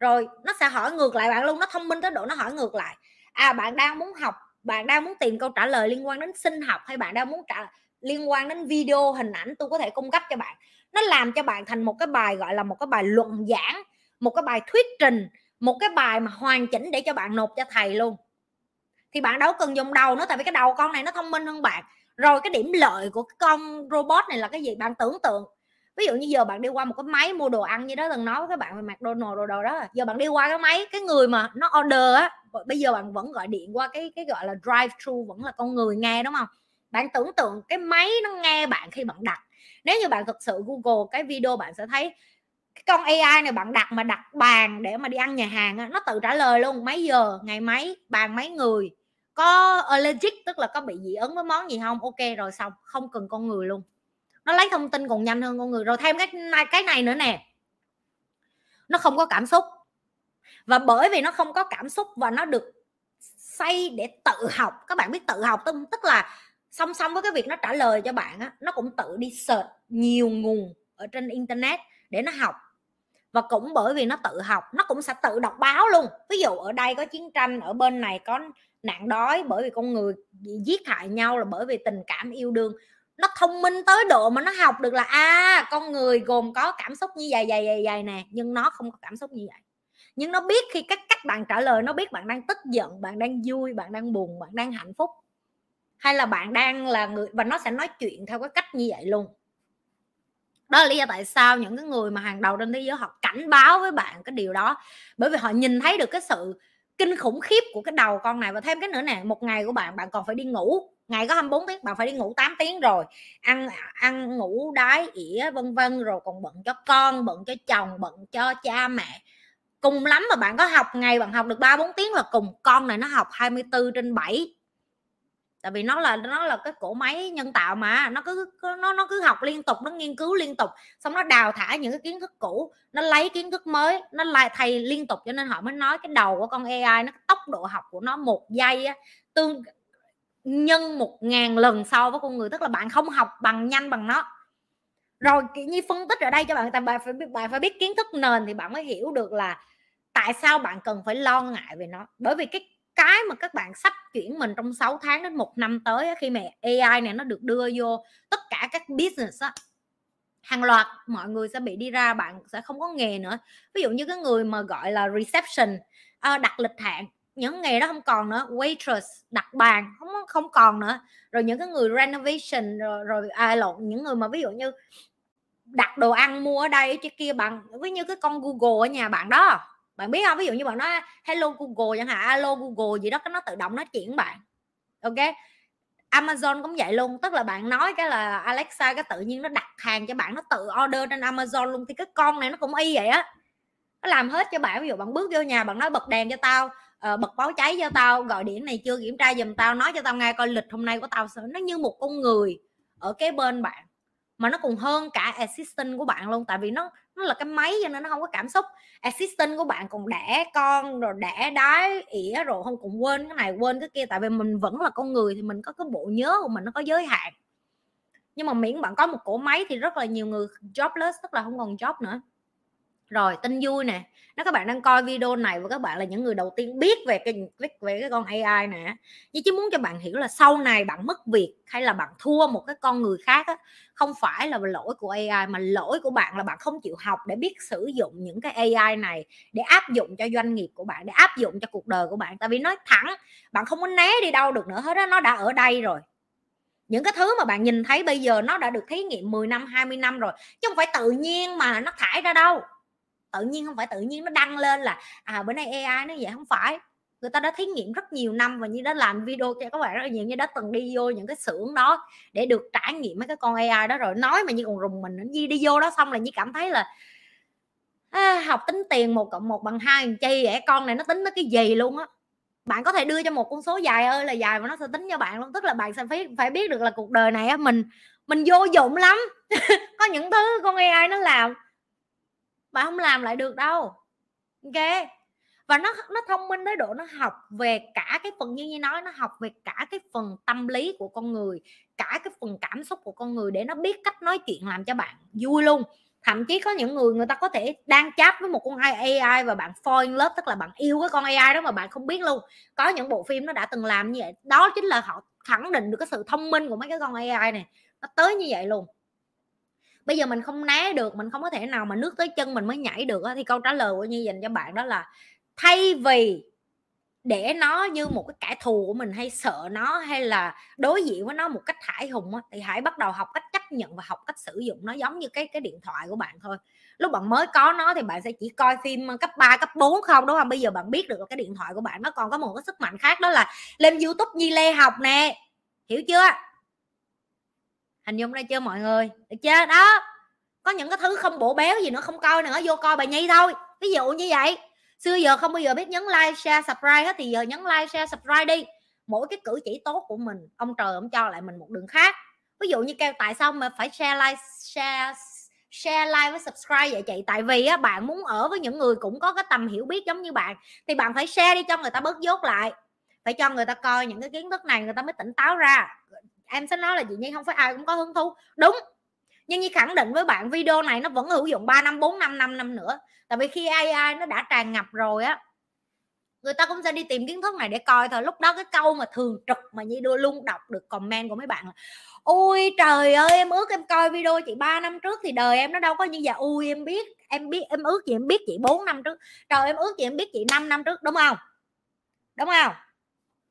Rồi nó sẽ hỏi ngược lại bạn luôn nó thông minh tới độ nó hỏi ngược lại. À bạn đang muốn học bạn đang muốn tìm câu trả lời liên quan đến sinh học hay bạn đang muốn trả liên quan đến video hình ảnh tôi có thể cung cấp cho bạn. Nó làm cho bạn thành một cái bài gọi là một cái bài luận giảng một cái bài thuyết trình một cái bài mà hoàn chỉnh để cho bạn nộp cho thầy luôn. Thì bạn đâu cần dùng đầu nữa, tại vì cái đầu con này nó thông minh hơn bạn. Rồi cái điểm lợi của cái con robot này là cái gì? Bạn tưởng tượng. Ví dụ như giờ bạn đi qua một cái máy mua đồ ăn như đó, từng nói với các bạn về McDonald's đồ đồ đó, giờ bạn đi qua cái máy, cái người mà nó order á bây giờ bạn vẫn gọi điện qua cái cái gọi là drive thru vẫn là con người nghe, đúng không? Bạn tưởng tượng cái máy nó nghe bạn khi bạn đặt. Nếu như bạn thực sự google cái video, bạn sẽ thấy cái con AI này bạn đặt mà đặt bàn để mà đi ăn nhà hàng nó tự trả lời luôn mấy giờ ngày mấy bàn mấy người. Có allergic tức là có bị dị ứng với món gì không? Ok rồi xong không cần con người luôn. Nó lấy thông tin còn nhanh hơn con người. Rồi thêm cái cái này nữa nè. Nó không có cảm xúc. Và bởi vì nó không có cảm xúc và nó được xây để tự học các bạn biết tự học tức, tức là song song với cái việc nó trả lời cho bạn á nó cũng tự đi search nhiều nguồn ở trên internet để nó học và cũng bởi vì nó tự học nó cũng sẽ tự đọc báo luôn. Ví dụ ở đây có chiến tranh ở bên này có nạn đói bởi vì con người giết hại nhau là bởi vì tình cảm yêu đương. Nó thông minh tới độ mà nó học được là a à, con người gồm có cảm xúc như vậy vậy vậy vậy nè nhưng nó không có cảm xúc như vậy. Nhưng nó biết khi các cách bạn trả lời nó biết bạn đang tức giận bạn đang vui bạn đang buồn bạn đang hạnh phúc. Hay là bạn đang là người và nó sẽ nói chuyện theo cái cách như vậy luôn đó là lý do tại sao những cái người mà hàng đầu trên thế giới họ cảnh báo với bạn cái điều đó. Bởi vì họ nhìn thấy được cái sự kinh khủng khiếp của cái đầu con này và thêm cái nữa nè, một ngày của bạn bạn còn phải đi ngủ. Ngày có 24 tiếng, bạn phải đi ngủ 8 tiếng rồi. Ăn à, ăn, ngủ, đái, ỉa, vân vân, rồi còn bận cho con, bận cho chồng, bận cho cha mẹ. Cùng lắm mà bạn có học ngày, bạn học được 3 4 tiếng là cùng. Con này nó học 24 trên 7 tại vì nó là nó là cái cổ máy nhân tạo mà nó cứ nó nó cứ học liên tục nó nghiên cứu liên tục xong nó đào thải những cái kiến thức cũ nó lấy kiến thức mới nó lại thầy liên tục cho nên họ mới nói cái đầu của con AI nó tốc độ học của nó một giây á, tương nhân một ngàn lần so với con người tức là bạn không học bằng nhanh bằng nó. Rồi kỹ như phân tích ở đây cho bạn tại bạn phải biết bạn phải biết kiến thức nền thì bạn mới hiểu được là tại sao bạn cần phải lo ngại về nó. Bởi vì cái cái mà các bạn sắp chuyển mình trong 6 tháng đến một năm tới khi mà AI này nó được đưa vô tất cả các business á hàng loạt mọi người sẽ bị đi ra bạn sẽ không có nghề nữa. Ví dụ như cái người mà gọi là reception ờ, đặt lịch hẹn những nghề đó không còn nữa waitress đặt bàn không không còn nữa. Rồi những cái người renovation rồi, rồi à, lộn những người mà ví dụ như đặt đồ ăn mua ở đây chứ kia bằng ví như cái con Google ở nhà bạn đó bạn biết không? Ví dụ như bạn nói hello Google chẳng hạn alo Google gì đó cái nó tự động nói chuyện bạn ok? Amazon cũng vậy luôn tức là bạn nói cái là Alexa cái tự nhiên nó đặt hàng cho bạn nó tự order trên Amazon luôn thì cái con này nó cũng y vậy á. Nó làm hết cho bạn ví dụ bạn bước vô nhà bạn nói bật đèn cho tao uh, bật báo cháy cho tao gọi điện này chưa kiểm tra giùm tao nói cho tao nghe coi lịch hôm nay của tao nó như một con người ở cái bên bạn mà nó còn hơn cả assistant của bạn luôn tại vì nó nó là cái máy cho nên nó không có cảm xúc. Assistant của bạn còn đẻ con, rồi đẻ đái, ỉa rồi không cũng quên cái này, quên cái kia. Tại vì mình vẫn là con người thì mình có cái bộ nhớ của mình nó có giới hạn. Nhưng mà miễn bạn có một cỗ máy thì rất là nhiều người jobless, tức là không còn job nữa. Rồi, tin vui nè nếu các bạn đang coi video này và các bạn là những người đầu tiên biết về cái về cái con AI nè nhưng chỉ muốn cho bạn hiểu là sau này bạn mất việc hay là bạn thua một cái con người khác á, không phải là lỗi của AI mà lỗi của bạn là bạn không chịu học để biết sử dụng những cái AI này để áp dụng cho doanh nghiệp của bạn để áp dụng cho cuộc đời của bạn. Tại vì nói thẳng bạn không có né đi đâu được nữa hết đó nó đã ở đây rồi. Những cái thứ mà bạn nhìn thấy bây giờ nó đã được thí nghiệm 10 năm 20 năm rồi chứ không phải tự nhiên mà nó thải ra đâu tự nhiên không phải tự nhiên nó đăng lên là à bữa nay AI nó vậy không phải. Người ta đã thí nghiệm rất nhiều năm và như đã làm video cho các bạn rất là nhiều như đã từng đi vô những cái xưởng đó để được trải nghiệm mấy cái con AI đó rồi nói mà như còn rùng mình như đi vô đó xong là như cảm thấy là à, học tính tiền một cộng một bằng hai chi vậy? Con này nó tính nó cái gì luôn á? Bạn có thể đưa cho một con số dài ơi là dài mà nó sẽ tính cho bạn luôn tức là bạn sẽ phải phải biết được là cuộc đời này á mình mình vô dụng lắm. Có những thứ con AI nó làm bạn không làm lại được đâu. Ok? Và nó nó thông minh tới độ nó học về cả cái phần như như nói, nó học về cả cái phần tâm lý của con người, cả cái phần cảm xúc của con người để nó biết cách nói chuyện làm cho bạn vui luôn. Thậm chí có những người người ta có thể đang chat với một con AI và bạn fall in love, tức là bạn yêu cái con AI đó mà bạn không biết luôn. Có những bộ phim nó đã từng làm như vậy, đó chính là họ khẳng định được cái sự thông minh của mấy cái con AI này. Nó tới như vậy luôn bây giờ mình không né được mình không có thể nào mà nước tới chân mình mới nhảy được thì câu trả lời của như dành cho bạn đó là thay vì để nó như một cái kẻ thù của mình hay sợ nó hay là đối diện với nó một cách hải hùng á, thì hãy bắt đầu học cách chấp nhận và học cách sử dụng nó giống như cái cái điện thoại của bạn thôi. Lúc bạn mới có nó thì bạn sẽ chỉ coi phim cấp 3, cấp 4 không đúng không? Bây giờ bạn biết được là cái điện thoại của bạn nó còn có một cái sức mạnh khác đó là lên youtube Nhi Lê học nè. Hiểu chưa? Hình dung ra chưa mọi người? Được chưa? Đó. Có những cái thứ không bổ béo gì nữa, không coi nữa, vô coi bài nhi thôi. Ví dụ như vậy. Xưa giờ không bao giờ biết nhấn like, share, subscribe hết, thì giờ nhấn like, share, subscribe đi. Mỗi cái cử chỉ tốt của mình, ông trời ông cho lại mình một đường khác. Ví dụ như kêu tại sao mà phải share like, share share like với subscribe vậy chị? Tại vì á, bạn muốn ở với những người cũng có cái tầm hiểu biết giống như bạn, thì bạn phải share đi cho người ta bớt dốt lại. Phải cho người ta coi những cái kiến thức này, người ta mới tỉnh táo ra em sẽ nói là chị nhi không phải ai cũng có hứng thú. Đúng. Nhưng như khẳng định với bạn video này nó vẫn hữu dụng 3 năm 4 năm 5 năm nữa. Tại vì khi AI nó đã tràn ngập rồi á, người ta cũng sẽ đi tìm kiến thức này để coi thôi. Lúc đó cái câu mà thường trực mà như đưa luôn đọc được comment của mấy bạn là ui trời ơi, em ước em coi video chị 3 năm trước thì đời em nó đâu có như vậy. Ui, em biết em biết, em ước chị em biết chị 4 năm trước. Trời, em ước chị em biết chị 5 năm trước. Đúng không? Đúng không?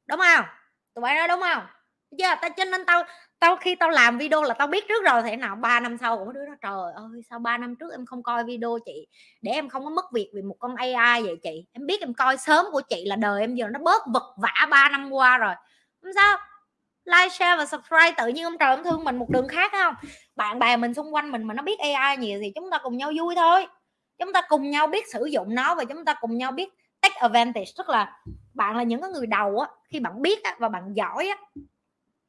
Đúng không? Tụi bay nói đúng không? Giờ yeah, ta cho nên tao tao khi tao làm video là tao biết trước rồi thế nào ba năm sau cũng đứa nó trời ơi sao ba năm trước em không coi video chị? Để em không có mất việc vì một con AI vậy chị. Em biết em coi sớm của chị là đời em giờ nó bớt vật vả ba năm qua rồi. Không sao. Like share và subscribe tự nhiên ông trời ông thương mình một đường khác không? Bạn bè mình xung quanh mình mà nó biết AI nhiều thì chúng ta cùng nhau vui thôi. Chúng ta cùng nhau biết sử dụng nó và chúng ta cùng nhau biết take advantage. Tức là bạn là những cái người đầu á khi bạn biết á, và bạn giỏi á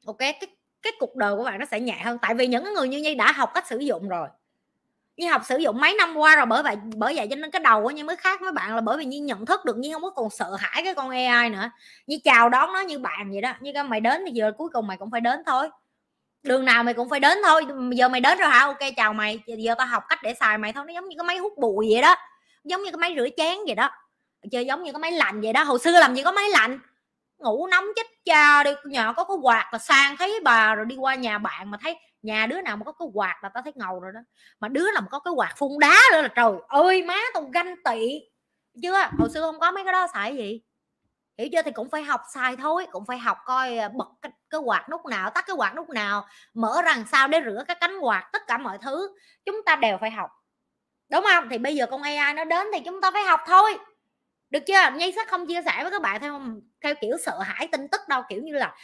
ok, cái cái cuộc đời của bạn nó sẽ nhẹ hơn. Tại vì những người như nhi đã học cách sử dụng rồi. Như học sử dụng mấy năm qua rồi, bởi vậy bởi vậy cho nên cái đầu của như mới khác với bạn là bởi vì như nhận thức được như không có còn sợ hãi cái con AI nữa. Như chào đón nó như bạn vậy đó. Như cái mày đến thì giờ cuối cùng mày cũng phải đến thôi. Đường nào mày cũng phải đến thôi. Giờ mày đến rồi hả? Ok, chào mày. Giờ tao học cách để xài mày thôi. Nó giống như cái máy hút bụi vậy đó. Giống như cái máy rửa chén vậy đó. Chơi giống như cái máy lạnh vậy đó. Hồi xưa làm gì có máy lạnh ngủ nóng chết cha đi nhà có cái quạt là sang thấy bà rồi đi qua nhà bạn mà thấy nhà đứa nào mà có cái quạt là tao thấy ngầu rồi đó. Mà đứa nào mà có cái quạt phun đá nữa là trời ơi má tao ganh tị. Chưa? Hồi xưa không có mấy cái đó xài gì? Hiểu chưa? Thì cũng phải học xài thôi cũng phải học coi à, bật cái, cái quạt lúc nào tắt cái quạt lúc nào mở rằng sao để rửa cái cánh quạt tất cả mọi thứ. Chúng ta đều phải học. Đúng không? Thì bây giờ con AI nó đến thì chúng ta phải học thôi được chưa? Ngay sẽ không chia sẻ với các bạn theo theo kiểu sợ hãi, tin tức đâu, kiểu như là,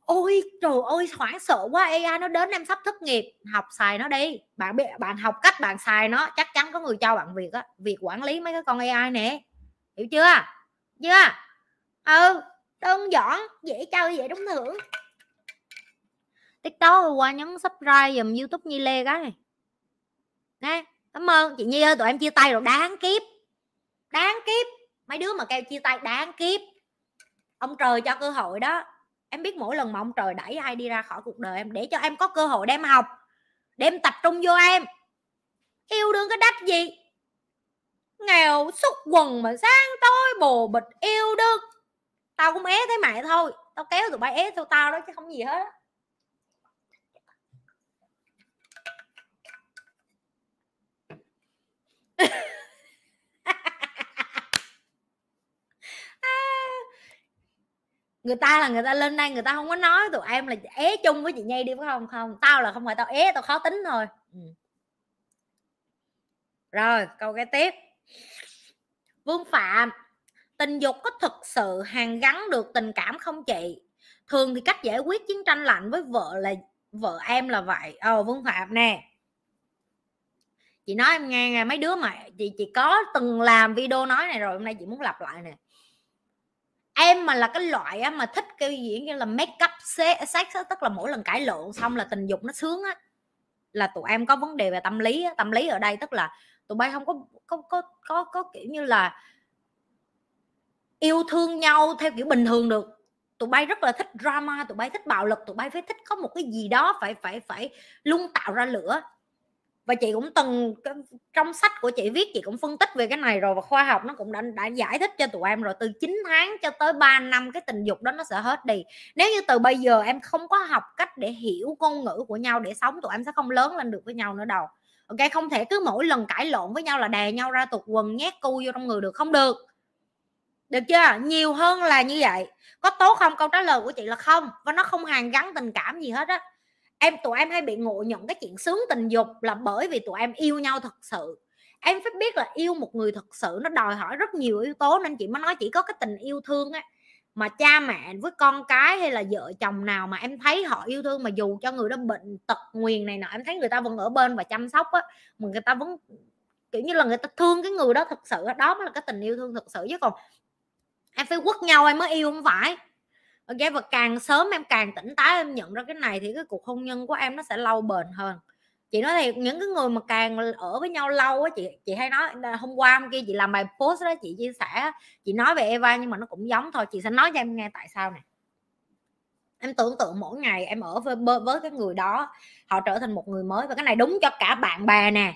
ôi, trời ơi, hoảng sợ quá AI nó đến em sắp thất nghiệp, học xài nó đi. Bạn biết bạn học cách bạn xài nó, chắc chắn có người cho bạn việc á, việc quản lý mấy cái con AI nè. Hiểu chưa? Chưa? Ừ đơn giản, dễ chơi, dễ đúng thưởng. Tiktok qua nhấn subscribe dùm youtube nhi lê cái nè cảm ơn. Chị nhi ơi, tụi em chia tay rồi, đáng kiếp đáng kiếp mấy đứa mà kêu chia tay đáng kiếp. Ông trời cho cơ hội đó. Em biết mỗi lần mà ông trời đẩy ai đi ra khỏi cuộc đời em, để cho em có cơ hội đem học, đem tập trung vô em. Yêu đương cái đách gì? Nghèo xúc quần mà sang tối, bồ bịch yêu đương. Tao cũng é thấy mày thôi. Tao kéo tụi bay é theo tao đó chứ không gì hết người ta là người ta lên đây người ta không có nói tụi em là é chung với chị nhi đi phải không? Không tao là không phải tao é tao khó tính thôi. Ừ. rồi câu kế tiếp. Vương phạm tình dục có thực sự hàn gắn được tình cảm không chị? Thường thì cách giải quyết chiến tranh lạnh với vợ là vợ em là vậy. Ờ vương phạm nè. Chị nói em nghe, nghe mấy đứa mà chị chị có từng làm video nói này rồi hôm nay chị muốn lặp lại nè em mà là cái loại á, mà thích cái diễn như là make up sex á, tức là mỗi lần cãi lộn xong là tình dục nó sướng á là tụi em có vấn đề về tâm lý á. tâm lý ở đây tức là tụi bay không có có có có, có kiểu như là yêu thương nhau theo kiểu bình thường được tụi bay rất là thích drama tụi bay thích bạo lực tụi bay phải thích có một cái gì đó phải phải phải luôn tạo ra lửa và chị cũng từng trong sách của chị viết chị cũng phân tích về cái này rồi và khoa học nó cũng đã, đã giải thích cho tụi em rồi. Từ 9 tháng cho tới 3 năm cái tình dục đó nó sẽ hết đi. Nếu như từ bây giờ em không có học cách để hiểu ngôn ngữ của nhau để sống tụi em sẽ không lớn lên được với nhau nữa đâu. Ok không thể cứ mỗi lần cãi lộn với nhau là đè nhau ra tuột quần nhét cu vô trong người được. Không được. Được chưa? Nhiều hơn là như vậy. Có tốt không? Câu trả lời của chị là không. Và nó không hàn gắn tình cảm gì hết á em, tụi em hay bị ngộ nhận cái chuyện sướng tình dục là bởi vì tụi em yêu nhau thật sự. Em phải biết là yêu một người thật sự nó đòi hỏi rất nhiều yếu tố nên chị mới nói chỉ có cái tình yêu thương á. Mà cha mẹ với con cái hay là vợ chồng nào mà em thấy họ yêu thương mà dù cho người đó bệnh tật nguyền này nọ, em thấy người ta vẫn ở bên và chăm sóc á, mà người ta vẫn, kiểu như là, người ta thương cái người đó thật sự đó mới là cái tình yêu thương thật sự. Chứ còn em phải quất nhau em mới yêu không phải. Ờ, ok và càng sớm em càng tỉnh táo em nhận ra cái này thì cái cuộc hôn nhân của em nó sẽ lâu bền hơn. Chị nói thì những cái người mà càng ở với nhau lâu á, chị chị hay nói hôm qua hôm kia chị làm bài post đó, chị chia sẻ chị nói về Eva nhưng mà nó cũng giống thôi, chị sẽ nói cho em nghe tại sao nè. Em tưởng tượng mỗi ngày em ở với với cái người đó, họ trở thành một người mới và cái này đúng cho cả bạn bè nè,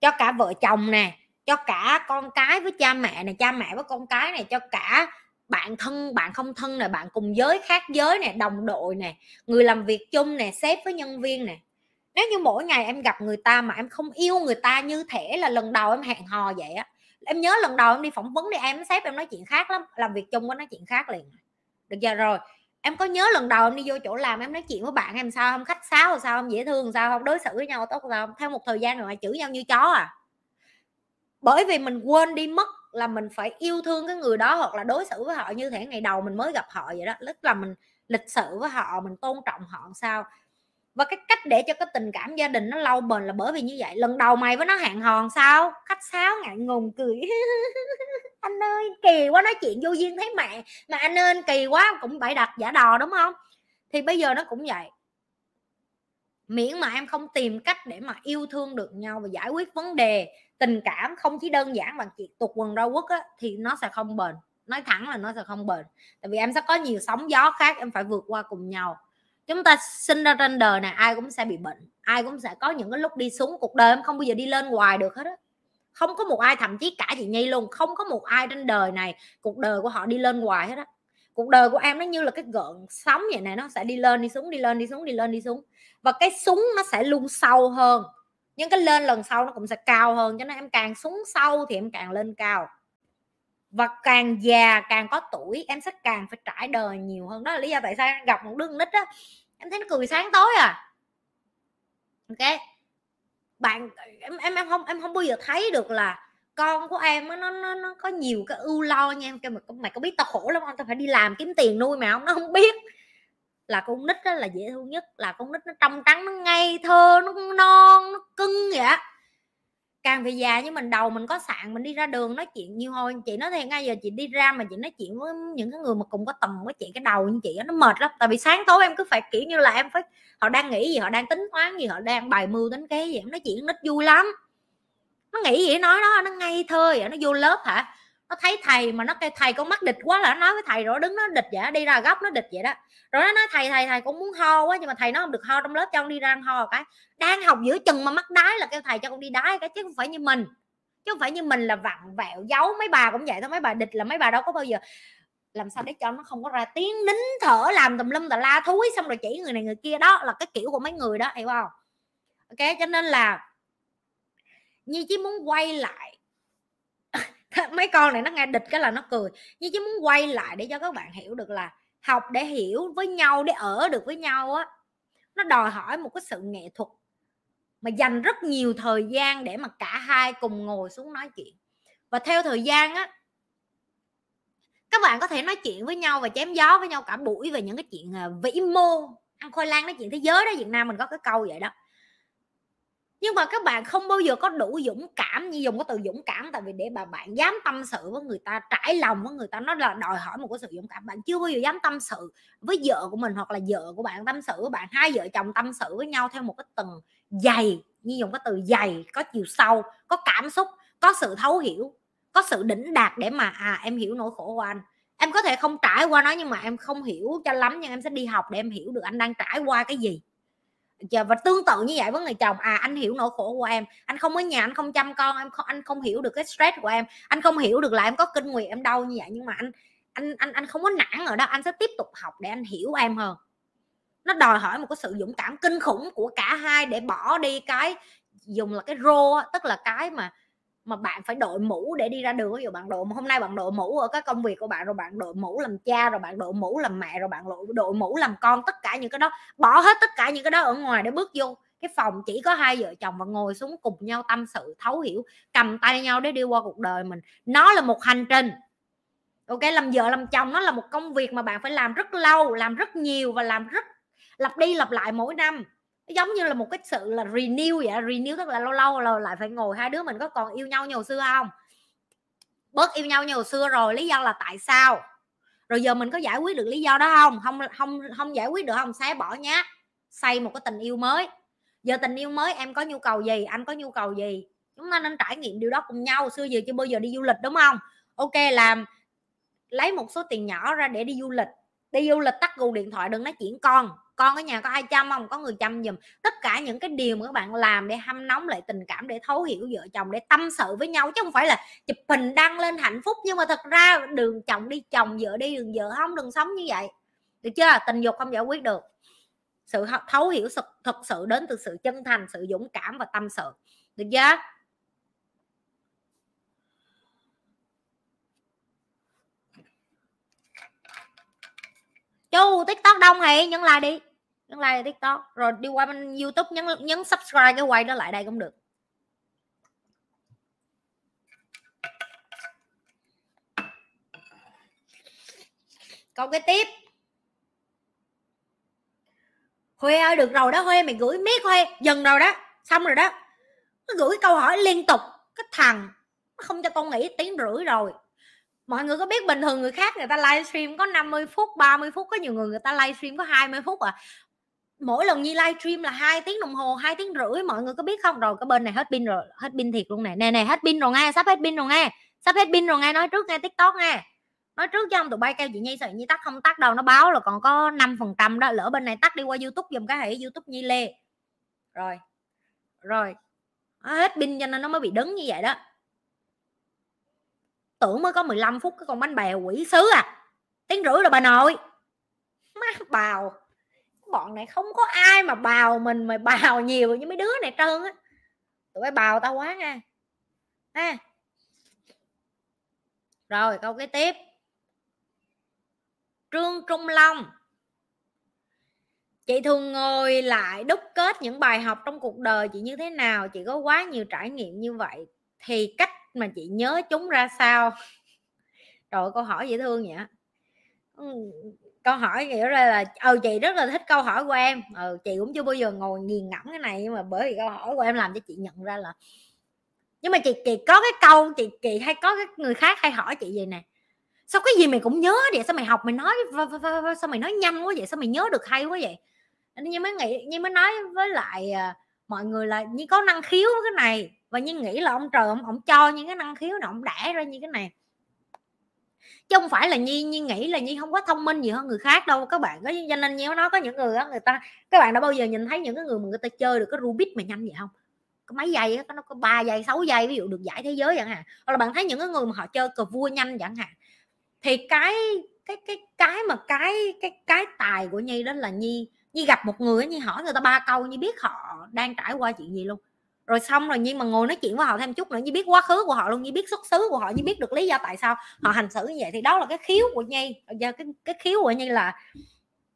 cho cả vợ chồng nè, cho cả con cái với cha mẹ này cha mẹ với con cái này cho cả bạn thân, bạn không thân này bạn cùng giới khác giới này đồng đội nè, người làm việc chung nè, sếp với nhân viên nè. Nếu như mỗi ngày em gặp người ta mà em không yêu người ta như thể là lần đầu em hẹn hò vậy á, em nhớ lần đầu em đi phỏng vấn đi, em sếp em nói chuyện khác lắm, làm việc chung với nói chuyện khác liền. Được giờ rồi, em có nhớ lần đầu em đi vô chỗ làm em nói chuyện với bạn em sao không? Khách sáo sao không? Dễ thương sao không? Đối xử với nhau tốt sao không? Theo một thời gian rồi chửi nhau như chó à. Bởi vì mình quên đi mất là mình phải yêu thương cái người đó hoặc là đối xử với họ như thể ngày đầu mình mới gặp họ vậy đó. Tức là mình lịch sự với họ, mình tôn trọng họ sao. Và cái cách để cho cái tình cảm gia đình nó lâu bền là bởi vì như vậy. Lần đầu mày với nó hẹn hòn sao? Khách sáo, ngại ngùng, cười. Anh ơi, kỳ quá, nói chuyện vô duyên thấy mẹ. Mà anh ơi, kỳ quá, cũng bậy đặt giả đò, đúng không? Thì bây giờ nó cũng vậy miễn mà em không tìm cách để mà yêu thương được nhau và giải quyết vấn đề tình cảm không chỉ đơn giản bằng chuyện tục quần rau quất á, thì nó sẽ không bền. Nói thẳng là nó sẽ không bền. Tại vì em sẽ có nhiều sóng gió khác em phải vượt qua cùng nhau. Chúng ta sinh ra trên đời này ai cũng sẽ bị bệnh ai cũng sẽ có những cái lúc đi xuống cuộc đời em không bao giờ đi lên hoài được hết á. Không có một ai thậm chí cả chị nhi luôn không có một ai trên đời này cuộc đời của họ đi lên hoài hết á cuộc đời của em nó như là cái gợn sóng vậy này nó sẽ đi lên, đi xuống, đi lên, đi xuống, đi lên, đi xuống. Và cái súng nó sẽ luôn sâu hơn. Nhưng cái lên lần sau nó cũng sẽ cao hơn, cho nên em càng xuống sâu thì em càng lên cao. Và càng già, càng có tuổi, em sẽ càng phải trải đời nhiều hơn. Đó là lý do tại sao em gặp một đứa nít á, em thấy nó cười sáng tối à. Ok? Bạn, em em em không em không bao giờ thấy được là con của em nó nó nó có nhiều cái ưu lo nha em kêu mày, mày có biết tao khổ lắm không? Tao phải đi làm kiếm tiền nuôi mà không? Nó không biết. Là con nít đó là dễ thương nhất là con nít nó trong trắng nó ngây thơ nó non nó cưng vậy á. Càng về già như mình đầu mình có sạn mình đi ra đường nói chuyện nhiều hồi chị nói thiệt ngay giờ chị đi ra mà chị nói chuyện với những cái người mà cùng có tầm với chị cái đầu như chị nó mệt lắm. Tại vì sáng tối em cứ phải kiểu như là em phải họ đang nghĩ gì họ đang tính toán gì họ đang bài mưu tính kế gì em nói chuyện nít vui lắm nó nghĩ gì nói đó, nó ngây thơ vậy, nó vô lớp hả? Nó thấy thầy mà nó cái thầy con mắt địch quá là nó nói với thầy rồi, đứng nó địch vậy, đi ra góc nó địch vậy đó. Rồi nó nói, thầy thầy thầy cũng muốn ho quá, nhưng mà thầy nó không được ho trong lớp, cho con đi ra ho cái. Đang học giữa chừng mà mắc đái là kêu, thầy cho con đi đái cái, chứ không phải như mình. Chứ không phải như mình là vặn vẹo giấu mấy bà cũng vậy thôi, mấy bà địch là mấy bà đâu có bao giờ. Làm sao để cho nó không có ra tiếng nín thở, làm tùm lum tà la thúi, xong rồi chỉ người này người kia, đó là cái kiểu của mấy người đó, hiểu không? Ok, cho nên là như chỉ muốn quay lại. Mấy con này nó nghe địch cái là nó cười. Như chỉ muốn quay lại để cho các bạn hiểu được là học để hiểu với nhau, để ở được với nhau á, nó đòi hỏi một cái sự nghệ thuật mà dành rất nhiều thời gian để mà cả hai cùng ngồi xuống nói chuyện. Và theo thời gian á, các bạn có thể nói chuyện với nhau và chém gió với nhau cả buổi về những cái chuyện à, vĩ mô. Ăn khoai lang nói chuyện thế giới đó, việt nam mình có cái câu vậy đó nhưng mà các bạn không bao giờ có đủ dũng cảm như dùng cái từ dũng cảm, tại vì để bà bạn dám tâm sự với người ta, trải lòng với người ta, nó là đòi hỏi một cái sự dũng cảm. Bạn chưa bao giờ dám tâm sự với vợ của mình hoặc là vợ của bạn, tâm sự với bạn, hai vợ chồng tâm sự với nhau theo một cái tầng dày, như dùng cái từ dày, có chiều sâu, có cảm xúc, có sự thấu hiểu, có sự đỉnh đạt để mà à em hiểu nỗi khổ của anh. Em có thể không trải qua nó nhưng mà em không hiểu cho lắm, nhưng em sẽ đi học để em hiểu được anh đang trải qua cái gì. Dạ, và tương tự như vậy với người chồng. À anh hiểu nỗi khổ của em. Anh không ở nhà, anh không chăm con, em không anh không hiểu được cái stress của em. Anh không hiểu được là em có kinh nguyệt, em đau như vậy. Nhưng mà anh anh anh anh không có nản ở đó. Anh sẽ tiếp tục học để anh hiểu em hơn. Nó đòi hỏi một cái sự dũng cảm kinh khủng của cả hai để bỏ đi cái, dùng là cái rô tức là cái mà mà bạn phải đội mũ để đi ra đường. Ví dụ bạn đội hôm nay bạn đội mũ ở cái công việc của bạn rồi bạn đội mũ làm cha rồi bạn đội mũ làm mẹ rồi bạn đội, đội mũ làm con tất cả những cái đó bỏ hết tất cả những cái đó ở ngoài để bước vô. Cái phòng chỉ có hai vợ chồng và ngồi xuống cùng nhau tâm sự thấu hiểu cầm tay nhau để đi qua cuộc đời mình. Nó là một hành trình ok? Làm vợ làm chồng nó là một công việc mà bạn phải làm rất lâu làm rất nhiều và làm rất lặp đi lặp lại mỗi năm giống như là một cái sự là renew vậy renew tức là lâu lâu là lại phải ngồi hai đứa mình có còn yêu nhau như hồi xưa không? Bớt yêu nhau như hồi xưa rồi, lý do là tại sao? Rồi giờ mình có giải quyết được lý do đó không? Không không không giải quyết được không? Xé bỏ nhá, xây một cái tình yêu mới. Giờ tình yêu mới em có nhu cầu gì? Anh có nhu cầu gì? Chúng ta nên trải nghiệm điều đó cùng nhau. Xưa giờ chưa bao giờ đi du lịch, đúng không? Ok, làm, lấy một số tiền nhỏ ra để đi du lịch. Đi du lịch tắt gù điện thoại, đừng nói chuyện con con ở nhà có ai chăm không? Có người chăm giùm. Tất cả những cái điều mà các bạn làm để hâm nóng lại tình cảm để thấu hiểu vợ chồng để tâm sự với nhau chứ không phải là chụp hình đăng lên hạnh phúc. Nhưng mà thật ra đường chồng đi chồng vợ đi đường vợ không đừng sống như vậy. Được chưa? Tình dục không giải quyết được. Sự thấu hiểu thật, sự đến từ sự chân thành sự dũng cảm và tâm sự. Được chưa? Chú tiktok đông thì nhấn like đi. Nhấn like tiktok. Rồi đi qua bên youtube nhấn nhấn subscribe cái quay đó lại đây cũng được. Câu cái tiếp. Huê ơi, được rồi đó Huê mày gửi miết Huê dần rồi đó. Xong rồi đó. Nó gửi câu hỏi liên tục. Cái thằng nó không cho con nghĩ tiếng rưỡi rồi mọi người có biết bình thường người khác người ta livestream có 50 phút 30 phút, có nhiều người người ta livestream có 20 phút à? Mỗi lần như livestream là hai tiếng đồng hồ, hai tiếng rưỡi, mọi người có biết không? Rồi cái bên này hết pin rồi, hết pin thiệt luôn này nè nè, hết pin rồi nghe, sắp hết pin rồi nghe, sắp hết pin rồi nghe, nói trước nghe tiktok nghe. Nói trước cho ông tụi bay kêu chị nhi sợ nhi tắt không tắt đâu, nó báo là còn có 5 phần trăm đó, lỡ bên này tắt đi qua youtube dùm cái hệ youtube nhi lê. Rồi rồi, hết pin cho nên nó mới bị đứng như vậy đó tưởng mới có 15 phút cái con bánh bèo quỷ sứ à. Tiếng rưỡi rồi bà nội. Má bào. Bọn này không có ai mà bào mình, mà bào nhiều như mấy đứa này trơn á. Tụi bay bào tao quá nha. Ha. Rồi, câu kế tiếp. Trương trung long. Chị thường ngồi lại đúc kết những bài học trong cuộc đời chị như thế nào? Chị có quá nhiều trải nghiệm như vậy. Thì cách mà chị nhớ chúng ra sao? Rồi câu hỏi dễ thương vậy ừ, câu hỏi kiểu ra là ừ chị rất là thích câu hỏi của em. Ừ chị cũng chưa bao giờ ngồi nghiền ngẫm cái này, nhưng mà bởi vì câu hỏi của em làm cho chị nhận ra là nhưng mà chị chị có cái câu, chị chị hay có cái người khác hay hỏi chị gì nè. Sao cái gì mày cũng nhớ vậy? Sao mày học, mày nói sao mày nói nhanh quá vậy? Sao mày nhớ được hay quá vậy? Nhưng mới nghĩ nhưng mới nói với lại à, mọi người là như có năng khiếu cái này và nhưng nghĩ là ông trời ông, ông cho những cái năng khiếu này ông đẻ ra như cái này. Chứ không phải là nhi nhi nghĩ là nhi không có thông minh gì hơn người khác đâu. Các bạn có cho nên nhiều nó có những người đó người ta các bạn đã bao giờ nhìn thấy những cái người mà người ta chơi được cái rubik mà nhanh vậy không? Có mấy giây nó có 3 giây 6 giây ví dụ được giải thế giới chẳng hạn. Hoặc là bạn thấy những cái người mà họ chơi cờ vua nhanh chẳng hạn. Thì cái cái cái cái mà cái cái cái tài của nhi đó là nhi nhi gặp một người nhi hỏi người ta ba câu nhi biết họ đang trải qua chuyện gì luôn rồi xong rồi nhưng mà ngồi nói chuyện với họ thêm chút nữa như biết quá khứ của họ luôn như biết xuất xứ của họ như biết được lý do tại sao họ hành xử như vậy. Thì đó là cái khiếu của nhi. Giờ cái cái khiếu của nhi là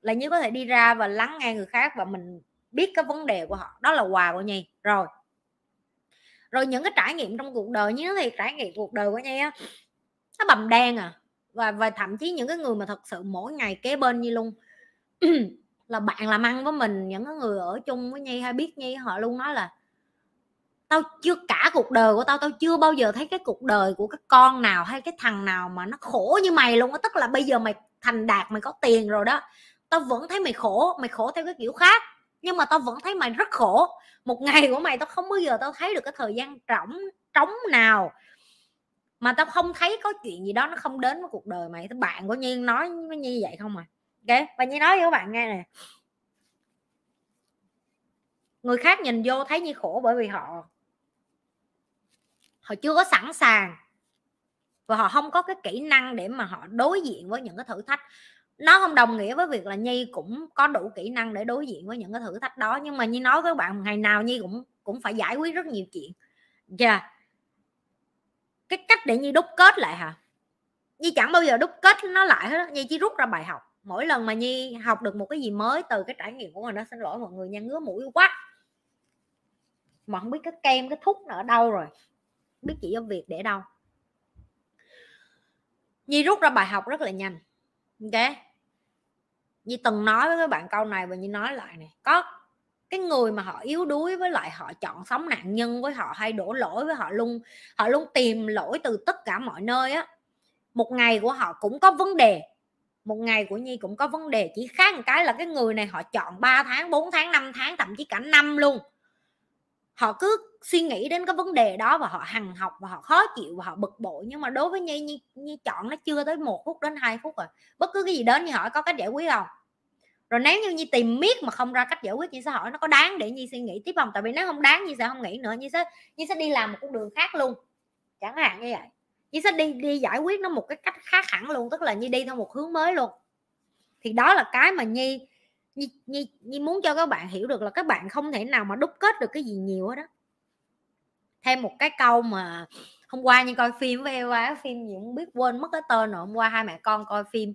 là như có thể đi ra và lắng nghe người khác và mình biết cái vấn đề của họ. Đó là quà của nhi. Rồi. Rồi những cái trải nghiệm trong cuộc đời như thì trải nghiệm cuộc đời của nhi á, nó bầm đen à. Và và thậm chí những cái người mà thật sự mỗi ngày kế bên như luôn là bạn làm ăn với mình, những cái người ở chung với Nhi hay biết Nhi, họ luôn nói là tao chưa, cả cuộc đời của tao tao chưa bao giờ thấy cái cuộc đời của cái con nào hay cái thằng nào mà nó khổ như mày luôn á. Tức là bây giờ mày thành đạt, mày có tiền rồi đó, tao vẫn thấy mày khổ mày khổ theo cái kiểu khác. Nhưng mà tao vẫn thấy mày rất khổ. Một ngày của mày tao không bao giờ tao thấy được cái thời gian trống trống nào mà tao không thấy có chuyện gì đó nó không đến với cuộc đời mày. Bạn của nhiên nói với như vậy không à. Ok, và nhi nói với các bạn nghe nè. Người khác nhìn vô thấy như khổ bởi vì họ họ chưa có sẵn sàng và họ không có cái kỹ năng để mà họ đối diện với những cái thử thách. Nó không đồng nghĩa với việc là nhi cũng có đủ kỹ năng để đối diện với những cái thử thách đó, nhưng mà nhi nói với bạn ngày nào nhi cũng cũng phải giải quyết rất nhiều chuyện. Dạ. Yeah. cái cách để nhi đúc kết lại hả? Nhi chẳng bao giờ đúc kết nó lại hết nhi chỉ rút ra bài học. Mỗi lần mà nhi học được một cái gì mới từ cái trải nghiệm của mình nó xin lỗi mọi người nha, ngứa mũi quá. Mà không biết cái kem, cái thuốc nó ở đâu rồi? Biết chị ở việc để đâu? Nhi rút ra bài học rất là nhanh. Ok? Nhi từng nói với các bạn câu này và Nhi nói lại này có cái người mà họ yếu đuối với lại họ chọn sống nạn nhân, với họ hay đổ lỗi, với họ luôn họ luôn tìm lỗi từ tất cả mọi nơi á, một ngày của họ cũng có vấn đề. Một ngày của Nhi cũng có vấn đề. Chỉ khác một cái là cái người này họ chọn 3 tháng 4 tháng 5 tháng, thậm chí cả năm luôn họ cứ suy nghĩ đến cái vấn đề đó và họ hằng học và họ khó chịu và họ bực bội. Nhưng mà đối với nhi nhi, nhi chọn nó chưa tới một phút đến hai phút rồi. Bất cứ cái gì đến như hỏi có cách giải quyết không. Rồi nếu như nhi tìm miết mà không ra cách giải quyết nhi sẽ hỏi nó có đáng để nhi suy nghĩ tiếp không? Tại vì nếu không đáng nhi sẽ không nghĩ nữa. Nhi sẽ nhi sẽ đi làm một con đường khác luôn. Chẳng hạn như vậy. Nhi sẽ đi đi giải quyết nó một cái cách khác hẳn luôn. Tức là nhi đi theo một hướng mới luôn. Thì đó là cái mà nhi nhi, nhi, nhi muốn cho các bạn hiểu được là các bạn không thể nào mà đúc kết được cái gì nhiều hết đó thêm một cái câu mà hôm qua như coi phim với Eva phim gì cũng biết quên mất cái tên rồi hôm qua hai mẹ con coi phim.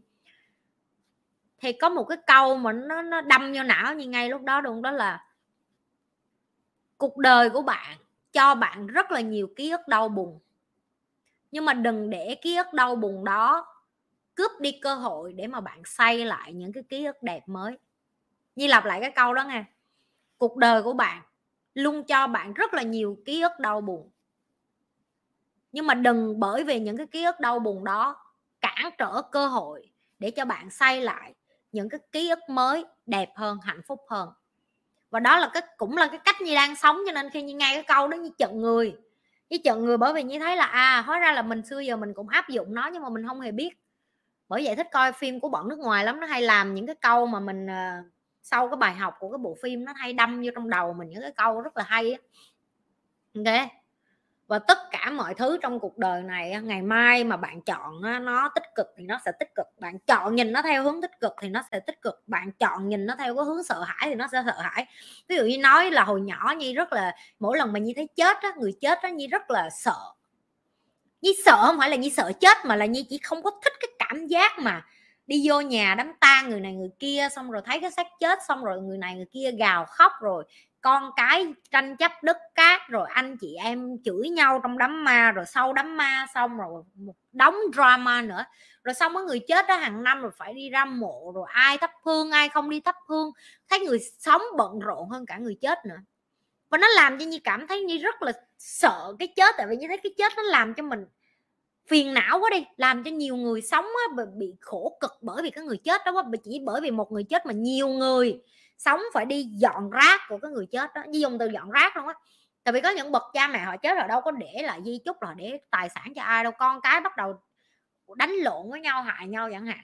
Thì có một cái câu mà nó nó đâm vô não như ngay lúc đó đúng đó là cuộc đời của bạn cho bạn rất là nhiều ký ức đau buồn. Nhưng mà đừng để ký ức đau buồn đó cướp đi cơ hội để mà bạn xây lại những cái ký ức đẹp mới như lặp lại cái câu đó nghe. Cuộc đời của bạn luôn cho bạn rất là nhiều ký ức đau buồn. Nhưng mà đừng bởi vì những cái ký ức đau buồn đó cản trở cơ hội để cho bạn xây lại những cái ký ức mới đẹp hơn hạnh phúc hơn. Và đó là cái cũng là cái cách như đang sống cho nên khi như nghe cái câu đó như chận người. Như chận người bởi vì như thấy là à hóa ra là mình xưa giờ mình cũng áp dụng nó nhưng mà mình không hề biết. Bởi vậy thích coi phim của bọn nước ngoài lắm nó hay làm những cái câu mà mình uh, sau cái bài học của cái bộ phim nó hay đâm vô trong đầu mình những cái câu rất là hay á. Ok. Và tất cả mọi thứ trong cuộc đời này ngày mai mà bạn chọn nó tích cực thì nó sẽ tích cực, bạn chọn nhìn nó theo hướng tích cực thì nó sẽ tích cực, bạn chọn nhìn nó theo cái hướng sợ hãi thì nó sẽ sợ hãi. Ví dụ như nói là hồi nhỏ nhi rất là, mỗi lần mà nhi thấy chết á, người chết á, nhi rất là sợ. Nhi sợ không phải là nhi sợ chết mà là nhi chỉ không có thích cái cảm giác mà đi vô nhà đám tang người này người kia, xong rồi thấy cái xác chết, xong rồi người này người kia gào khóc rồi. Con cái tranh chấp đất cát, rồi anh chị em chửi nhau trong đám ma, rồi sau đám ma xong rồi một đống drama nữa. Rồi xong có người chết đó hàng năm rồi phải đi ra mộ, rồi ai thắp hương, ai không đi thắp hương. Thấy người sống bận rộn hơn cả người chết nữa. Và nó làm cho như cảm thấy như rất là sợ cái chết, tại vì như thấy cái chết nó làm cho mình phiền não quá đi làm cho nhiều người sống á, bị khổ cực bởi vì cái người chết đó quá chỉ bởi vì một người chết mà nhiều người sống phải đi dọn rác của cái người chết đó như dùng từ dọn rác luôn á. Tại vì có những bậc cha mẹ họ chết rồi đâu có để lại di chúc là để tài sản cho ai đâu con cái bắt đầu đánh lộn với nhau hại nhau chẳng hạn.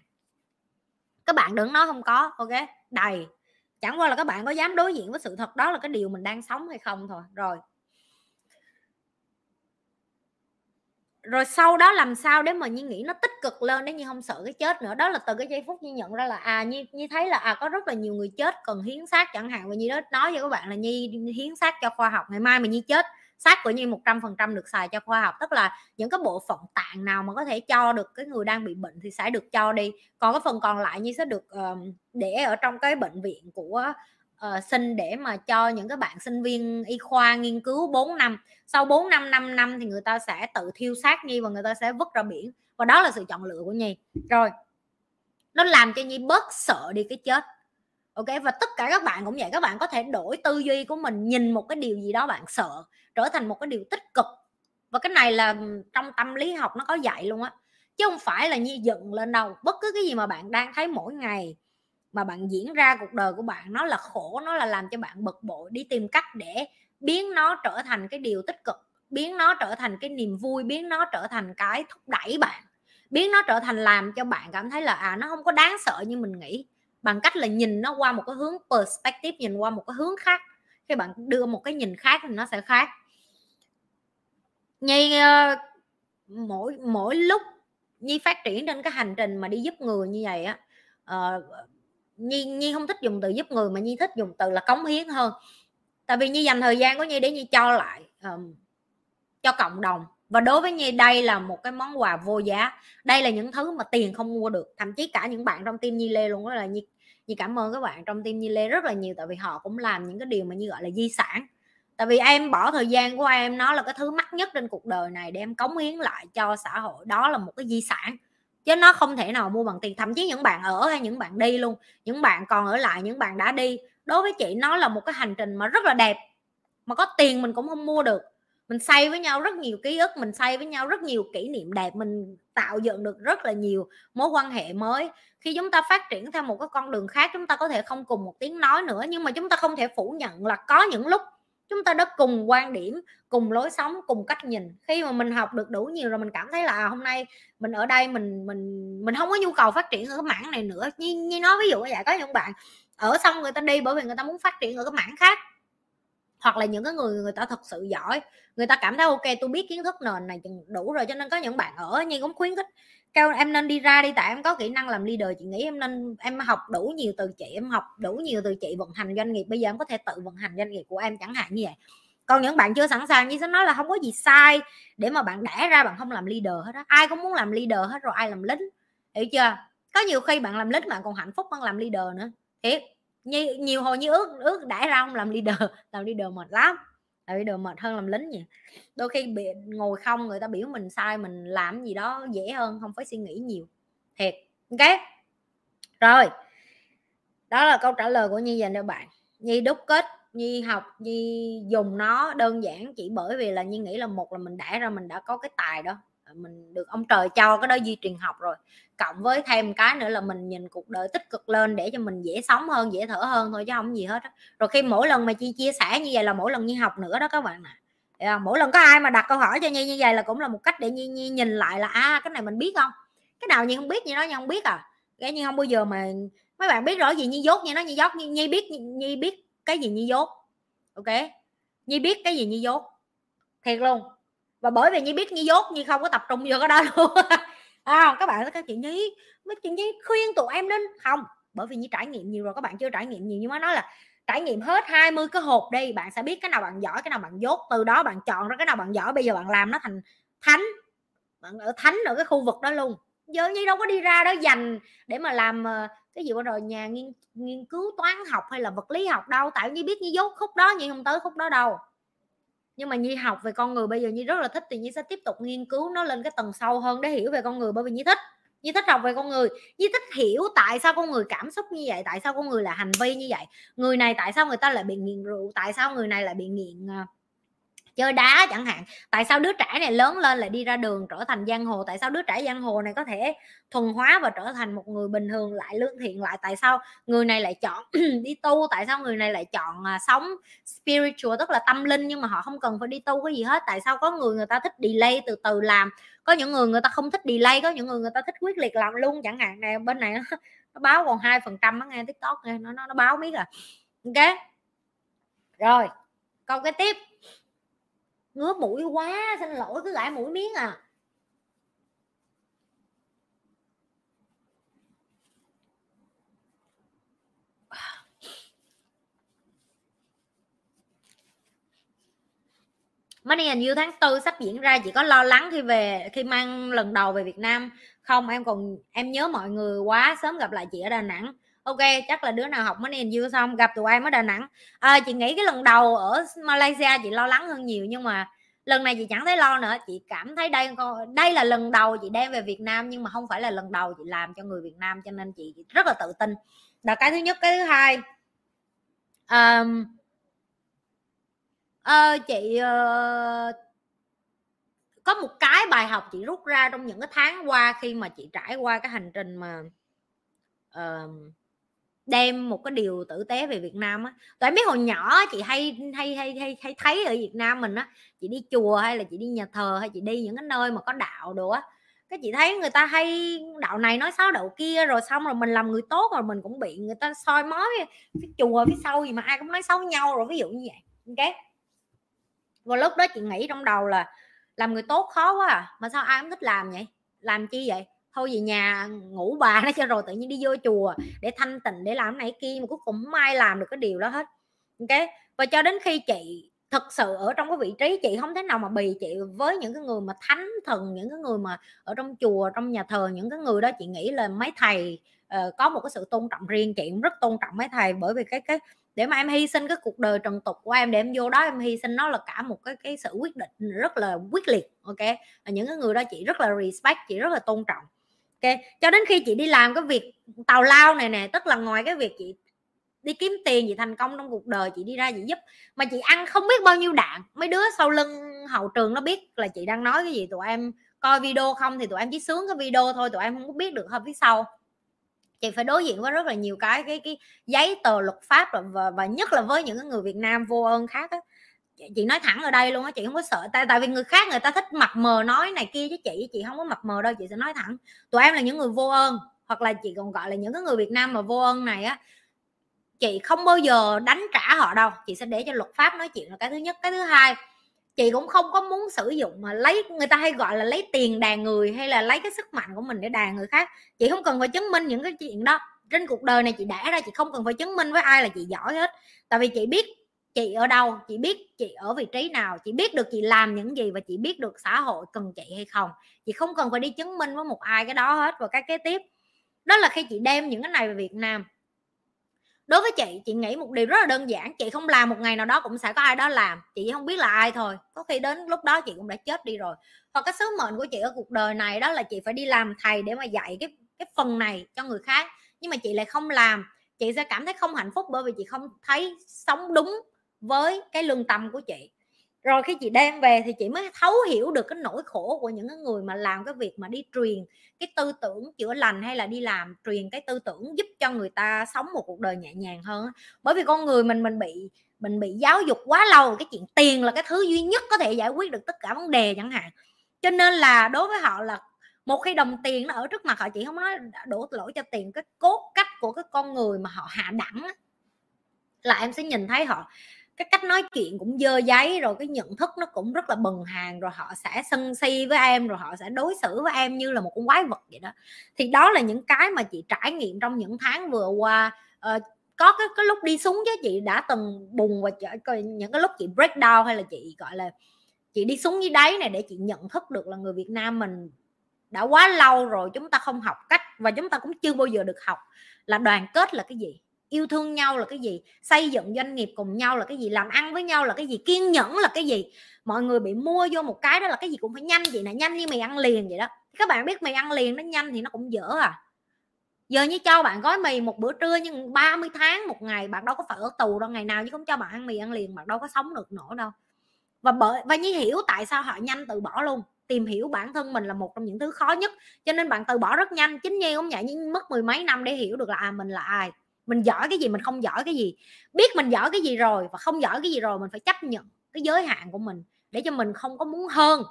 Các bạn đừng nói không có ok? Đầy. Chẳng qua là các bạn có dám đối diện với sự thật đó là cái điều mình đang sống hay không thôi. Rồi. Rồi sau đó làm sao để mà như nghĩ nó tích cực lên để như không sợ cái chết nữa? Đó là từ cái giây phút như nhận ra là à như như thấy là à có rất là nhiều người chết cần hiến xác chẳng hạn. Và như đó nói với các bạn là nhi hiến xác cho khoa học ngày mai mà nhi chết xác của nhi một trăm phần trăm được xài cho khoa học. Tức là những cái bộ phận tạng nào mà có thể cho được cái người đang bị bệnh thì sẽ được cho đi. Còn cái phần còn lại như sẽ được uh, để ở trong cái bệnh viện của uh, xin để mà cho những cái bạn sinh viên y khoa nghiên cứu 4 năm. Sau 4 năm 5 năm thì người ta sẽ tự thiêu xác nhi và người ta sẽ vứt ra biển. Và đó là sự chọn lựa của nhi. Rồi nó làm cho nhi bớt sợ đi cái chết. Ok? Và tất cả các bạn cũng vậy. Các bạn có thể đổi tư duy của mình nhìn một cái điều gì đó bạn sợ trở thành một cái điều tích cực. Và cái này là trong tâm lý học nó có dạy luôn á. Chứ không phải là nhi dựng lên đâu. Bất cứ cái gì mà bạn đang thấy mỗi ngày mà bạn diễn ra cuộc đời của bạn nó là khổ nó là làm cho bạn bực bội đi tìm cách để biến nó trở thành cái điều tích cực biến nó trở thành cái niềm vui biến nó trở thành cái thúc đẩy bạn biến nó trở thành làm cho bạn cảm thấy là à nó không có đáng sợ như mình nghĩ bằng cách là nhìn nó qua một cái hướng perspective nhìn qua một cái hướng khác. Khi bạn đưa một cái nhìn khác thì nó sẽ khác. Nhi uh, mỗi mỗi lúc nhi phát triển trên cái hành trình mà đi giúp người như vậy á uh, nhi nhi không thích dùng từ giúp người mà nhi thích dùng từ là cống hiến hơn. Tại vì nhi dành thời gian của nhi để nhi cho lại um, cho cộng đồng. Và đối với nhi đây là một cái món quà vô giá. Đây là những thứ mà tiền không mua được. Thậm chí cả những bạn trong team nhi lê luôn đó là nhi nhi cảm ơn các bạn trong team nhi lê rất là nhiều tại vì họ cũng làm những cái điều mà như gọi là di sản. Tại vì em bỏ thời gian của em nó là cái thứ mắc nhất trên cuộc đời này để em cống hiến lại cho xã hội. Đó là một cái di sản chứ nó không thể nào mua bằng tiền. Thậm chí những bạn ở hay những bạn đi luôn, những bạn còn ở lại, những bạn đã đi, đối với chị nó là một cái hành trình mà rất là đẹp. Mà có tiền mình cũng không mua được. Mình xây với nhau rất nhiều ký ức, mình xây với nhau rất nhiều kỷ niệm đẹp, mình tạo dựng được rất là nhiều mối quan hệ mới. Khi chúng ta phát triển theo một cái con đường khác, chúng ta có thể không cùng một tiếng nói nữa, nhưng mà chúng ta không thể phủ nhận là có những lúc chúng ta đã cùng quan điểm cùng lối sống cùng cách nhìn. Khi mà mình học được đủ nhiều rồi mình cảm thấy là à, hôm nay mình ở đây mình mình mình không có nhu cầu phát triển ở cái mảng này nữa. Như, như nói ví dụ như vậy có những bạn ở xong người ta đi bởi vì người ta muốn phát triển ở cái mảng khác. Hoặc là những cái người người ta thật sự giỏi người ta cảm thấy ok tôi biết kiến thức nền này đủ rồi cho nên có những bạn ở như cũng khuyến khích kêu em nên đi ra đi tại em có kỹ năng làm leader chị nghĩ em nên em học đủ nhiều từ chị em học đủ nhiều từ chị vận hành doanh nghiệp. Bây giờ em có thể tự vận hành doanh nghiệp của em chẳng hạn như vậy. Còn những bạn chưa sẵn sàng như sẽ nói là không có gì sai để mà bạn đẻ ra bạn không làm leader hết á. Ai cũng muốn làm leader hết rồi ai làm lính hiểu chưa? Có nhiều khi bạn làm lính bạn còn hạnh phúc hơn làm leader nữa thiệt. Nhiều, nhiều hồi như ước ước đãi ra không làm leader làm leader mệt lắm vì đường mệt hơn làm lính nhỉ đôi khi bị ngồi không, người ta biểu mình sai, mình làm gì đó dễ hơn, không phải suy nghĩ nhiều. Thiệt. Ok? Rồi. Đó là câu trả lời của nhi dành cho bạn. Nhi đúc kết, nhi học, nhi dùng nó đơn giản chỉ bởi vì là nhi nghĩ là một là mình đã ra mình đã có cái tài đó. Ờ, mình được ông trời cho cái đó di truyền học rồi. Cộng với thêm cái nữa là mình nhìn cuộc đời tích cực lên để cho mình dễ sống hơn dễ thở hơn thôi chứ không gì hết đó. rồi khi mỗi lần mà chi chia sẻ như vậy là mỗi lần như học nữa đó các bạn ạ. À. mỗi lần có ai mà đặt câu hỏi cho nhi như vậy là cũng là một cách để nhi, nhi nhìn lại là à cái này mình biết không? Cái nào nhi không biết như đó nhi không biết à. Cái như không bao giờ mà mấy bạn biết rõ gì nhi dốt như nó nhi dốt nhi, nhi biết nhi biết cái gì nhi dốt. Ok? Nhi biết cái gì nhi dốt. Thiệt luôn và bởi vì nhi biết nhi dốt nhi không có tập trung vô cái đó luôn. À, các bạn các chị nhi mấy chị nhi khuyên tụi em nên không bởi vì nhi trải nghiệm nhiều rồi các bạn chưa trải nghiệm nhiều nhưng mà nói là trải nghiệm hết 20 cái hộp đi bạn sẽ biết cái nào bạn giỏi cái nào bạn dốt từ đó bạn chọn ra cái nào bạn giỏi bây giờ bạn làm nó thành thánh bạn ở thánh ở cái khu vực đó luôn. Giờ nhi đâu có đi ra đó dành để mà làm ờ, cái gì rồi nhà nghiên nghiên cứu toán học hay là vật lý học đâu tại nhi biết nhi dốt khúc đó nhi không tới khúc đó đâu nhưng mà nhi học về con người bây giờ nhi rất là thích thì nhi sẽ tiếp tục nghiên cứu nó lên cái tầng sâu hơn để hiểu về con người bởi vì nhi thích. Nhi thích học về con người. Nhi thích hiểu tại sao con người cảm xúc như vậy, tại sao con người là hành vi như vậy. Người này tại sao người ta lại bị nghiện rượu, tại sao người này lại bị nghiện à, chơi đá chẳng hạn. Tại sao đứa trẻ này lớn lên lại đi ra đường trở thành giang hồ? Tại sao đứa trẻ giang hồ này có thể thuần hóa và trở thành một người bình thường lại lương thiện lại? Tại sao người này lại chọn đi tu? Tại sao người này lại chọn à, sống spiritual tức là tâm linh nhưng mà họ không cần phải đi tu cái gì hết? Tại sao có người người ta thích delay từ từ làm? Có những người người ta không thích delay có những người người ta thích quyết liệt làm luôn chẳng hạn. Này bên này nó, nó báo còn hai phần trăm nghe tiktok nghe nó, nó nó báo biết à. Ok? Rồi câu cái tiếp ngứa mũi quá, xin lỗi, cứ gãi mũi miếng à. Money and You tháng tư sắp diễn ra chỉ có lo lắng khi về, khi mang lần đầu về Việt Nam không? Em còn, em nhớ mọi người quá, sớm gặp lại chị ở Đà Nẵng ok chắc là đứa nào học mới nên dư xong gặp tụi em ở đà nẵng. À, chị nghĩ cái lần đầu ở malaysia chị lo lắng hơn nhiều nhưng mà lần này chị chẳng thấy lo nữa. Chị cảm thấy đây đây là lần đầu chị đem về Việt Nam nhưng mà không phải là lần đầu chị làm cho người Việt Nam cho nên chị rất là tự tin. Là cái thứ nhất cái thứ hai um, uh, chị uh, có một cái bài học chị rút ra trong những cái tháng qua khi mà chị trải qua cái hành trình mà uh, đem một cái điều tử tế về Việt Nam á. Tụi em biết hồi nhỏ chị hay hay hay hay, hay thấy ở Việt Nam mình á chị đi chùa hay là chị đi nhà thờ hay chị đi những cái nơi mà có đạo đồ á cái chị thấy người ta hay đạo này nói xấu đạo kia rồi xong rồi mình làm người tốt rồi mình cũng bị người ta soi mói cái chùa phía sau gì mà ai cũng nói xấu nhau rồi. Ví dụ như vậy. Ok? Và lúc đó chị nghĩ trong đầu là làm người tốt khó quá à mà sao ai cũng thích làm vậy? Làm chi vậy? Thôi về nhà ngủ bà nó cho rồi tự nhiên đi vô chùa để thanh tịnh để làm này kia mà cuối cùng không ai làm được cái điều đó hết. Ok? Và cho đến khi chị thật sự ở trong cái vị trí chị không thể nào mà bì chị với những cái người mà thánh thần những cái người mà ở trong chùa trong nhà thờ những cái người đó chị nghĩ là mấy thầy uh, có một cái sự tôn trọng riêng chị cũng rất tôn trọng mấy thầy bởi vì cái cái để mà em hy sinh cái cuộc đời trần tục của em để em vô đó em hy sinh nó là cả một cái cái sự quyết định rất là quyết liệt ok? Và những cái người đó chị rất là respect chị rất là tôn trọng ok, cho đến khi chị đi làm cái việc tào lao này nè, tức là ngoài cái việc chị đi kiếm tiền, chị thành công trong cuộc đời, chị đi ra chị giúp, mà chị ăn không biết bao nhiêu đạn. Mấy đứa sau lưng hậu trường nó biết là chị đang nói cái gì, tụi em coi video không thì tụi em chỉ sướng cái video thôi, tụi em không có biết được hơn phía sau. Chị phải đối diện với rất là nhiều cái cái cái giấy tờ luật pháp và và nhất là với những người Việt Nam vô ơn khác á chị nói thẳng ở đây luôn á, chị không có sợ tại tại vì người khác người ta thích mặt mờ nói này kia chứ chị chị không có mặt mờ đâu, chị sẽ nói thẳng. Tụi em là những người vô ơn, hoặc là chị còn gọi là những cái người Việt Nam mà vô ơn này á, chị không bao giờ đánh trả họ đâu. Chị sẽ để cho luật pháp nói chuyện là cái thứ nhất. Cái thứ hai, chị cũng không có muốn sử dụng mà lấy, người ta hay gọi là lấy tiền đàn người hay là lấy cái sức mạnh của mình để đàn người khác. Chị không cần phải chứng minh những cái chuyện đó. Trên cuộc đời này chị đã ra, chị không cần phải chứng minh với ai là chị giỏi hết. Tại vì chị biết chị ở đâu, chị biết chị ở vị trí nào, chị biết được chị làm những gì và chị biết được xã hội cần chị hay không. Chị không cần phải đi chứng minh với một ai cái đó hết và cái kế tiếp. Đó là khi chị đem những cái này về Việt Nam. Đối với chị chị nghĩ một điều rất là đơn giản, chị không làm một ngày nào đó cũng sẽ có ai đó làm. Chị không biết là ai thôi, có khi đến lúc đó chị cũng đã chết đi rồi. Hoặc cái sứ mệnh của chị ở cuộc đời này đó là chị phải đi làm thầy để mà dạy cái cái phần này cho người khác, nhưng mà chị lại không làm. Chị sẽ cảm thấy không hạnh phúc bởi vì chị không thấy sống đúng với cái lương tâm của chị. Rồi khi chị đem về thì chị mới thấu hiểu được cái nỗi khổ của những người mà làm cái việc mà đi truyền cái tư tưởng chữa lành hay là đi làm truyền cái tư tưởng giúp cho người ta sống một cuộc đời nhẹ nhàng hơn bởi vì con người mình mình bị mình bị giáo dục quá lâu, cái chuyện tiền là cái thứ duy nhất có thể giải quyết được tất cả vấn đề chẳng hạn. Cho nên là đối với họ là một khi đồng tiền nó ở trước mặt họ, chị không nói đổ lỗi cho tiền, cái cốt cách của cái con người mà họ hạ đẳng là em sẽ nhìn thấy họ cái cách nói chuyện cũng dơ giấy rồi cái nhận thức nó cũng rất là bần hàng rồi họ sẽ sân si với em rồi họ sẽ đối xử với em như là một con quái vật vậy đó. Thì đó là những cái mà chị trải nghiệm trong những tháng vừa qua. Uh, có cái cái lúc đi xuống chứ chị đã từng bùng và những cái lúc chị break down hay là chị gọi là chị đi xuống dưới đáy này để chị nhận thức được là người Việt Nam mình đã quá lâu rồi chúng ta không học cách và chúng ta cũng chưa bao giờ được học là đoàn kết là cái gì yêu thương nhau là cái gì? Xây dựng doanh nghiệp cùng nhau là cái gì? Làm ăn với nhau là cái gì? Kiên nhẫn là cái gì? Mọi người bị mua vô một cái đó là cái gì cũng phải nhanh vậy nè, nhanh như mì ăn liền vậy đó. Các bạn biết mì ăn liền nó nhanh thì nó cũng dở à. Giờ như cho bạn gói mì một bữa trưa nhưng 30 tháng một ngày bạn đâu có phải ở tù đâu, ngày nào chứ không cho bạn ăn mì ăn liền, bạn đâu có sống được nổi đâu. Và bởi, và như hiểu tại sao họ nhanh từ bỏ luôn. Tìm hiểu bản thân mình là một trong những thứ khó nhất, cho nên bạn từ bỏ rất nhanh. Chính như cũng vậy nhưng mất mười mấy năm để hiểu được là à mình là ai mình giỏi cái gì, mình không giỏi cái gì. Biết mình giỏi cái gì rồi và không giỏi cái gì rồi, mình phải chấp nhận cái giới hạn của mình để cho mình không có muốn hơn.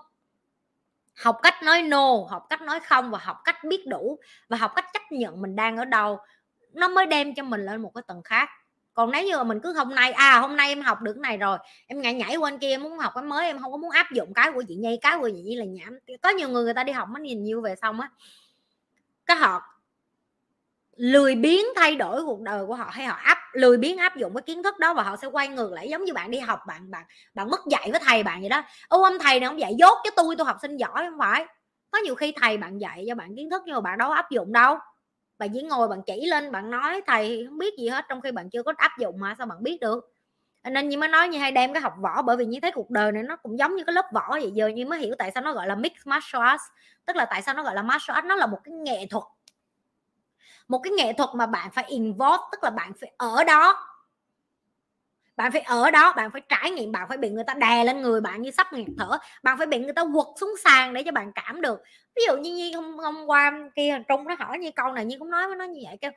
Học cách nói no, học cách nói không và học cách biết đủ và học cách chấp nhận mình đang ở đâu, nó mới đem cho mình lên một cái tầng khác. Còn nếu như mà mình cứ hôm nay à hôm nay em học được cái này rồi, em ngại nhảy qua kia, em muốn học cái mới, em không có muốn áp dụng cái của chị nhi, cái của chị nhi là nhảm. Có nhiều người người ta đi học mới nhìn nhiêu về xong á. Cái họ lười biến thay đổi cuộc đời của họ hay họ áp, lười biến áp dụng cái kiến thức đó và họ sẽ quay ngược lại giống như bạn đi học, bạn bạn bạn mất dạy với thầy bạn vậy đó. Ô, ông thầy này không dạy dốt chứ tôi tôi học sinh giỏi không phải. Có nhiều khi thầy bạn dạy cho bạn kiến thức nhưng mà bạn đâu áp dụng đâu. Bạn chỉ ngồi bạn chỉ lên, bạn nói, thầy, không biết gì hết trong khi bạn chưa có áp dụng mà sao bạn biết được? Nên như mới nói như hay đem cái học võ, bởi vì như thấy cuộc đời này nó cũng giống như cái lớp võ vậy giờ như mới hiểu tại sao nó gọi là mixed martial arts. Tức là tại sao nó gọi là martial arts? Nó là một cái nghệ thuật một cái nghệ thuật mà bạn phải involve tức là bạn phải ở đó. Bạn phải ở đó bạn phải trải nghiệm bạn phải bị người ta đè lên người bạn như sắp nghẹt thở. Bạn phải bị người ta quật xuống sàn để cho bạn cảm được. Ví dụ như như hôm, hôm qua kia trung nó hỏi như câu này như cũng nói với nó như vậy kêu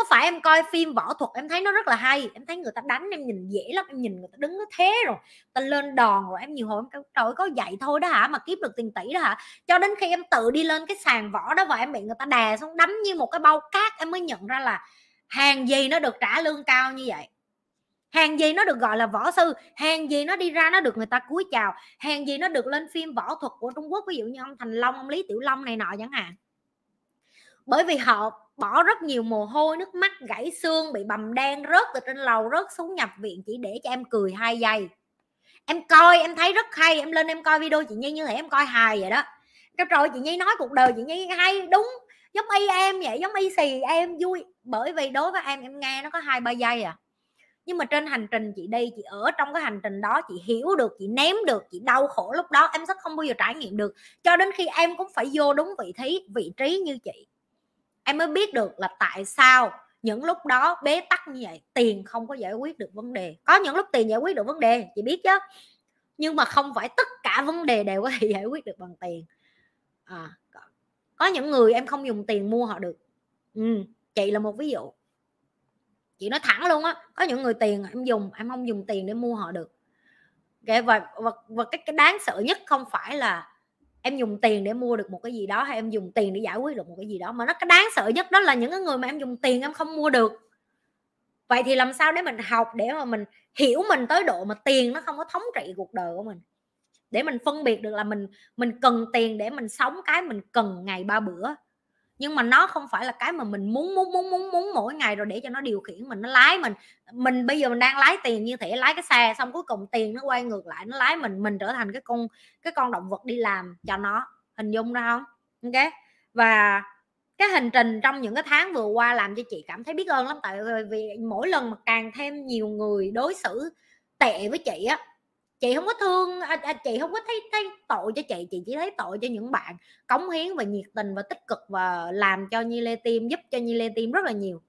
có phải em coi phim võ thuật em thấy nó rất là hay? Em thấy người ta đánh em nhìn dễ lắm, em nhìn người ta đứng nó thế rồi. Ta lên đòn rồi, em nhiều hồi em trời có dạy thôi đó hả? Mà kiếm được tiền tỷ đó hả? Cho đến khi em tự đi lên cái sàn võ đó và em bị người ta đè xuống, đấm như một cái bao cát, em mới nhận ra là hàng gì nó được trả lương cao như vậy? Hàng gì nó được gọi là võ sư? Hàng gì nó đi ra nó được người ta cúi chào? Hàng gì nó được lên phim võ thuật của trung quốc? Ví dụ như ông thành long, ông lý tiểu long này nọ chẳng hạn bởi vì họ bỏ rất nhiều mồ hôi, nước mắt, gãy xương, bị bầm đen rớt từ trên lầu, rớt xuống nhập viện chỉ để cho em cười hai giây. Em coi, em thấy rất hay, em lên em coi video chị nhi như thế em coi hài vậy đó. Cái trời, chị nhi nói cuộc đời chị nhi hay, đúng, giống y em vậy, giống y xì em, vui. Bởi vì đối với em em nghe nó có hai ba giây à. Nhưng mà trên hành trình chị đi, chị ở trong cái hành trình đó, chị hiểu được, chị ném được, chị đau khổ lúc đó, em sẽ không bao giờ trải nghiệm được. Cho đến khi em cũng phải vô đúng vị trí vị trí như chị em mới biết được là tại sao những lúc đó bế tắc như vậy tiền không có giải quyết được vấn đề. Có những lúc tiền giải quyết được vấn đề chị biết chứ. Nhưng mà không phải tất cả vấn đề đều có thể giải quyết được bằng tiền. À, có những người em không dùng tiền mua họ được. Ừ, chị là một ví dụ. Chị nói thẳng luôn á có những người tiền em dùng em không dùng tiền để mua họ được. Và, và, và cái, cái đáng sợ nhất không phải là em dùng tiền để mua được một cái gì đó hay em dùng tiền để giải quyết được một cái gì đó, mà nó cái đáng sợ nhất đó là những cái người mà em dùng tiền em không mua được. Vậy thì làm sao để mình học để mà mình hiểu mình tới độ mà tiền nó không có thống trị cuộc đời của mình? Để mình phân biệt được là mình mình cần tiền để mình sống cái mình cần ngày ba bữa nhưng mà nó không phải là cái mà mình muốn muốn muốn muốn muốn mỗi ngày rồi để cho nó điều khiển mình, nó lái mình. Mình bây giờ mình đang lái tiền như thể lái cái xe, xong cuối cùng tiền nó quay ngược lại, nó lái mình mình trở thành cái con cái con động vật đi làm cho nó, hình dung ra không? Ok. Và cái hành trình trong những cái tháng vừa qua làm cho chị cảm thấy biết ơn lắm, tại vì mỗi lần mà càng thêm nhiều người đối xử tệ với chị á chị không có thương à, à, chị không có thấy thấy tội cho chị chị chỉ thấy tội cho những bạn cống hiến và nhiệt tình và tích cực và làm cho Nhi Lê Tim giúp cho Nhi Lê Tim rất là nhiều.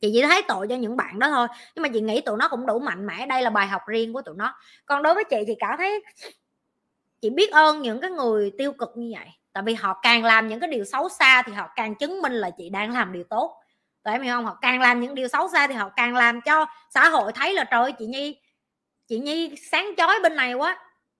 Chị chỉ thấy tội cho những bạn đó thôi nhưng mà chị nghĩ tụi nó cũng đủ mạnh mẽ. Đây là bài học riêng của tụi nó. Còn đối với chị thì cảm thấy chị biết ơn những cái người tiêu cực như vậy tại vì họ càng làm những cái điều xấu xa thì họ càng chứng minh là chị đang làm điều tốt. Tại em hiểu không? Họ càng làm những điều xấu xa thì họ càng làm cho xã hội thấy là trời ơi, chị nhi chị nhi sáng chói bên này quá.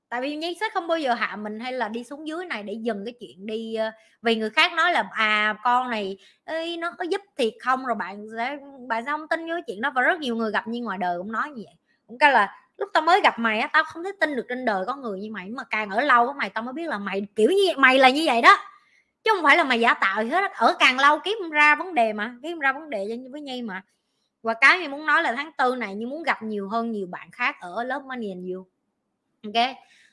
Tại vì nhi sẽ không bao giờ hạ mình hay là đi xuống dưới này để dừng cái chuyện đi ờ, vì người khác nói là à con này ơi, nó có giúp thiệt không? Rồi bạn sẽ bạn sẽ không tin với chuyện đó. Và rất nhiều người gặp như ngoài đời cũng nói như vậy. Cũng cái là lúc tao mới gặp mày á tao không thể tin được trên đời có người như mày. Mà càng ở lâu với mày tao mới biết là mày kiểu như mày là như vậy đó. Chứ không phải là mày giả tạo gì hết ở càng lâu kiếm ra vấn đề mà kiếm ra vấn đề với nhi mà và cái như muốn nói là tháng tư này như muốn gặp nhiều hơn nhiều bạn khác ở lớp money and you. Ok?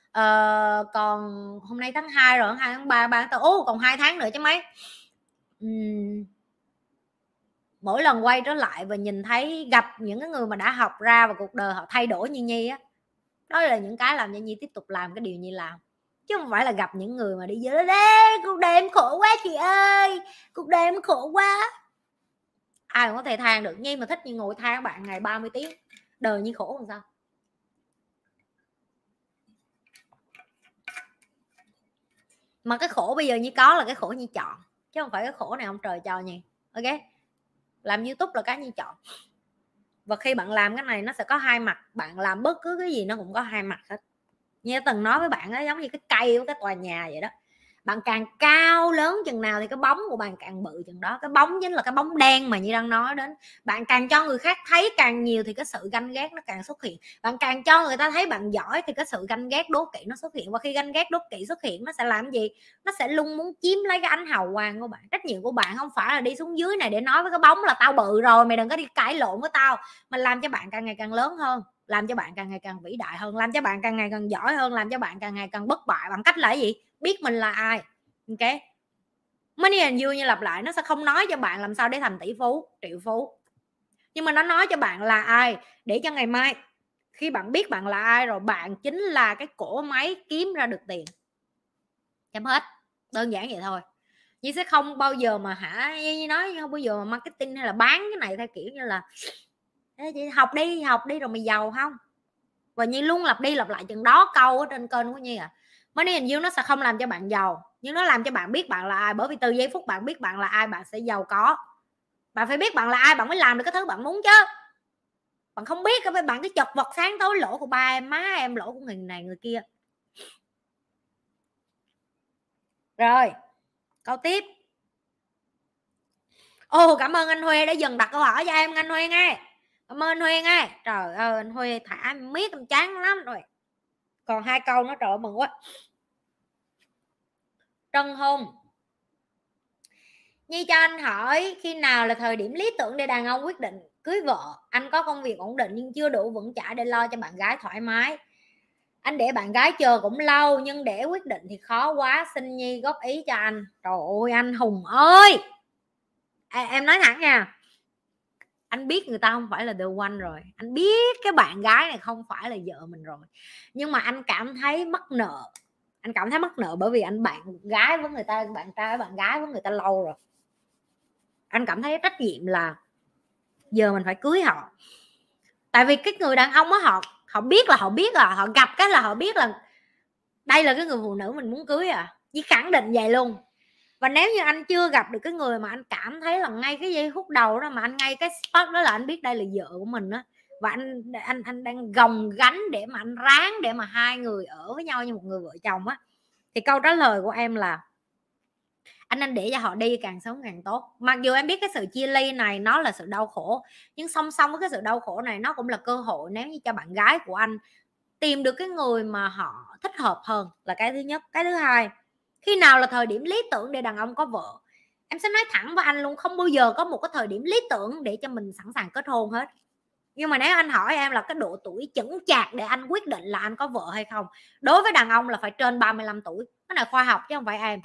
Uh, còn hôm nay tháng 2 rồi hai tháng ba ba tháng ô còn hai tháng nữa chứ mấy. Uhm, mỗi lần quay trở lại và nhìn thấy gặp những cái người mà đã học ra và cuộc đời họ thay đổi như nhi á đó là những cái làm cho nhi tiếp tục làm cái điều nhi làm. Chứ không phải là gặp những người mà đi dưới đấy cuộc đời em khổ quá chị ơi cuộc đời em khổ quá ai cũng có thể than được, nhi mà thích như ngồi than bạn ngày 30 tiếng, đời như khổ làm sao? Mà cái khổ bây giờ như có là cái khổ như chọn, chứ không phải cái khổ này ông trời cho nhỉ? ok? Làm youtube là cái như chọn. Và khi bạn làm cái này nó sẽ có hai mặt, bạn làm bất cứ cái gì nó cũng có hai mặt hết. Như từng nói với bạn đó giống như cái cây của cái tòa nhà vậy đó bạn càng cao lớn chừng nào thì cái bóng của bạn càng bự chừng đó. Cái bóng chính là cái bóng đen mà như đang nói đến. Bạn càng cho người khác thấy càng nhiều thì cái sự ganh ghét nó càng xuất hiện. Bạn càng cho người ta thấy bạn giỏi thì cái sự ganh ghét đố kỵ nó xuất hiện. Và khi ganh ghét đố kỵ xuất hiện, nó sẽ làm gì? Nó sẽ luôn muốn chiếm lấy cái ánh hào quang của bạn. Trách nhiệm của bạn không phải là đi xuống dưới này để nói với cái bóng là tao bự rồi, mày đừng có đi cãi lộn với tao. Mà làm cho bạn càng ngày càng lớn hơn, làm cho bạn càng ngày càng vĩ đại hơn, làm cho bạn càng ngày càng giỏi hơn, làm cho bạn càng ngày càng bất bại. Bằng cách là gì? Biết mình là ai. Ok? Money and you như lặp lại, nó sẽ không nói cho bạn làm sao để thành tỷ phú, triệu phú. Nhưng mà nó nói cho bạn là ai, để cho ngày mai, khi bạn biết bạn là ai rồi, bạn chính là cái cổ máy kiếm ra được tiền. Chấm hết. Đơn giản vậy thôi. Nhi sẽ không bao giờ mà hả Nhi nói, không bao giờ mà marketing hay là bán cái này theo kiểu như là chị học đi học đi rồi mày giàu không? Và Nhi luôn lặp đi lặp lại chừng đó câu ở trên kênh của Nhi à money and you nó sẽ không làm cho bạn giàu, nhưng nó làm cho bạn biết bạn là ai, bởi vì từ giây phút bạn biết bạn là ai, bạn sẽ giàu có. Bạn phải biết bạn là ai, bạn mới làm được cái thứ bạn muốn chứ. Bạn không biết cái bạn cái chật vật sáng tối, lỗ của ba em, má em, lỗ của người này, người kia. Rồi, câu tiếp. Ô cảm ơn anh Huê đã dần đặt câu hỏi cho em, anh Huê nghe. Cảm ơn anh Huê nghe. Trời ơi, anh Huê thả em miết, em chán lắm rồi còn hai câu nó trời mừng quá. Trân hôn. Nhi cho anh hỏi khi nào là thời điểm lý tưởng để đàn ông quyết định cưới vợ? Anh có công việc ổn định nhưng chưa đủ vững chãi để lo cho bạn gái thoải mái. Anh để bạn gái chờ cũng lâu nhưng để quyết định thì khó quá. Xin nhi góp ý cho anh. Trời ơi anh hùng ơi! À, em nói thẳng nha anh biết người ta không phải là the one rồi, anh biết cái bạn gái này không phải là vợ mình rồi. Nhưng mà anh cảm thấy mắc nợ, anh cảm thấy mắc nợ bởi vì anh bạn gái với người ta, bạn trai bạn gái với người ta lâu rồi. Anh cảm thấy trách nhiệm là giờ mình phải cưới họ. Tại vì cái người đàn ông á, họ họ biết là họ biết là họ gặp cái là họ biết là đây là cái người phụ nữ mình muốn cưới à chỉ khẳng định vậy luôn và nếu như anh chưa gặp được cái người mà anh cảm thấy là ngay cái giây hút đầu đó, mà anh ngay cái spot đó là anh biết đây là vợ của mình á, và anh anh anh đang gồng gánh để mà anh ráng để mà hai người ở với nhau như một người vợ chồng á, thì câu trả lời của em là, anh nên để cho họ đi càng sớm càng tốt. Mặc dù em biết cái sự chia ly này nó là sự đau khổ, nhưng song song với cái sự đau khổ này nó cũng là cơ hội nếu như cho bạn gái của anh tìm được cái người mà họ thích hợp hơn là cái thứ nhất. Cái thứ hai khi nào là thời điểm lý tưởng để đàn ông có vợ? Em sẽ nói thẳng với anh luôn, không bao giờ có một cái thời điểm lý tưởng để cho mình sẵn sàng kết hôn hết. Nhưng mà nếu anh hỏi em là cái độ tuổi chững chạc để anh quyết định là anh có vợ hay không, đối với đàn ông là phải trên 35 tuổi. Cái này khoa học chứ không phải em.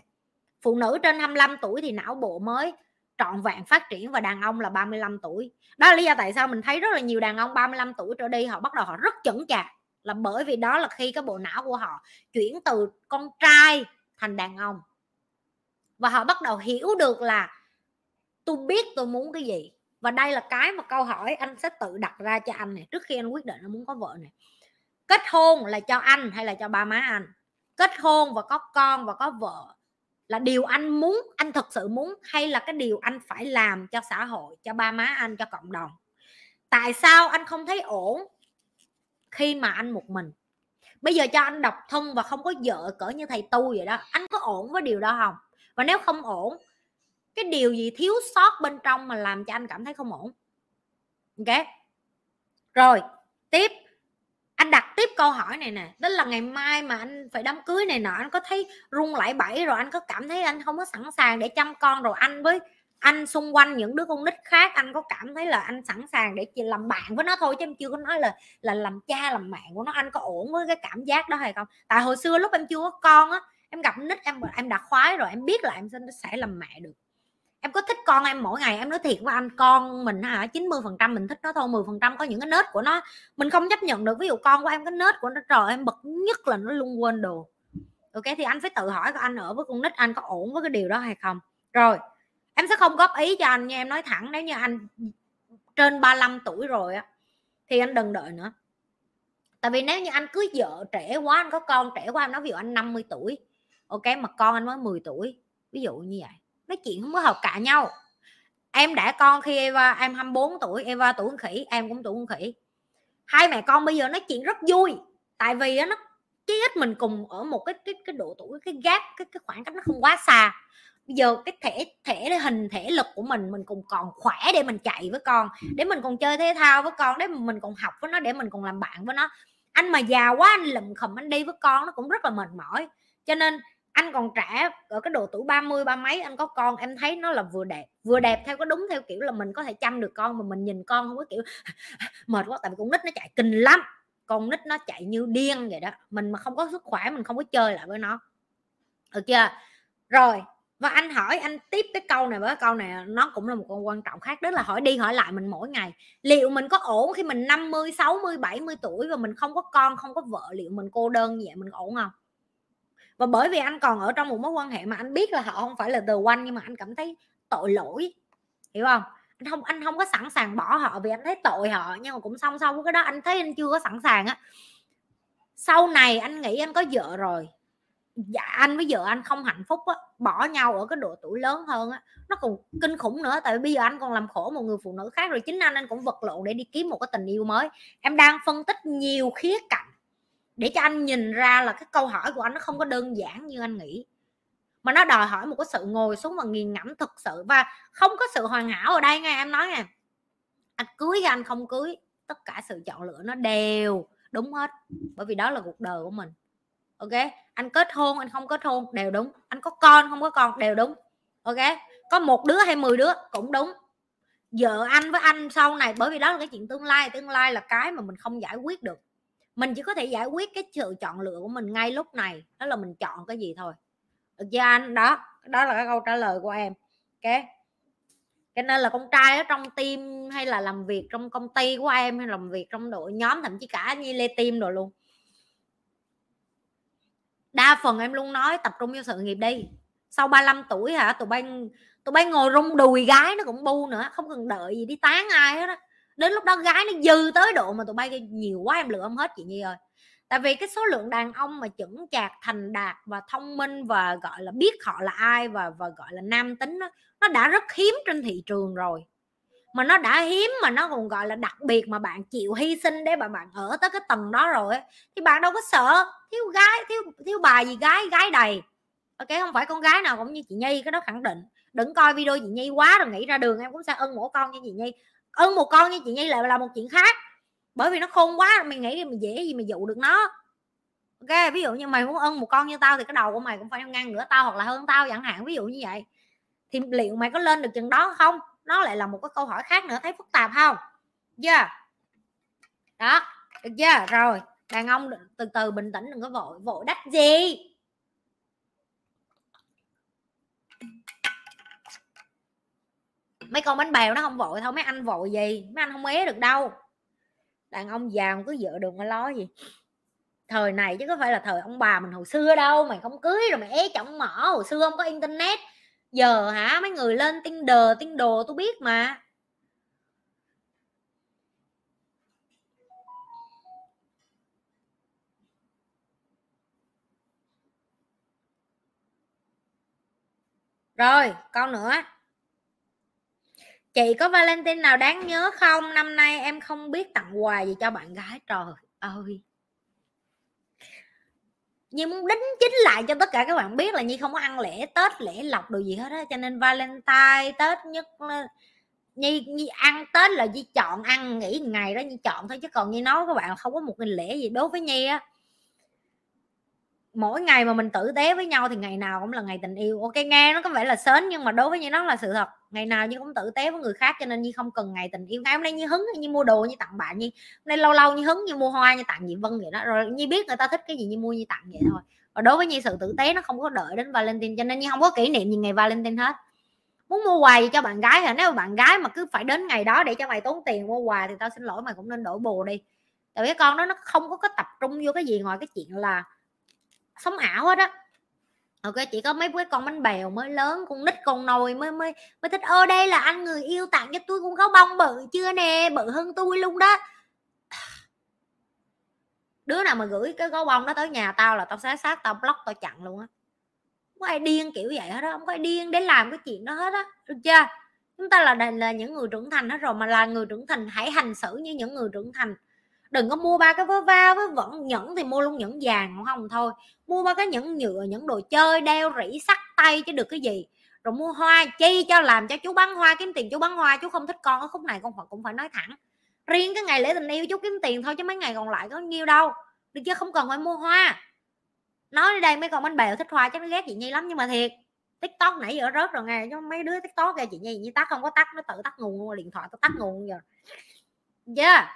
Phụ nữ trên 25 tuổi thì não bộ mới trọn vẹn phát triển và đàn ông là 35 tuổi. Đó là lý do tại sao mình thấy rất là nhiều đàn ông 35 tuổi trở đi họ bắt đầu họ rất chững chạc, là bởi vì đó là khi cái bộ não của họ chuyển từ con trai thành đàn ông. Và họ bắt đầu hiểu được là tôi biết tôi muốn cái gì. Và đây là cái mà câu hỏi anh sẽ tự đặt ra cho anh này trước khi anh quyết định anh muốn có vợ này kết hôn là cho anh hay là cho ba má anh? Kết hôn và có con và có vợ là điều anh muốn, anh thật sự muốn hay là cái điều anh phải làm cho xã hội, cho ba má anh, cho cộng đồng? Tại sao anh không thấy ổn khi mà anh một mình? Bây giờ cho anh độc thân và không có vợ cỡ như thầy tu vậy đó, anh có ổn với điều đó không? Và nếu không ổn, cái điều gì thiếu sót bên trong mà làm cho anh cảm thấy không ổn? Ok? Rồi, tiếp. Anh đặt tiếp câu hỏi này nè, đó là ngày mai mà anh phải đám cưới này nọ, anh có thấy rung lại bẫy rồi anh có cảm thấy anh không có sẵn sàng để chăm con rồi anh với anh xung quanh những đứa con nít khác, anh có cảm thấy là anh sẵn sàng để chỉ làm bạn với nó thôi chứ em chưa có nói là là làm cha, làm mẹ của nó, anh có ổn với cái cảm giác đó hay không? Tại hồi xưa lúc em chưa có con á, em gặp nít, em em đã khoái rồi, em biết là em sẽ làm mẹ được. Em có thích con em mỗi ngày, em nói thiệt với anh, con mình hả 90 phần trăm mình thích nó thôi 10 phần trăm có những cái nết của nó. Mình không chấp nhận được, ví dụ con của em, cái nết của nó, trời em bực nhất là nó luôn quên đồ. Ok, thì anh phải tự hỏi anh ở với con nít, anh có ổn với cái điều đó hay không? Rồi em sẽ không góp ý cho anh nha, em nói thẳng, nếu như anh trên 35 tuổi rồi á, thì anh đừng đợi nữa. Tại vì nếu như anh cưới vợ trẻ quá, anh có con trẻ quá, em nói ví dụ anh 50 tuổi, ok, mà con anh mới 10 tuổi, ví dụ như vậy. Nói chuyện không có hợp cả nhau. Em đã con khi Eva, em 24 tuổi, Eva tuổi con khỉ, em cũng tuổi con khỉ. Hai mẹ con bây giờ nói chuyện rất vui, tại vì nó chí ít mình cùng ở một cái cái cái độ tuổi, cái gap, cái cái khoảng cách nó không quá xa bây giờ cái thể thể hình thể lực của mình mình cũng còn khỏe để mình chạy với con để mình còn chơi thể thao với con để mình còn học với nó để mình còn làm bạn với nó. Anh mà già quá anh lụm khầm anh đi với con nó cũng rất là mệt mỏi. Cho nên anh còn trẻ ở cái độ tuổi 30 ba mấy anh có con em thấy nó là vừa đẹp vừa đẹp theo có đúng theo kiểu là mình có thể chăm được con mà mình nhìn con không có kiểu mệt quá tại vì con nít nó chạy kinh lắm. Con nít nó chạy như điên vậy đó mình mà không có sức khỏe mình không có chơi lại với nó. Được chưa? Rồi và anh hỏi, anh tiếp cái câu này với câu này nó cũng là một con quan trọng khác, đó là hỏi đi hỏi lại mình mỗi ngày. Liệu mình có ổn khi mình 50 60 70 tuổi và mình không có con, không có vợ, liệu mình cô đơn như vậy mình ổn không? Và bởi vì anh còn ở trong một mối quan hệ mà anh biết là họ không phải là the one, nhưng mà anh cảm thấy tội lỗi, hiểu không? Anh không anh không có sẵn sàng bỏ họ vì anh thấy tội họ, nhưng mà cũng song song với cái đó anh thấy anh chưa có sẵn sàng á. Sau này anh nghĩ anh có vợ rồi dạ anh với vợ anh không hạnh phúc á, bỏ nhau ở cái độ tuổi lớn hơn á. Nó còn kinh khủng nữa, tại vì bây giờ anh còn làm khổ một người phụ nữ khác rồi, chính anh anh cũng vật lộn để đi kiếm một cái tình yêu mới. Em đang phân tích nhiều khía cạnh để cho anh nhìn ra là cái câu hỏi của anh nó không có đơn giản như anh nghĩ. Mà nó đòi hỏi một cái sự ngồi xuống và nghiền ngẫm thực sự và không có sự hoàn hảo ở đây nghe em nói nè anh cưới hay anh không cưới, tất cả sự chọn lựa nó đều đúng hết, bởi vì đó là cuộc đời của mình ok? Anh kết hôn, anh không kết hôn, đều đúng. Anh có con, không có con, đều đúng. Ok? Có một đứa hay 10 đứa cũng đúng. Vợ anh với anh sau này, bởi vì đó là cái chuyện tương lai tương lai là cái mà mình không giải quyết được. Mình chỉ có thể giải quyết cái sự chọn lựa của mình ngay lúc này. Đó là mình chọn cái gì thôi. Được chưa anh? Đó đó là cái câu trả lời của em. Ok? Cho nên là con trai ở trong team hay là làm việc trong công ty của em hay làm việc trong đội nhóm, thậm chí cả như lê team rồi luôn đa phần em luôn nói tập trung vô sự nghiệp đi. Sau 35 tuổi hả tụi bay tụi bay ngồi rung đùi gái nó cũng bu nữa không cần đợi gì đi tán ai hết á. Đến lúc đó gái nó dư tới độ mà tụi bay nhiều quá em lựa không hết chị nhi ơi. Tại vì cái số lượng đàn ông mà chững chạc thành đạt và thông minh và gọi là biết họ là ai và và gọi là nam tính đó, nó đã rất hiếm trên thị trường rồi mà nó đã hiếm mà nó còn, gọi là, đặc biệt mà bạn chịu hy sinh để mà bạn ở tới cái tầng đó rồi thì bạn đâu có sợ thiếu gái, thiếu thiếu bài gì gái gái đầy. Ok, không phải con gái nào cũng như chị nhi, cái đó khẳng định. Đừng coi video chị nhi quá rồi nghĩ ra đường, em cũng sẽ ân một con như chị nhi. Ân một con như chị nhi lại là một chuyện khác. Bởi vì nó khôn quá, mày nghĩ mày dễ gì mày dụ được nó. Ok, ví dụ như mày muốn ân một con như tao thì cái đầu của mày cũng phải ngăn ngửa tao hoặc là hơn tao chẳng hạn, ví dụ như vậy. Thì liệu mày có lên được chừng đó không? Nó lại là một cái câu hỏi khác nữa, thấy phức tạp không? Yeah đó, được chưa? Rồi, đàn ông từ từ bình tĩnh, đừng có vội vội đắt gì? Mấy con bánh bèo nó không vội thôi, mấy anh vội gì? Mấy anh không é được đâu. Đàn ông già cứ vợ đường mà lo gì? Thời này chứ có phải là thời ông bà mình hồi xưa đâu, mày không cưới rồi mày é chồng mỏ, hồi xưa không có internet giờ hả? Mấy người lên tin đờ tin đồ tôi biết mà. Rồi con nữa. Chị có valentine nào đáng nhớ không? Năm nay em không biết tặng quà gì cho bạn gái, trời ơi. Nhi muốn đính chính lại cho tất cả các bạn biết là Nhi không có ăn lễ Tết lễ lọc đồ gì hết á cho nên Valentine Tết nhất Nhi, Nhi ăn Tết là Nhi chọn ăn nghỉ ngày đó Nhi chọn thôi chứ còn Nhi nói các bạn không có một cái lễ gì đối với Nhi á mỗi ngày mà mình tử tế với nhau thì ngày nào cũng là ngày tình yêu. Ok, nghe nó có vẻ là sến nhưng mà đối với như nó là sự thật. Ngày nào như cũng tử tế với người khác cho nên như không cần ngày tình yêu. Ngày hôm nay như hứng như mua đồ như tặng bạn như hôm nay lâu lâu như hứng như mua hoa như tặng gì vân vậy đó. Rồi như biết người ta thích cái gì như mua như tặng vậy thôi. Và đối với như sự tử tế nó không có đợi đến valentine cho nên như không có kỷ niệm gì ngày valentine hết. Muốn mua quà gì cho bạn gái hả? Nếu bạn gái mà cứ phải đến ngày đó để cho mày tốn tiền mua quà thì tao xin lỗi mày cũng nên đổi bồ đi. Tại vì con đó nó không có cái tập trung vô cái gì ngoài cái chuyện là sống ảo hết á. Ok chỉ có mấy cái con bánh bèo mới lớn, con nít con nồi mới mới mới thích, ơ, đây là anh người yêu tặng cho tôi con gấu bông bự chưa nè? Bự hơn tôi luôn đó. Đứa nào mà gửi cái gấu bông đó tới nhà tao là tao xé xác tao block tao chặn luôn á. Không có ai điên kiểu vậy hết đó không có ai điên để làm cái chuyện đó hết á, được chưa? Chúng ta là là những người trưởng thành hết rồi mà là người trưởng thành, hãy hành xử như những người trưởng thành đừng có mua ba cái vớ va với vẫn nhẫn thì mua luôn nhẫn vàng không thôi. Mua ba cái nhẫn nhựa những đồ chơi, đeo rỉ, sắt tay chứ được cái gì. Rồi mua hoa chi cho làm cho chú bán hoa, kiếm tiền chú bán hoa, chú không thích con, ở khúc này con phải cũng phải nói thẳng. Riêng cái ngày lễ tình yêu chú kiếm tiền thôi chứ mấy ngày còn lại có nhiêu đâu. Được chứ không cần phải mua hoa. Nói đây, mấy con bánh bèo thích hoa chắc nó ghét chị nhi lắm nhưng mà thiệt, tiktok nãy giờ rớt rồi nghe cho mấy đứa tiktok kìa chị nhi như tắt không có tắt, nó tự tắt nguồn luôn, điện thoại tôi tắt nguồn giờ. Yeah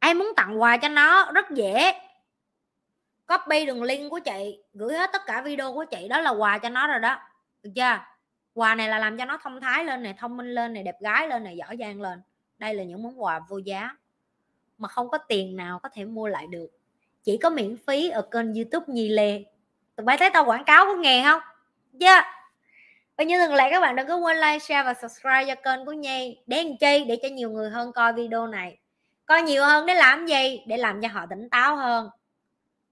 em muốn tặng quà cho nó, rất dễ. Copy đường link của chị, gửi hết tất cả video của chị, đó là quà cho nó rồi đó. Được chưa? Quà này là làm cho nó thông thái lên này thông minh lên này đẹp gái lên này giỏi giang lên. Đây là những món quà vô giá mà không có tiền nào có thể mua lại được. Chỉ có miễn phí ở kênh youtube nhi lê. Tụi bay thấy tao quảng cáo có nghe không? Chưa? Yeah. và như thường lệ, các bạn đừng có quên like, share và subscribe cho kênh của nhi. Để làm chi? Để cho nhiều người hơn coi video này coi nhiều hơn để làm gì? Để làm cho họ tỉnh táo hơn.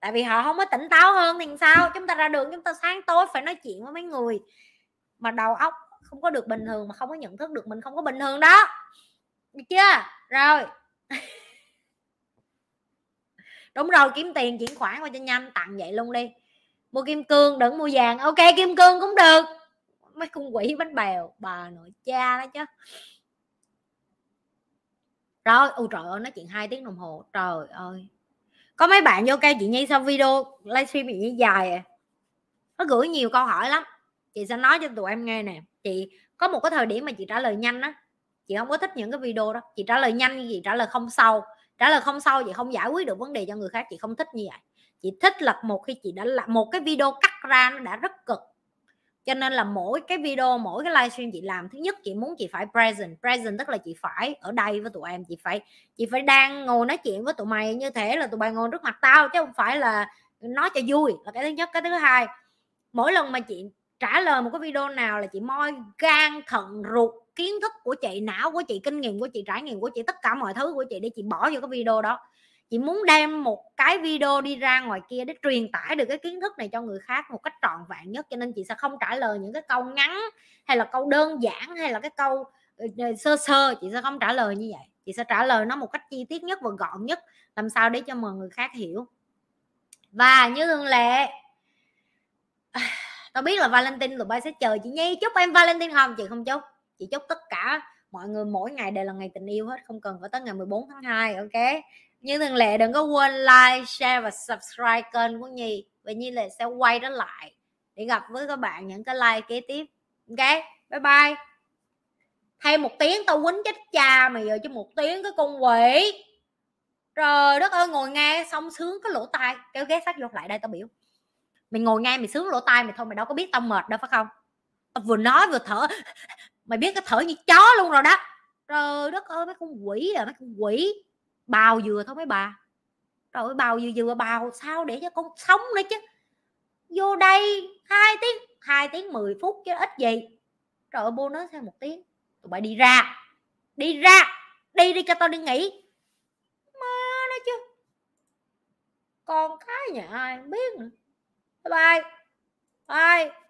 Tại vì họ không có tỉnh táo hơn thì sao? Chúng ta ra đường, chúng ta sáng tối phải nói chuyện với mấy người mà đầu óc không có được bình thường, mà không có nhận thức được mình không có bình thường đó. Được chưa? Rồi. Đúng rồi, kiếm tiền, chuyển khoản qua cho nhanh, tặng vậy luôn đi. Mua kim cương, đừng mua vàng. Ok, kim cương cũng được. Mấy con quỷ bánh bèo, bà nội cha đó chứ rồi, ôi trời ơi, nói chuyện hai tiếng đồng hồ. Trời ơi. Có mấy bạn vô cây chị nhi sau video livestream chị nhi dài à. Nó gửi nhiều câu hỏi lắm. Chị sẽ nói cho tụi em nghe nè. Chị, có một cái thời điểm mà chị trả lời nhanh á. Chị không có thích những cái video đó. Chị trả lời nhanh như chị trả lời không sâu. Trả lời không sâu, chị không giải quyết được vấn đề cho người khác, chị không thích như vậy. Chị thích là một khi chị đã làm một cái video cắt ra nó đã rất cực cho nên là mỗi cái video, mỗi cái livestream chị làm, thứ nhất chị muốn chị phải present. Present tức là chị phải ở đây với tụi em, chị phải chị phải đang ngồi nói chuyện với tụi mày như thế là tụi mày ngồi trước mặt tao, chứ không phải là nói cho vui. Là cái thứ nhất. Cái thứ hai, mỗi lần mà chị trả lời một cái video nào là chị moi gan, thận, ruột, kiến thức của chị, não của chị, kinh nghiệm của chị, trải nghiệm của chị, tất cả mọi thứ của chị để chị bỏ vô cái video đó chị muốn đem một cái video đi ra ngoài kia để truyền tải được cái kiến thức này cho người khác một cách trọn vẹn nhất, cho nên chị sẽ không trả lời những cái câu ngắn hay là câu đơn giản hay là cái câu ờ, ờ, sơ sơ, chị sẽ không trả lời như vậy. Chị sẽ trả lời nó một cách chi tiết nhất và gọn nhất, làm sao để cho mọi người khác hiểu. Và như thường lệ, tao biết là valentine tụi bay sẽ chờ chị nhi chúc em valentine không? Chị không chúc. Chị chúc tất cả mọi người mỗi ngày đều là ngày tình yêu hết, không cần phải tới ngày 14 tháng 2 ok? Như thường lệ, đừng có quên like, share và subscribe kênh của nhi, và nhi lệ sẽ quay đó lại để gặp với các bạn những cái like kế tiếp. Ok, bye bye. Thay một tiếng tao quýnh chết cha mày giờ cho một tiếng cái con quỷ. Trời đất ơi, ngồi nghe xong sướng cái lỗ tai. Kéo ghé sát vô lại đây, tao biểu. Mày ngồi nghe mày sướng lỗ tai mày thôi, mày đâu có biết tao mệt đâu, phải không? Tao vừa nói vừa thở. Mày biết cái thở như chó luôn rồi đó. Trời đất ơi, mấy con quỷ à mấy con quỷ bào dừa thôi mấy bà. Trời ơi, bào dừa dừa, bào sao để cho con sống nữa chứ? Vô đây hai tiếng hai tiếng 10 phút chứ ít gì. Trời ơi bô nói thêm một tiếng, tụi bay đi ra đi ra, đi đi cho tao đi nghỉ. Má nó chứ. Con cái nhà ai biết nữa. Bye bye. Bye.